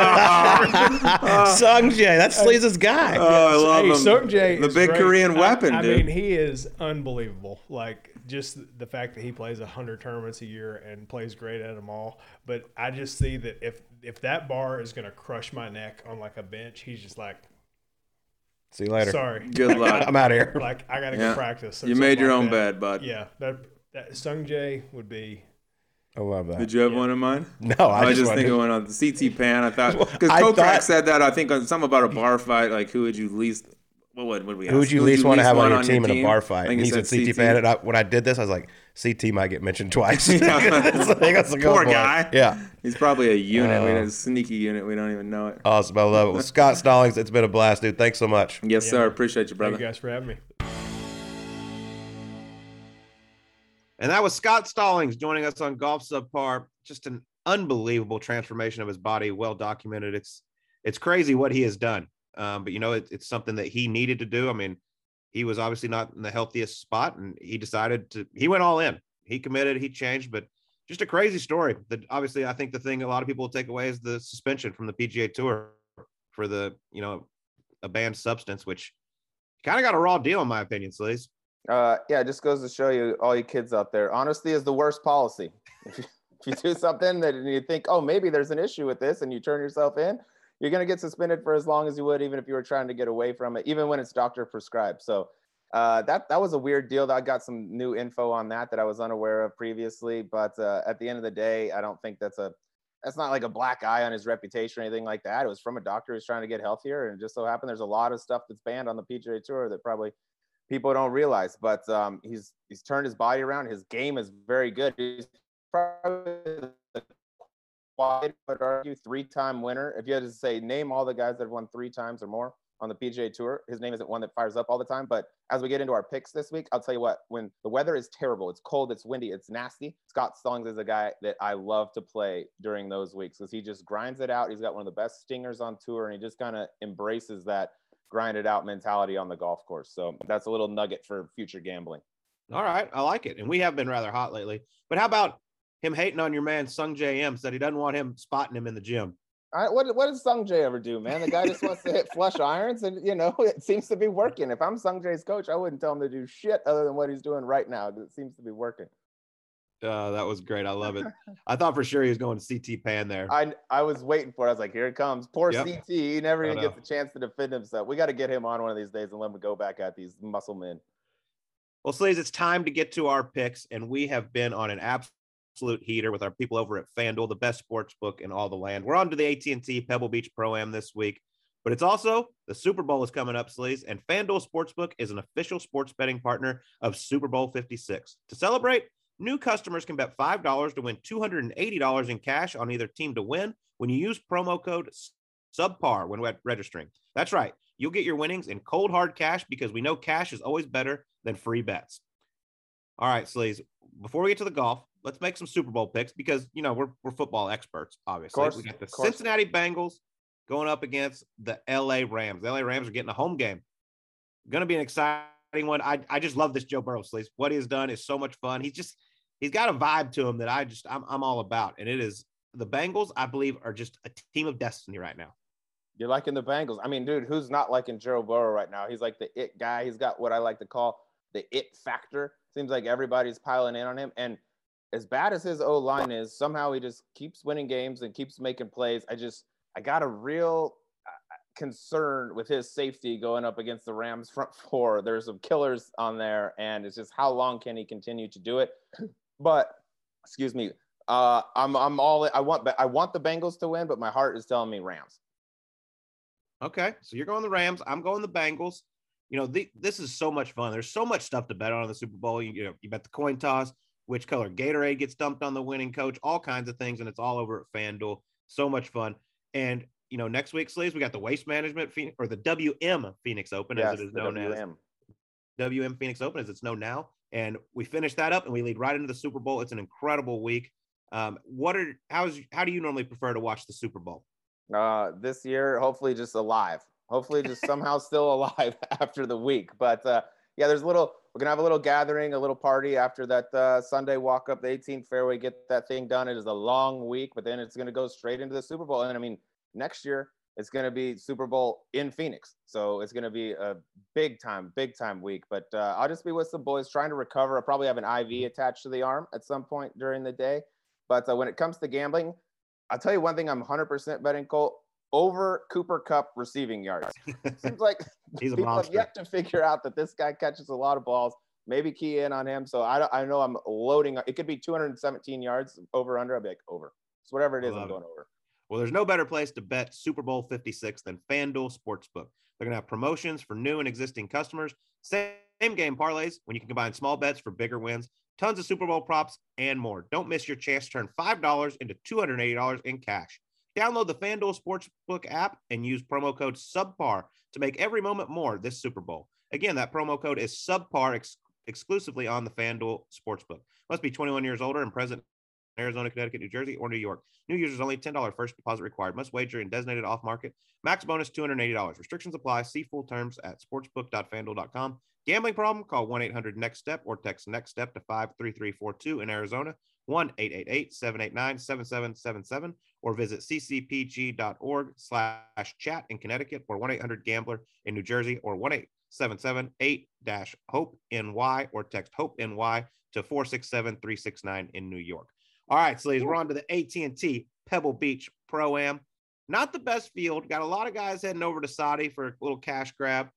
Speaker 5: Jae, that's Sleaze's guy.
Speaker 3: Oh, I love
Speaker 4: hey,
Speaker 3: him.
Speaker 4: Sung Jae
Speaker 3: the
Speaker 4: is
Speaker 3: big
Speaker 4: great.
Speaker 3: Korean weapon,
Speaker 4: I,
Speaker 3: dude.
Speaker 4: mean, he is unbelievable. Like just the fact that he plays hundred tournaments a year and plays great at them all. But I just see that if if that bar is gonna crush my neck on like a bench, he's just like,
Speaker 5: See you later.
Speaker 4: sorry,
Speaker 3: Good luck.
Speaker 5: I'm out of here.
Speaker 4: like I gotta
Speaker 3: Yeah.
Speaker 4: go practice. or
Speaker 3: you made
Speaker 4: something
Speaker 3: your
Speaker 4: like
Speaker 3: own
Speaker 4: that.
Speaker 3: bed, bud.
Speaker 4: Yeah, that that Sung Jae would be.
Speaker 5: I love that.
Speaker 3: Did you have one in mind?
Speaker 5: No,
Speaker 3: I,
Speaker 5: I
Speaker 3: was
Speaker 5: just
Speaker 3: just thinking
Speaker 5: wanted-
Speaker 3: one on the CT pan. I thought because
Speaker 5: I
Speaker 3: Kokrak
Speaker 5: thought-
Speaker 3: said that. I think on something about a bar fight. Like who would you least? What would, would we?
Speaker 5: Who would
Speaker 3: ask?
Speaker 5: you least want to have on
Speaker 3: want
Speaker 5: your team in a bar fight?
Speaker 3: I think
Speaker 5: And
Speaker 3: he
Speaker 5: he said CT
Speaker 3: CT.
Speaker 5: Pan. And I, when I did this, I was like, CT might get mentioned twice.
Speaker 3: Yeah.
Speaker 5: That's a
Speaker 3: Poor
Speaker 5: boy.
Speaker 3: guy.
Speaker 5: Yeah.
Speaker 3: He's probably a unit. we
Speaker 5: Oh.
Speaker 3: a sneaky unit. We don't even know it.
Speaker 5: Awesome. I love it. Well, Scott Stallings, it's been a blast, dude. Thanks so much.
Speaker 3: Yes,
Speaker 4: Yeah,
Speaker 3: sir.
Speaker 4: man.
Speaker 3: Appreciate you, brother.
Speaker 4: Thank you guys for having me.
Speaker 1: And that was Scott Stallings joining us on Golf Subpar. Just an unbelievable transformation of his body, well documented. It's it's crazy what he has done. Um, but you know, it, it's something that he needed to do. I mean, he was obviously not in the healthiest spot, and he decided to. He went all in. He committed. He changed. But just a crazy story. That obviously, I think the thing a lot of people will take away is the suspension from the PGA Tour for the you know a banned substance, which kind of got a raw deal in my opinion, Sleaze.
Speaker 2: Uh, yeah, it just goes to show you, all you kids out there, honesty is the worst policy. If you, if you do something that you think, oh, maybe there's an issue with this, and you turn yourself in, you're going to get suspended for as long as you would, even if you were trying to get away from it, even when it's doctor prescribed. So uh, that that was a weird deal. That I got some new info on that that I was unaware of previously. But uh, at the end of the day, I don't think that's a that's not like a black eye on his reputation or anything like that. It was from a doctor who's trying to get healthier, and just so happened there's a lot of stuff that's banned on the PGA Tour that probably people don't realize. But um, he's he's turned his body around. His game is very good. He's probably I would argue three-time winner. If you had to say name all the guys that have won three times or more on the PGA Tour, his name isn't one that fires up all the time. But as we get into our picks this week, I'll tell you what: when the weather is terrible, it's cold, it's windy, it's nasty. Scott Stallings is a guy that I love to play during those weeks because he just grinds it out. He's got one of the best stingers on tour, and he just kind of embraces that grind it out mentality on the golf course. So that's a little nugget for future gambling.
Speaker 1: All right, I like it, and we have been rather hot lately. But how about him hating on your man Sungjae Im said he doesn't want him spotting him in the gym.
Speaker 2: I, what what does Sungjae ever do, man? The guy just wants to hit flush irons, and you know it seems to be working. If I'm Sungjae's coach, I wouldn't tell him to do shit other than what he's doing right now it seems to be working.
Speaker 1: Uh, that was great. I love it. I thought for sure he was going to CT Pan there.
Speaker 2: I I was waiting for. it. I was like, here it comes. Poor yep. CT. He never even gets a chance to defend himself. We got to get him on one of these days and let him go back at these muscle men.
Speaker 1: Well, Sleaze, it's time to get to our picks, and we have been on an absolute absolute heater with our people over at FanDuel, the best sports book in all the land. We're on to the AT&T Pebble Beach Pro-Am this week, but it's also the Super Bowl is coming up, Sleaze, and FanDuel Sportsbook is an official sports betting partner of Super Bowl 56. To celebrate, new customers can bet $5 to win $280 in cash on either team to win when you use promo code SUBPAR when registering. That's right. You'll get your winnings in cold hard cash because we know cash is always better than free bets. All right, Sleaze, before we get to the golf, let's make some Super Bowl picks because you know we're we're football experts. Obviously, course, we got the Cincinnati Bengals going up against the LA Rams. The LA Rams are getting a home game. Going to be an exciting one. I I just love this Joe Burrow. Sleaze. What he has done is so much fun. He's just he's got a vibe to him that I just I'm I'm all about, and it is the Bengals. I believe are just a team of destiny right now.
Speaker 2: You're liking the Bengals. I mean, dude, who's not liking Joe Burrow right now? He's like the it guy. He's got what I like to call the it factor. Seems like everybody's piling in on him. And as bad as his O line is, somehow he just keeps winning games and keeps making plays. I just, I got a real uh, concern with his safety going up against the Rams front four. There's some killers on there, and it's just how long can he continue to do it? But excuse me, uh, I'm I'm all I want, I want the Bengals to win, but my heart is telling me Rams.
Speaker 1: Okay, so you're going the Rams. I'm going the Bengals. You know, the, this is so much fun. There's so much stuff to bet on in the Super Bowl. You, you know, you bet the coin toss which color Gatorade gets dumped on the winning coach, all kinds of things, and it's all over at FanDuel. So much fun. And you know, next week, Sleaze, we got the Waste Management Phoenix, or the WM Phoenix Open, yes, as it is known WM. as WM Phoenix Open, as it's known now. And we finish that up, and we lead right into the Super Bowl. It's an incredible week. Um, what are how's how do you normally prefer to watch the Super Bowl?
Speaker 2: Uh, this year, hopefully, just alive. Hopefully, just somehow still alive after the week. But uh, yeah, there's a little we're gonna have a little gathering, a little party after that uh, Sunday walk up the 18th fairway, get that thing done. It is a long week, but then it's gonna go straight into the Super Bowl. And I mean, next year it's gonna be Super Bowl in Phoenix, so it's gonna be a big time, big time week. But uh, I'll just be with some boys trying to recover. I'll probably have an IV attached to the arm at some point during the day. But uh, when it comes to gambling, I'll tell you one thing: I'm 100% betting Colt over Cooper Kupp receiving yards. Seems like He's people have yet to figure out that this guy catches a lot of balls. Maybe key in on him. So I, I know I'm loading. It could be 217 yards over under. I'll be like over. So whatever it is, I'm going it. over.
Speaker 1: Well, there's no better place to bet Super Bowl 56 than FanDuel Sportsbook. They're going to have promotions for new and existing customers, same game parlays when you can combine small bets for bigger wins, tons of Super Bowl props, and more. Don't miss your chance to turn $5 into $280 in cash. Download the FanDuel Sportsbook app and use promo code SUBPAR to make every moment more this Super Bowl. Again, that promo code is SUBPAR ex- exclusively on the FanDuel Sportsbook. Must be 21 years older and present in Arizona, Connecticut, New Jersey, or New York. New users only $10 first deposit required. Must wager in designated off market. Max bonus $280. Restrictions apply. See full terms at sportsbook.fanduel.com. Gambling problem? Call 1 800 NEXT STEP or text NEXT STEP to 53342 in Arizona, 1 888 789 7777, or visit ccpg.org slash chat in Connecticut or 1 800 Gambler in New Jersey or 1 877 8 HOPE NY or text HOPE NY to 467 369 in New York. All right, so we're on to the AT&T Pebble Beach Pro Am. not the best field. Got a lot of guys heading over to Saudi for a little cash grab,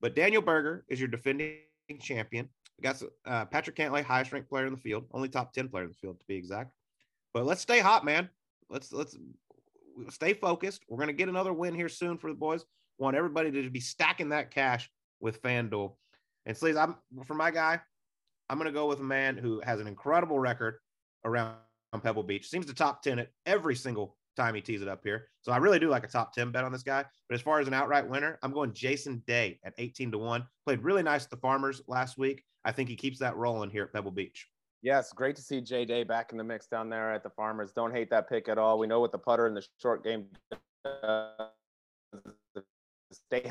Speaker 1: but Daniel Berger is your defending champion. We got uh, Patrick Cantlay, highest ranked player in the field, only top 10 player in the field to be exact. But let's stay hot, man. Let's let's stay focused. We're gonna get another win here soon for the boys. Want everybody to be stacking that cash with FanDuel. And Sleaze, I'm for my guy, I'm gonna go with a man who has an incredible record around Pebble Beach. Seems to top 10 at every single time he tees it up here. So I really do like a top 10 bet on this guy. But as far as an outright winner, I'm going Jason Day at 18 to 1. Played really nice at the Farmers last week. I think he keeps that rolling here at Pebble Beach.
Speaker 2: Yes, great to see Jay Day back in the mix down there at the Farmers. Don't hate that pick at all. We know what the putter in the short game uh, stay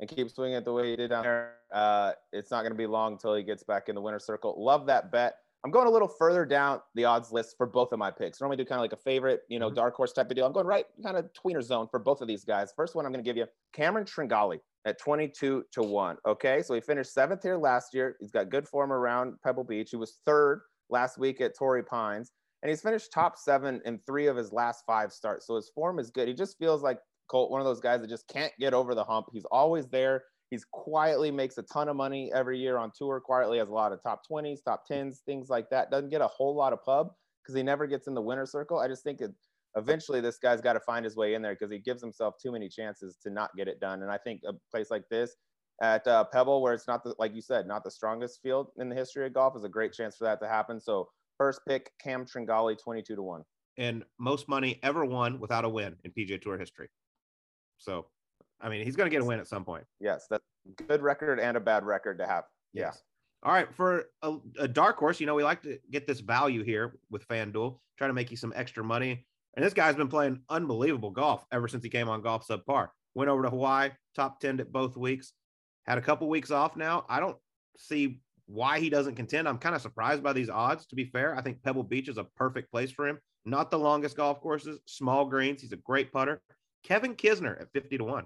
Speaker 2: and keep swinging it the way he did down there. Uh, it's not going to be long until he gets back in the winner circle. Love that bet. I'm going a little further down the odds list for both of my picks. Normally do kind of like a favorite, you know, mm-hmm. dark horse type of deal. I'm going right kind of tweener zone for both of these guys. First one I'm going to give you Cameron Tringale at 22 to 1. Okay. So he finished seventh here last year. He's got good form around Pebble Beach. He was third last week at Torrey Pines. And he's finished top seven in three of his last five starts. So his form is good. He just feels like Colt, one of those guys that just can't get over the hump. He's always there. He's quietly makes a ton of money every year on tour. Quietly has a lot of top 20s, top 10s, things like that. Doesn't get a whole lot of pub because he never gets in the winner circle. I just think it, eventually this guy's got to find his way in there because he gives himself too many chances to not get it done. And I think a place like this at uh, Pebble, where it's not the, like you said, not the strongest field in the history of golf, is a great chance for that to happen. So first pick, Cam Tringale, 22 to 1.
Speaker 1: And most money ever won without a win in PGA Tour history. So I mean, he's going to get a win at some point.
Speaker 2: Yes, that's good record and a bad record to have.
Speaker 1: Yes. Yeah. All right, for a, a, dark horse, you know, we like to get this value here with FanDuel, trying to make you some extra money. And this guy's been playing unbelievable golf ever since he came on Golf Subpar. Went over to Hawaii, top 10 at both weeks. Had a couple weeks off now. I don't see why he doesn't contend. I'm kind of surprised by these odds, to be fair. I think Pebble Beach is a perfect place for him. Not the longest golf courses, small greens. He's a great putter. Kevin Kisner at 50 to 1.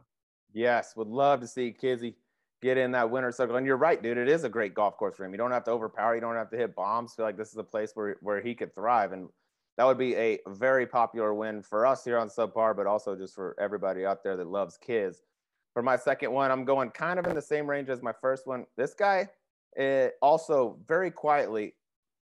Speaker 2: Yes, would love to see Kizzy get in that winner circle. And you're right, dude. It is a great golf course for him. You don't have to overpower. You don't have to hit bombs. Feel like this is a place where where he could thrive, and that would be a very popular win for us here on Subpar, but also just for everybody out there that loves kids. For my second one, I'm going kind of in the same range as my first one. This guy, eh, also very quietly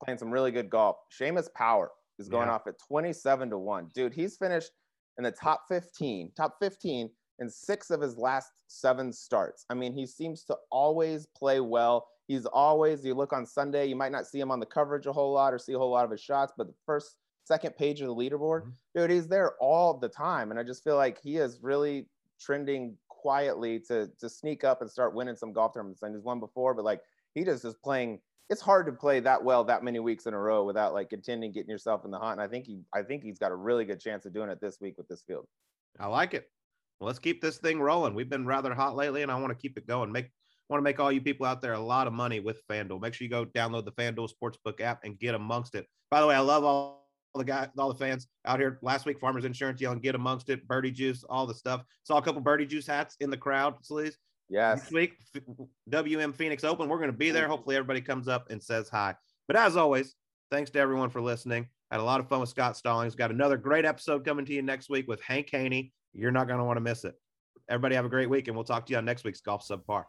Speaker 2: playing some really good golf. Seamus Power is going yeah. off at 27 to one. Dude, he's finished in the top 15, top 15 in six of his last seven starts. I mean, he seems to always play well. He's always, you look on Sunday, you might not see him on the coverage a whole lot or see a whole lot of his shots, but the first, second page of the leaderboard, mm-hmm. dude, he's there all the time. And I just feel like he is really trending quietly to to sneak up and start winning some golf tournaments. And he's won before, but like he just is playing. It's hard to play that well that many weeks in a row without like contending, getting yourself in the hunt. And I think he, I think he's got a really good chance of doing it this week with this field.
Speaker 1: I like it well, let's keep this thing rolling. We've been rather hot lately, and I want to keep it going. Make want to make all you people out there a lot of money with FanDuel. Make sure you go download the FanDuel Sportsbook app and get amongst it. By the way, I love all the guys, all the fans out here last week. Farmers Insurance yelling, "Get amongst it!" Birdie Juice, all the stuff. Saw a couple Birdie Juice hats in the crowd. Please.
Speaker 2: Yes.
Speaker 1: Next week, WM Phoenix Open. We're going to be there. Hopefully, everybody comes up and says hi. But as always, thanks to everyone for listening. Had a lot of fun with Scott Stallings. Got another great episode coming to you next week with Hank Haney. You're not going to want to miss it. Everybody have a great week, and we'll talk to you on next week's Golf Subpar.